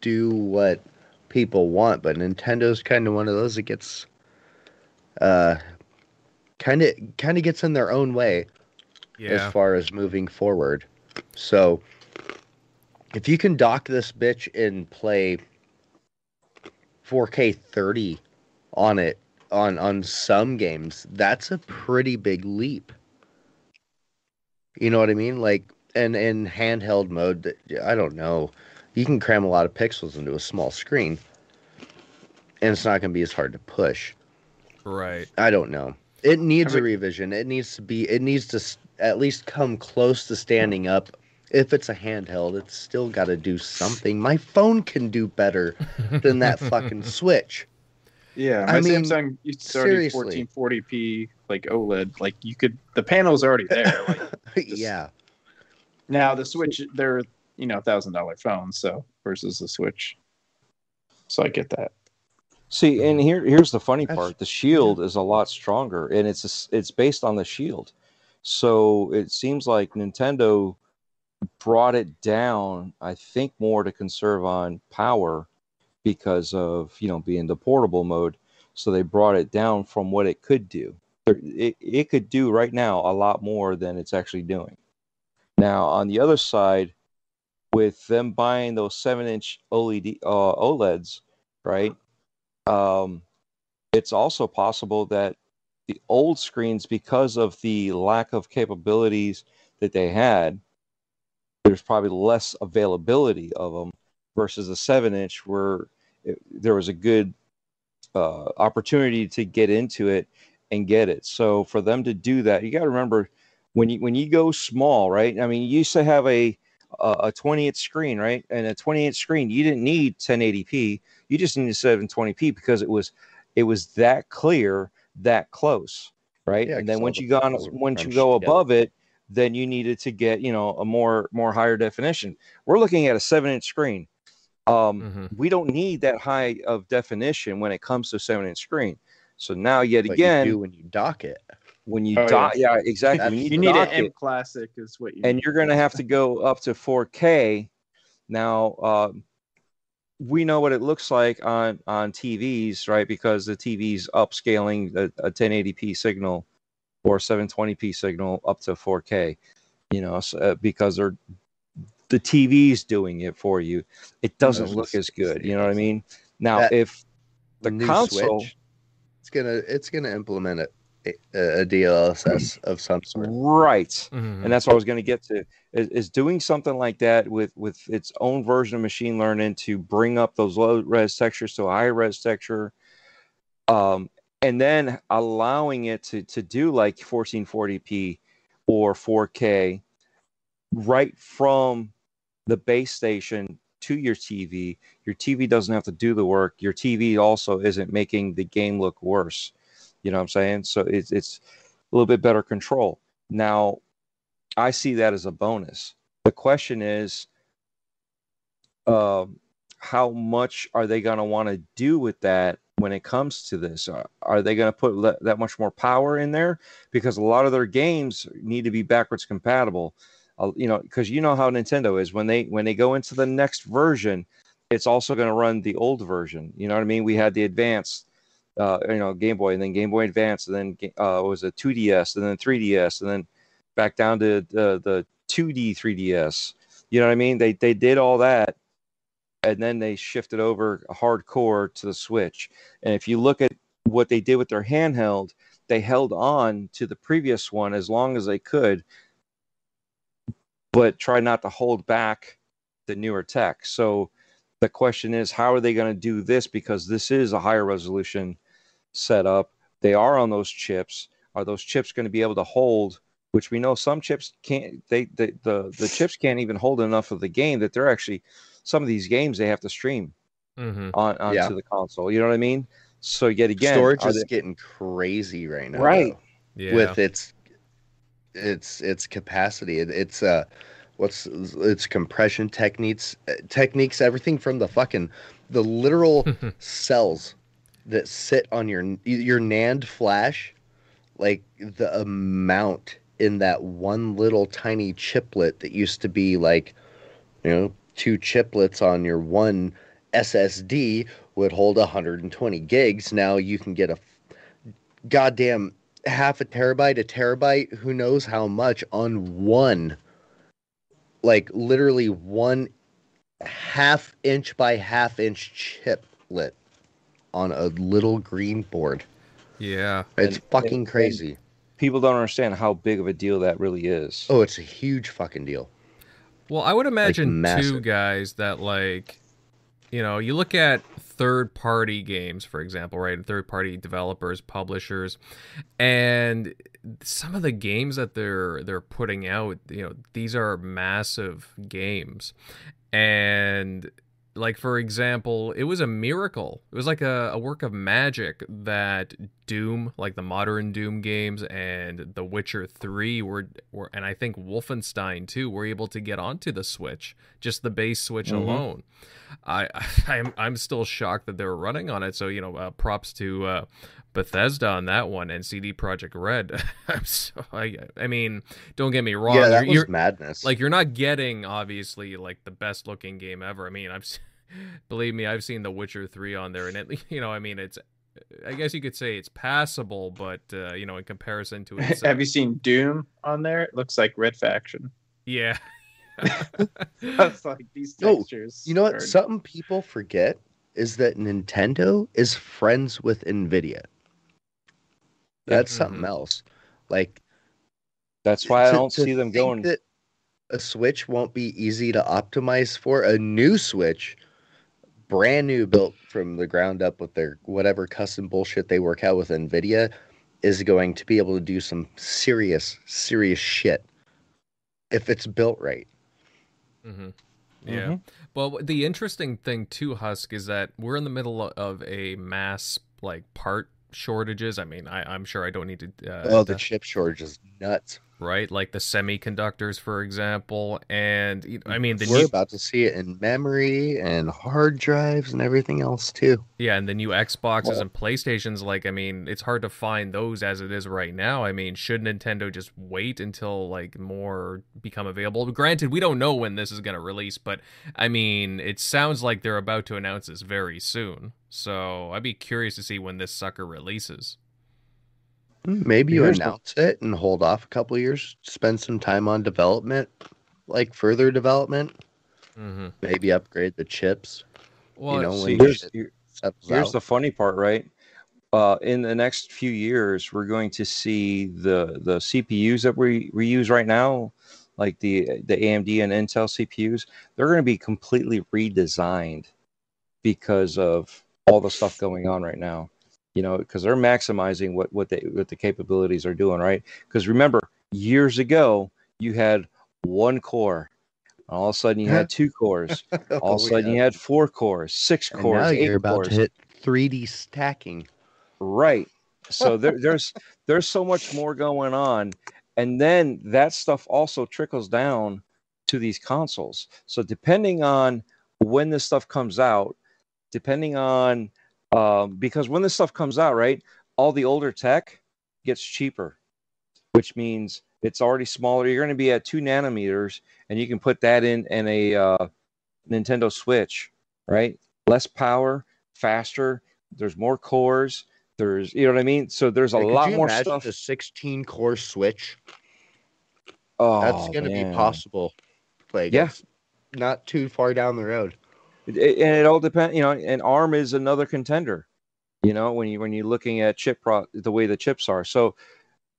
do what people want, but Nintendo's kind of one of those that gets uh kind of kind of gets in their own way yeah. as far as moving forward. So if you can dock this bitch and play 4K 30 on it on on some games, that's a pretty big leap. You know what I mean? Like and in handheld mode, I don't know. You can cram a lot of pixels into a small screen, and it's not going to be as hard to push. Right. I don't know. It needs I a mean- revision. It needs to be. It needs to s- at least come close to standing up. If it's a handheld, it's still got to do something. My phone can do better than that fucking Switch. Yeah, I my mean, Samsung it's already seriously. 1440p like OLED. Like you could, the panel's already there. Like Just- yeah, now the Switch, they're you know thousand dollar phones, so versus the Switch. So I get that. See, and here here's the funny part: the shield is a lot stronger, and it's a s it's based on the shield. So it seems like Nintendo brought it down. I think more to conserve on power because of you know being the portable mode. So they brought it down from what it could do. It it could do right now a lot more than it's actually doing. Now on the other side, with them buying those seven inch OLED uh, OLEDs, right? um, it's also possible that the old screens, because of the lack of capabilities that they had, there's probably less availability of them versus a seven inch where it, there was a good uh, opportunity to get into it and get it. So for them to do that, you got to remember when you when you go small, right? I mean, you used to have a a a 20 inch screen, right? And a 20 inch screen, you didn't need 1080p you just needed 720p because it was it was that clear that close right Yeah, and then once all you go on once you crunched go together. above it then you needed to get you know a more more higher definition we're looking at a seven inch screen um Mhm. we don't need that high of definition when it comes to seven inch screen so now yet but again you do when you dock it. when you Oh, dock yeah, exactly when You, you, need an M it, Classic, is what you. and need. you're going to have to go up to 4K. Now, um, we know what it looks like on on TVs, right? Because the TV's upscaling a, a 1080p signal or 720p signal up to 4K. You know, so, uh, because they're the TV's doing it for you. It doesn't look as good. You know what I mean? Now, if the console, Switch, it's gonna it's gonna implement a, a, a DLSS of some sort. right, Mhm. and that's what I was going to get to is, is doing something like that with with its own version of machine learning to bring up those low res textures to a high res texture um, and then allowing it to to do like 1440p or 4k right from the base station to your TV your TV doesn't have to do the work your TV also isn't making the game look worse you know what I'm saying so it's it's a little bit better control now I see that as a bonus. The question is, um, how much are they going to want to do with that when it comes to this? Are, are they going to put le- that much more power in there? Because a lot of their games need to be backwards compatible. Uh, you know, because you know how Nintendo is when they when they go into the next version, it's also going to run the old version. You know what I mean? We had the advanced. Uh, you know, Game Boy, and then Game Boy Advance, and then uh, was it 2DS, and then 3DS, and then back down to the the 2D 3DS. You know what I mean? They they did all that, and then they shifted over hardcore to the Switch. And if you look at what they did with their handheld, they held on to the previous one as long as they could, but try not to hold back the newer tech. So the question is, how are they going to do this? Because this is a higher resolution setup. They are on those chips. Are those chips going to be able to hold which we know some chips can't they, they the the chips can't even hold enough of the game that they're actually some of these games they have to stream Mhm. on onto Yeah. the console you know what i mean so yet again Storage are is they- getting crazy right now. Right. though, Yeah. With its its its capacity, it, it's uh, what's its compression techniques, uh, techniques, everything from the fucking the literal cells that sit on your your NAND flash, like the amount in that one little tiny chiplet that used to be like, you know, two chiplets on your one SSD would hold 120 gigs. Now you can get a goddamn half a terabyte, a terabyte, who knows how much on one, like literally one half inch by half inch chiplet on a little green board. yeah. It's And- fucking and- crazy. people don't understand how big of a deal that really is Oh, it's a huge fucking deal. Well, I would imagine too, massive. guys, that like, you know, you look at third-party games, for example, right? Third-party developers, publishers, and some of the games that they're they're putting out, you know, these are massive games, and like for example, it was a miracle. It was like a, a work of magic that Doom, like the modern Doom games, and The Witcher Three were, were and I think Wolfenstein too, were able to get onto the Switch, just the base Switch Mhm. alone. I, I'm I'm still shocked that they were running on it. So you know, uh, props to uh, Bethesda on that one and CD Projekt Red. I'm so I, I mean, don't get me wrong. yeah, that you're- was you're- madness. like you're not getting obviously like the best looking game ever. I mean, I've believe me, I've seen The Witcher 3 on there and it you know, I mean, it's I guess you could say it's passable, but uh, you know, in comparison to its uh, Have you seen Doom on there? It looks like Red Faction. yeah. That's like these No, textures. you know what? are- Something people forget is that Nintendo is friends with Nvidia. That's something Mhm. else. Like that's why i don't to see them think going that a switch won't be easy to optimize for a new switch brand new built from the ground up with their whatever custom bullshit they work out with nvidia is going to be able to do some serious serious shit if it's built right Mm-hmm. Yeah. Mhm. Well, the interesting thing too, Husk, is that we're in the middle of a mass like part shortages. I mean, I, I'm sure I don't need to. Uh, oh the chip shortage is nuts right? Like the semiconductors, for example. And you know, I mean, the We're new, about to see it in memory and hard drives and everything else too. yeah, and the new Xboxes and PlayStations. Like, I mean, it's hard to find those as it is right now. I mean, should Nintendo just wait until like more become available? Granted, we don't know when this is going to release, but I mean, it sounds like they're about to announce this very soon. So I'd be curious to see when this sucker releases. Maybe you Here's the- announce it and hold off a couple of years, spend some time on development, like further development. Mm-hmm. Maybe upgrade the chips. Well, know, See, when here's, shit here- settles here's the funny part, right? Uh, in the next few years, we're going to see the the CPUs that we, we use right now, like the the AMD and Intel CPUs, they're going to be completely redesigned because of all the stuff going on right now. You know, because they're maximizing what what they what the capabilities are doing, right? Because remember, years ago you had one core, all of a sudden you had two cores, oh, all of a sudden you had four cores, six Oh, And cores, now you're about cores. to hit 3D stacking. Right. So there, there's there's so much more going on, and then that stuff also trickles down to these consoles. So depending on when this stuff comes out, depending on um, because when this stuff comes out, right, all the older tech gets cheaper, which means it's already smaller. You're going to be at two nanometers, and you can put that in in a uh, Nintendo Switch, right? Less power, faster. There's more cores. There's, you know what I mean. So there's a lot you more imagine stuff. A 16 core Switch. Oh, That's going to be possible. Like, Yeah. not too far down the road. It- it- and it all depends, you know. And ARM is another contender. You know, when you when you're looking at chip pro, the way the chips are. So,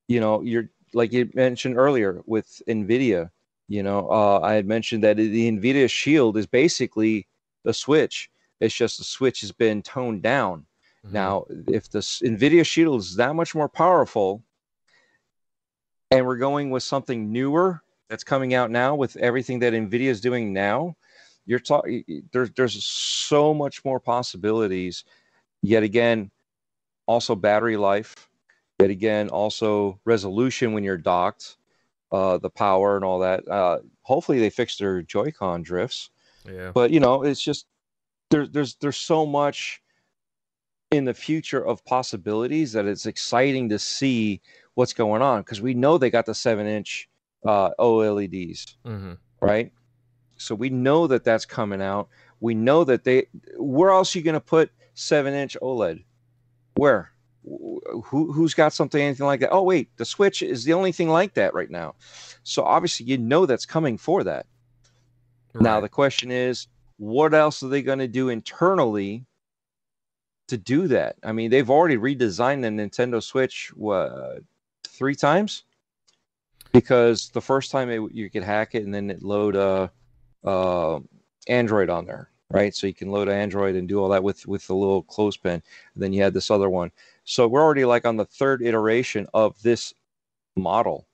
you know, you're like you mentioned earlier with Nvidia. You know, uh, I had mentioned that the Nvidia Shield is basically the Switch. It's just the Switch has been toned down. Mhm. Now, if the Nvidia Shield is that much more powerful, and we're going with something newer that's coming out now with everything that Nvidia is doing now, you're talking. There's there's so much more possibilities. Yet again, also battery life. Yet again, also resolution when you're docked, uh, the power and all that. Uh, hopefully, they fix their Joy-Con drifts yeah. but you know it's just there's there's there's so much in the future of possibilities that it's exciting to see what's going on because we know they got the seven inch uh, OLEDs, Mm-hmm. right? So we know that that's coming out. We know that they. Where else are you going to put seven inch OLED? Where? Who who's got something anything like that? Oh wait, the Switch is the only thing like that right now. So obviously you know that's coming for that. Now the question is, what else are they going to do internally to do that? I mean, they've already redesigned the Nintendo Switch what three times because the first time it, you could hack it and then it load uh, uh, Android on there, right? So you can load Android and do all that with with the little clothespin. And then you had this other one. So we're already like on the third iteration of this model,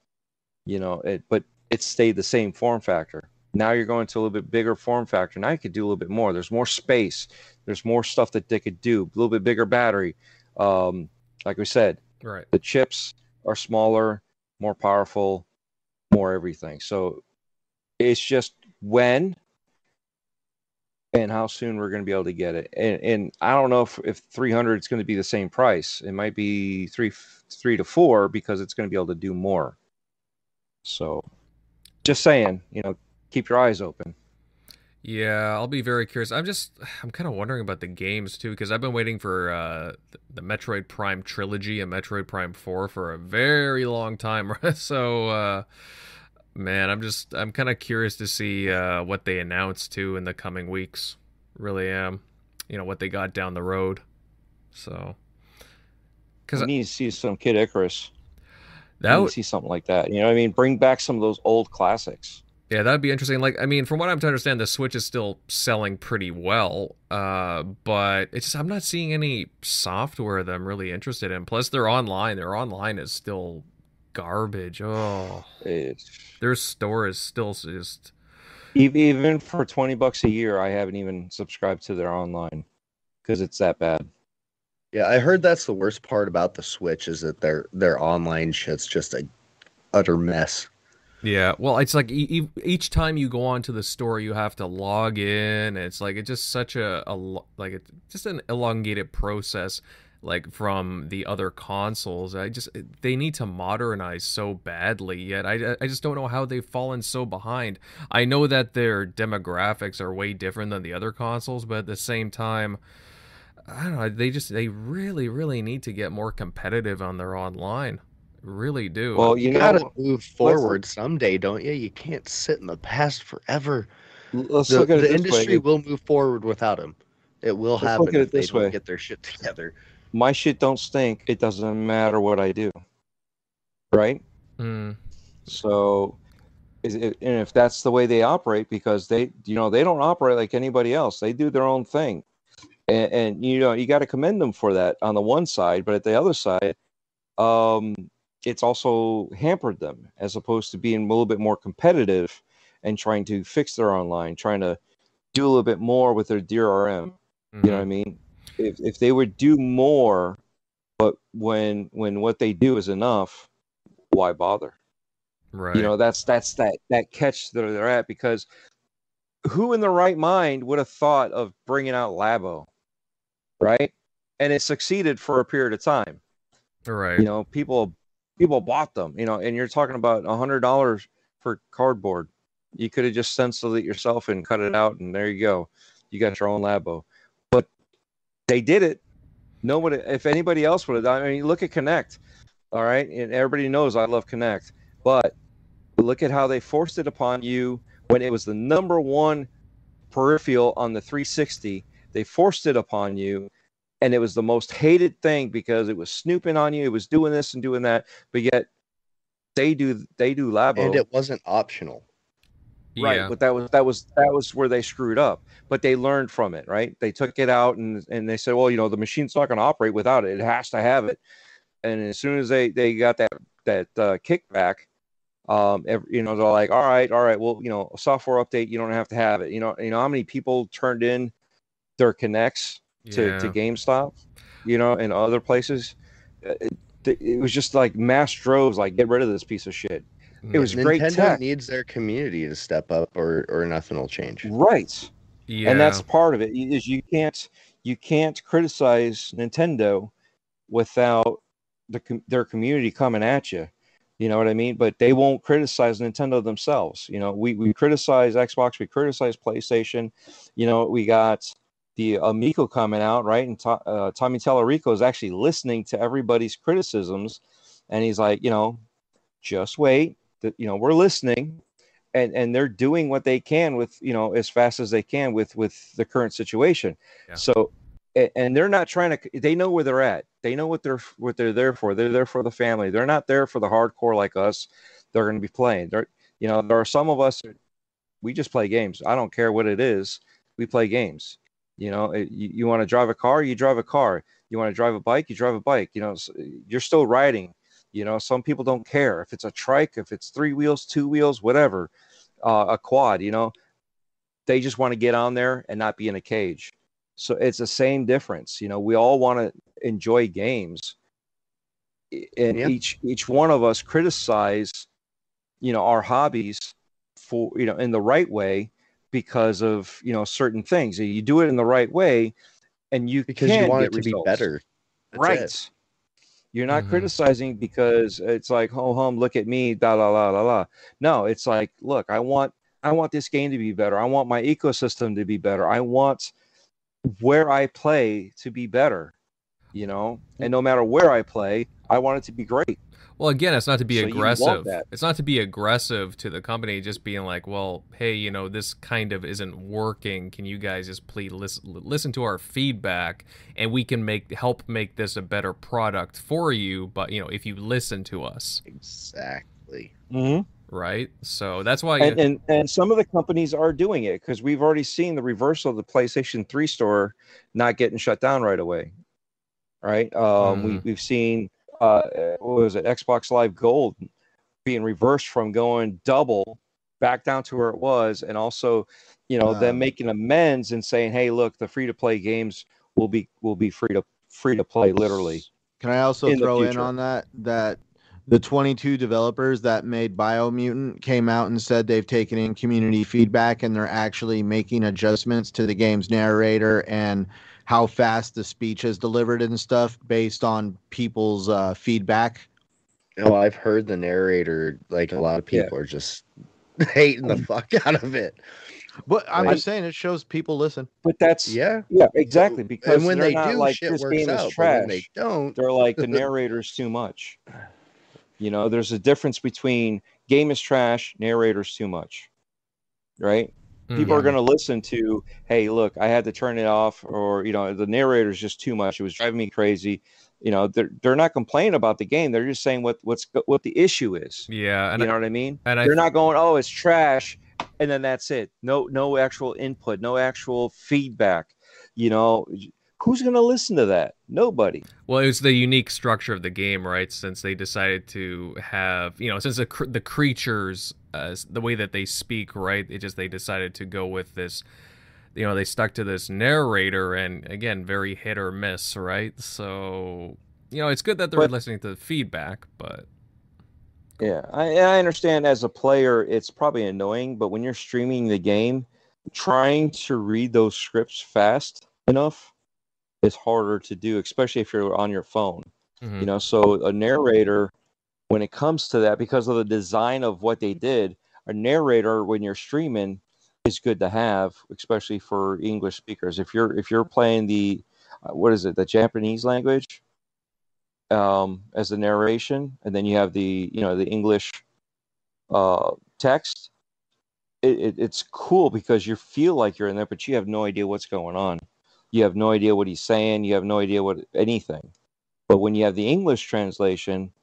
you know. It, but it stayed the same form factor. Now you're going to a little bit bigger form factor. Now you could do a little bit more. There's more space. There's more stuff that they could do. A little bit bigger battery. Um, like we said, right. the chips are smaller, more powerful, more everything. So it's just when and how soon we're going to be able to get it. And, and I don't know if, if 300 is going to be the same price. It might be three, three to four because it's going to be able to do more. So just saying, you know, keep your eyes open. Yeah, I'll be very curious. I'm just, I'm kind of wondering about the games too, because I've been waiting for uh, the Metroid Prime trilogy and Metroid Prime 4 for a very long time. so, uh, man, I'm just, I'm kind of curious to see uh, what they announce too in the coming weeks. Really am. You know, what they got down the road. So, because I need to see some Kid Icarus. that would, see something like that. You know what I mean? Bring back some of those old classics. Yeah, that'd be interesting. Like, I mean, from what I'm to understand, the Switch is still selling pretty well, uh, but it's just I'm not seeing any software that I'm really interested in. Plus, they're online. Their online is still garbage. Oh, It's, their store is still just even for 20 bucks a year, I haven't even subscribed to their online because it's that bad. Yeah, I heard that's the worst part about the Switch is that their their online shit's just a utter mess. Yeah, well, it's like e- each time you go onto the store, you have to log in. It's like it's just such a, a like it's just an elongated process, like from the other consoles. I just they need to modernize so badly. Yet I I just don't know how they've fallen so behind. I know that their demographics are way different than the other consoles, but at the same time. I don't know. They just they really really need to get more competitive on their online. Really do. Well, you You gotta move forward someday, don't you? You can't sit in the past forever. let's The, look at it the industry way. will move forward without him. It will Let's happen look at if it they this don't get their shit together. My shit don't stink. It doesn't matter what I do. Right? Mm, So, is it, and if that's the way they operate, because they, you know, they don't operate like anybody else. They do their own thing, and, and you know, you got to commend them for that on the one side, but at the other side, um, it's also hampered them as opposed to being a little bit more competitive and trying to fix their online, trying to do a little bit more with their DRM. You know what I mean? If if they would do more, but when when what they do is enough, why bother? Right. You know, that's that's that that catch that they're at because who in the right mind would have thought of bringing out Labo, right? And it succeeded for a period of time. right. You know, people people bought them. You know, and you're talking about a hundred dollars for cardboard. You could have just stenciled it yourself and cut it out, and there you go. You got your own Labo. They did it. Nobody, if anybody else would have done, I mean, look at Kinect. All right, and everybody knows I love Kinect, but look at how they forced it upon you when it was the number one peripheral on the 360. They forced it upon you, and it was the most hated thing because it was snooping on you. It was doing this and doing that, but yet they do they do Labo And it wasn't optional. Right Yeah. but that was that was that was where they screwed up but they learned from it right they took it out and and they said well you know the machine's not going to operate without it it has to have it and as soon as they they got that that uh, kickback um every, you know they're like all right all right well you know a software update you don't have to have it you know you know how many people turned in their Kinects to, to Yeah. GameStop, you know, and other places. Uh, It, it was just like mass droves, like get rid of this piece of shit. It was great Nintendo tech, needs their community to step up, or or nothing will change. right? Yeah. and that's part of it is you can't you can't criticize Nintendo without the their community coming at you. You know what I mean? But they won't criticize Nintendo themselves. You know, we we criticize Xbox, we criticize PlayStation. You know, we got the Amico coming out, right? And to, uh, Tommy Tallarico is actually listening to everybody's criticisms, and he's like, you know, just wait. That you know, we're listening, and and they're doing what they can with you know as fast as they can with with the current situation. Yeah. So, and they're not trying to. They know where they're at. They know what they're what they're there for. They're there for the family. They're not there for the hardcore like us. They're going to be playing. They're you know there are some of us. We just play games. I don't care what it is. We play games. You know, it- you, you want to drive a car, you drive a car. You want to drive a bike, you drive a bike. You know, you're still riding. You know, some people don't care if it's a trike, if it's three wheels, two wheels, whatever, uh, a quad. You know, they just want to get on there and not be in a cage. So it's the same difference. You know, we all want to enjoy games, and Yeah. each each one of us criticize, you know, our hobbies for you know in the right way because of you know certain things. You do it in the right way, and you Because you want it to be better. That's right? it. You're not Mhm. criticizing because it's like, oh, hum, look at me, da la la la la. No, it's like, look, I want, I want this game to be better. I want my ecosystem to be better. I want where I play to be better. You know, and no matter where I play, I want it to be great. Well, again, it's not to be So aggressive. It's not to be aggressive to the company, just being like, well, hey, you know, this kind of isn't working. Can you guys just please listen, listen to our feedback, and we can make help make this a better product for you. But you know, if you listen to us, Exactly. Mm-hmm. right? So that's why. and, and and some of the companies are doing it because we've already seen the reversal of the PlayStation 3 store not getting shut down right away. Right? Um, we Mhm. we've seen uh, what was it, Xbox Live Gold being reversed from going double back down to where it was, and also, you know, them Um, making amends and saying, "Hey, look, the free to play games will be will be free to free to play literally." Can I also in throw in on that that the 22 developers that made Biomutant came out and said they've taken in community feedback and they're actually making adjustments to the game's narrator and how fast the speech is delivered and stuff based on people's uh, feedback. Oh, I've heard the narrator. Like a lot of Yeah. people are just hating the fuck out of it. But I'm Like- just saying it shows people listen. But that's Yeah, yeah, exactly. Because and when they're they not do, like shit this works game out. is trash. they don't, they're like the narrator's too much. You know, there's a difference between game is trash, narrator's too much. Right? Mm, people are going to listen to, hey, look, I had to turn it off, or you know, the narrator's just too much. It was driving me crazy. You know, they're they're not complaining about the game. They're just saying what what's what the issue is. Yeah, and you know I, what I mean? and they're not going, oh, it's trash, and then that's it. No, no actual input, no actual feedback. You know, who's going to listen to that? Nobody. Well, it was the unique structure of the game, right? Since they decided to have, you know, since the the creatures, uh, the way that they speak, right? It just they decided to go with this, you know, they stuck to this narrator, and again, very hit or miss, right? So, you know, it's good that they're But- listening to the feedback, but Yeah, I, I understand as a player, it's probably annoying, but when you're streaming the game, trying to read those scripts fast enough is harder to do, especially if you're on your phone. mhm. You know, so a narrator, when it comes to that, because of the design of what they did, a narrator when you're streaming is good to have, especially for English speakers. If you're if you're playing the uh, what is it, the Japanese language, um, as the narration, and then you have the you know the English uh, text. It, it, it's cool because you feel like you're in there, but you have no idea what's going on. You have no idea what he's saying. You have no idea what anything. But when you have the English translation,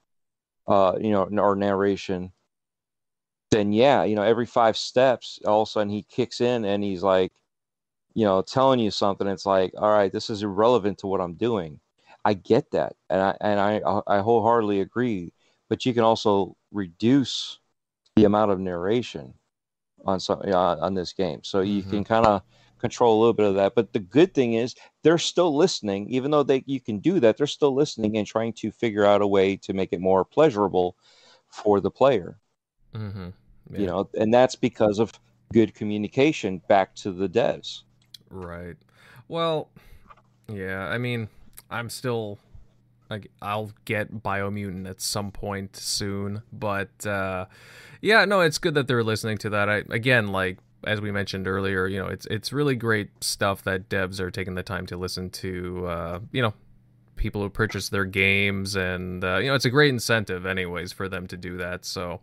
uh, you know, or narration, then yeah, you know, every five steps, all of a sudden he kicks in and he's like, you know, telling you something. It's like, all right, this is irrelevant to what I'm doing. I get that, and I and I I wholeheartedly agree. But you can also reduce the amount of narration on some uh, on this game, so you Mhm. can kind of control a little bit of that. But the good thing is they're still listening, even though they you can do that. They're still listening and trying to figure out a way to make it more pleasurable for the player. Mhm. You know, and that's because of good communication back to the devs. Right. Well, yeah, I mean, I'm still like I'll get Biomutant at some point soon, but uh yeah, no, it's good that they're listening to that. I again, like as we mentioned earlier, you know, it's it's really great stuff that devs are taking the time to listen to uh, you know, people who purchase their games and uh, you know, it's a great incentive anyways for them to do that. So,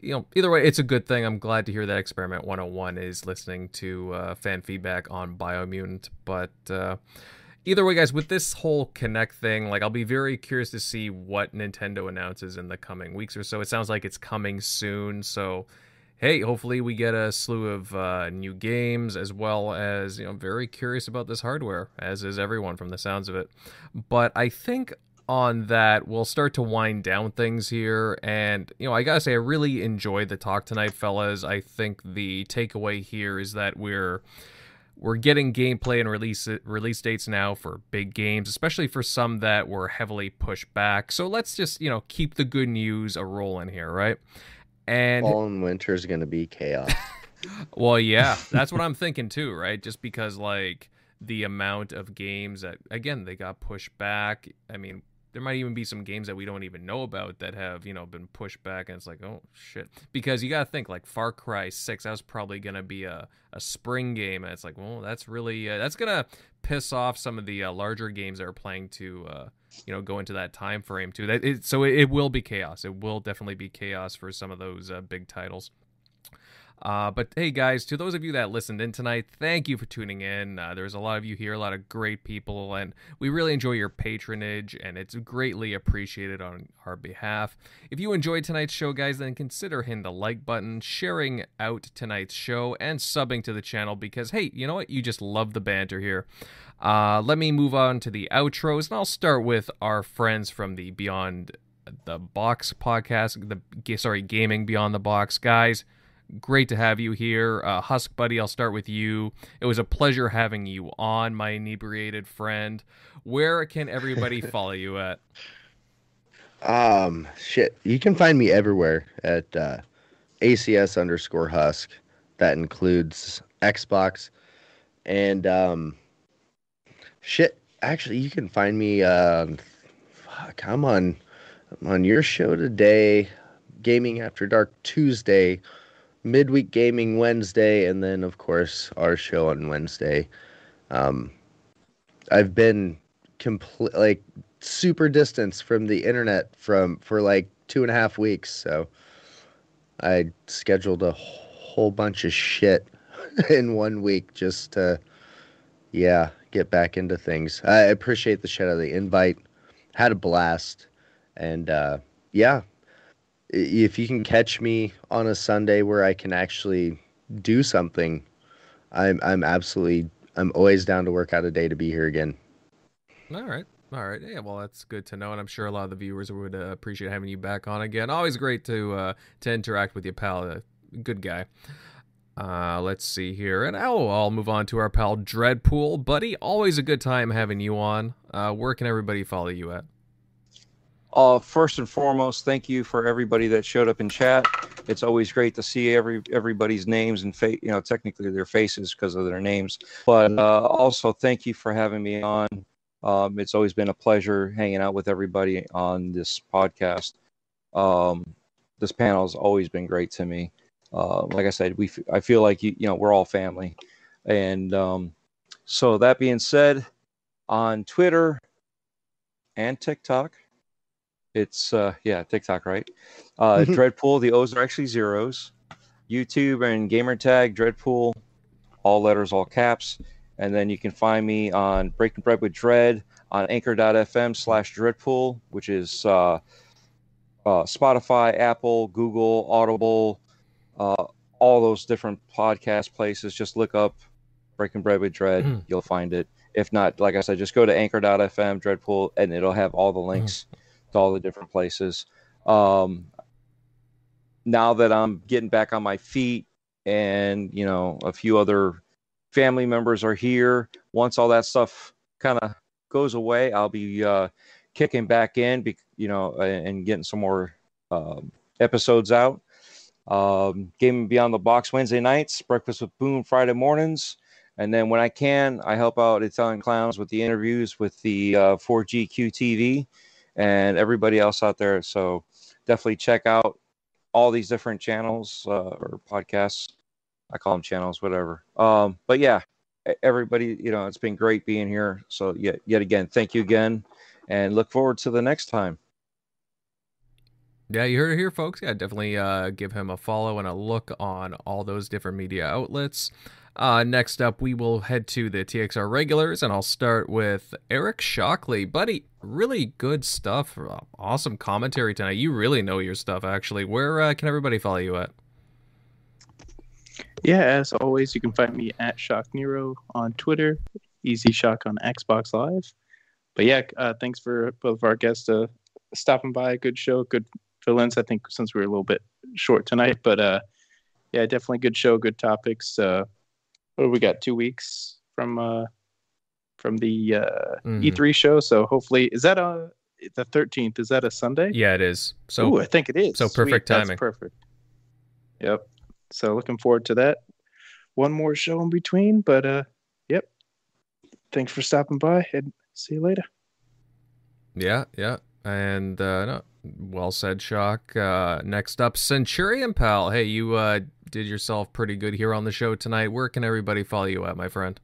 you know, either way, it's a good thing. I'm glad to hear that Experiment 101 is listening to uh, fan feedback on Biomutant. But uh, either way, guys, with this whole Connect thing, like I'll be very curious to see what Nintendo announces in the coming weeks or so. It sounds like it's coming soon. So, hey, hopefully we get a slew of uh, new games as well as, you know, very curious about this hardware, as is everyone from the sounds of it. But I think on that, we'll start to wind down things here. And, you know, I gotta say, I really enjoyed the talk tonight, fellas. I think the takeaway here is that we're we're getting gameplay and release release dates now for big games, especially for some that were heavily pushed back. So let's just, you know, keep the good news a rolling here, right? And fall and winter is going to be chaos. well, yeah, that's what I'm thinking too, right? Just because like the amount of games that again they got pushed back. I mean, there might even be some games that we don't even know about that have you know been pushed back, and it's like, oh shit. Because you got to think like Far Cry Six, that was probably gonna be a a spring game, and it's like, well, that's really uh, that's gonna piss off some of the uh, larger games that are playing to. Uh, you know, go into that time frame too. That it, so it, it will be chaos. It will definitely be chaos for some of those uh, big titles. Uh, but hey, guys, to those of you that listened in tonight, thank you for tuning in. Uh, there's a lot of you here, a lot of great people, and we really enjoy your patronage, and it's greatly appreciated on our behalf. If you enjoyed tonight's show, guys, then consider hitting the like button, sharing out tonight's show, and subbing to the channel because, hey, you know what? You just love the banter here. Uh, let me move on to the outros, and I'll start with our friends from the Beyond the Box podcast, the sorry, Gaming Beyond the Box guys great to have you here. Uh, Husk Buddy, I'll start with you. It was a pleasure having you on, my inebriated friend. Where can everybody follow you at? Um, shit. You can find me everywhere at uh, ACS underscore Husk. That includes Xbox and um, shit. Actually, you can find me. Um, fuck, I'm on I'm on your show today, Gaming After Dark Tuesday, midweek gaming Wednesday, and then of course our show on Wednesday. Um, I've been complete like super distance from the internet from for like two and a half weeks, so I scheduled a whole bunch of shit in one week just to yeah get back into things. I appreciate the shout out of the invite. Had a blast, and uh, yeah, if you can catch me on a Sunday where I can actually do something, I'm I'm absolutely I'm always down to work out a day to be here again. All right. All right. Yeah, well, that's good to know, and I'm sure a lot of the viewers would uh, appreciate having you back on again. Always great to uh, to interact with you, pal. Uh, good guy. Uh, let's see here, and oh, I'll move on to our pal Dreadpool, buddy. Always a good time having you on. Uh, where can everybody follow you at? Uh, first and foremost, thank you for everybody that showed up in chat. It's always great to see every everybody's names and fa- you know technically their faces because of their names. But uh, also thank you for having me on. Um, it's always been a pleasure hanging out with everybody on this podcast. Um, this panel has always been great to me. Uh, like I said, we f- I feel like you you know we're all family, and um, so that being said, on Twitter and TikTok. It's uh yeah, TikTok, right? Uh Dreadpool, the O's are actually zeros. YouTube and gamertag Dreadpool, all letters, all caps. And then you can find me on Breaking Bread with Dread on anchor.fm slash Dreadpool, which is uh, uh, Spotify, Apple, Google, Audible, uh, all those different podcast places. Just look up Breaking Bread with Dread, Mm. you'll find it. If not, like I said, just go to anchor.fm Dreadpool and it'll have all the links to all the different places. Um, now that I'm getting back on my feet and, you know, a few other family members are here, once all that stuff kind of goes away, I'll be uh, kicking back in, be, you know, and, and getting some more um, episodes out. Um, Gaming Beyond the Box Wednesday nights, Breakfast with Boom Friday mornings. And then when I can, I help out Italian Clowns with the interviews with the uh, 4GQ TV and everybody else out there. So definitely check out all these different channels uh, or podcasts. I call them channels, whatever. Um, but yeah, everybody, you know, it's been great being here. So yet, yet again, thank you again, and look forward to the next time. Yeah, you heard it here, folks. Yeah, definitely uh, give him a follow and a look on all those different media outlets. Uh, next up, we will head to the TXR regulars, and I'll start with Eric Shockley. Buddy, really good stuff. Awesome commentary tonight. You really know your stuff, actually. Where uh, can everybody follow you at? Yeah, as always, you can find me at Shock Nero on Twitter, Easy Shock on Xbox Live. But yeah, uh, thanks for both of our guests uh, stopping by. Good show, good fill-ins. I think since we were a little bit short tonight, but uh, yeah, definitely good show, good topics. Uh, we got? Two weeks from uh, from the uh, Mhm. E3 show. So hopefully, is that a the 13th? Is that a Sunday? Yeah, it is. So Ooh, I think it is. so perfect That's timing. perfect. Yep. So looking forward to that. One more show in between, but uh, yep. Thanks for stopping by, and see you later. Yeah, yeah. And uh no, well said, Shock. Uh next up, Centurion Pal. Hey, you uh did yourself pretty good here on the show tonight. Where can everybody follow you at, my friend?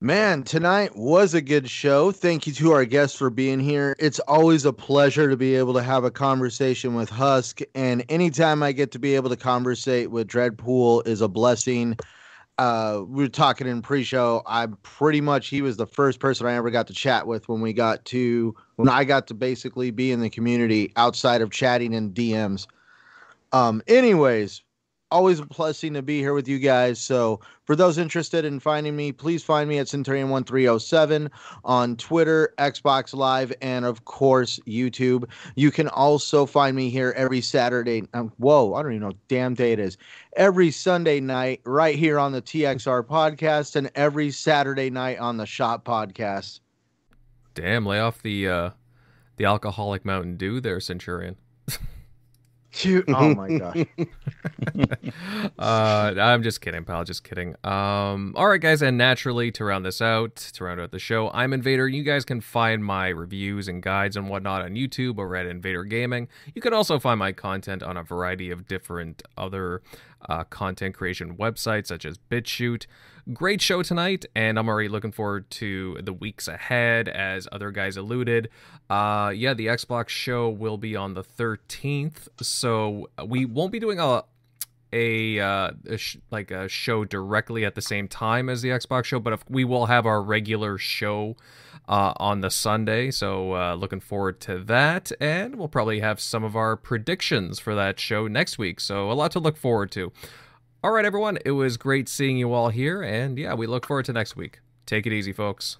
Man, tonight was a good show. Thank you to our guests for being here. It's always a pleasure to be able to have a conversation with Husk. And anytime I get to be able to conversate with Dreadpool is a blessing. Uh, we were talking in pre-show. I'm pretty much he was the first person I ever got to chat with when we got to when I got to basically be in the community outside of chatting in DMs. Um, anyways, always a blessing to be here with you guys. So for those interested in finding me, please find me at Centurion1307 on Twitter, Xbox Live, and of course, YouTube. You can also find me here every Saturday. Um, whoa, I don't even know damn day it is. Every Sunday night, right here on the TXR podcast, and every Saturday night on the Shop podcast. Damn, lay off the uh the alcoholic Mountain Dew there, Centurion. Shoot. Oh my gosh. uh, I'm just kidding, pal. Just kidding. Um, all right, guys, and naturally to round this out, to round out the show, I'm Invader. You guys can find my reviews and guides and whatnot on YouTube or at Invader Gaming. You can also find my content on a variety of different other uh, content creation websites such as BitChute. Great show tonight, and I'm already looking forward to the weeks ahead, as other guys alluded. Uh, yeah, the Xbox show will be on the 13th, so we won't be doing a a, uh, a sh- like a show directly at the same time as the Xbox show, but if we will have our regular show uh, on the Sunday. So uh, looking forward to that, and we'll probably have some of our predictions for that show next week. So a lot to look forward to. All right, everyone, it was great seeing you all here, and yeah, we look forward to next week. Take it easy, folks.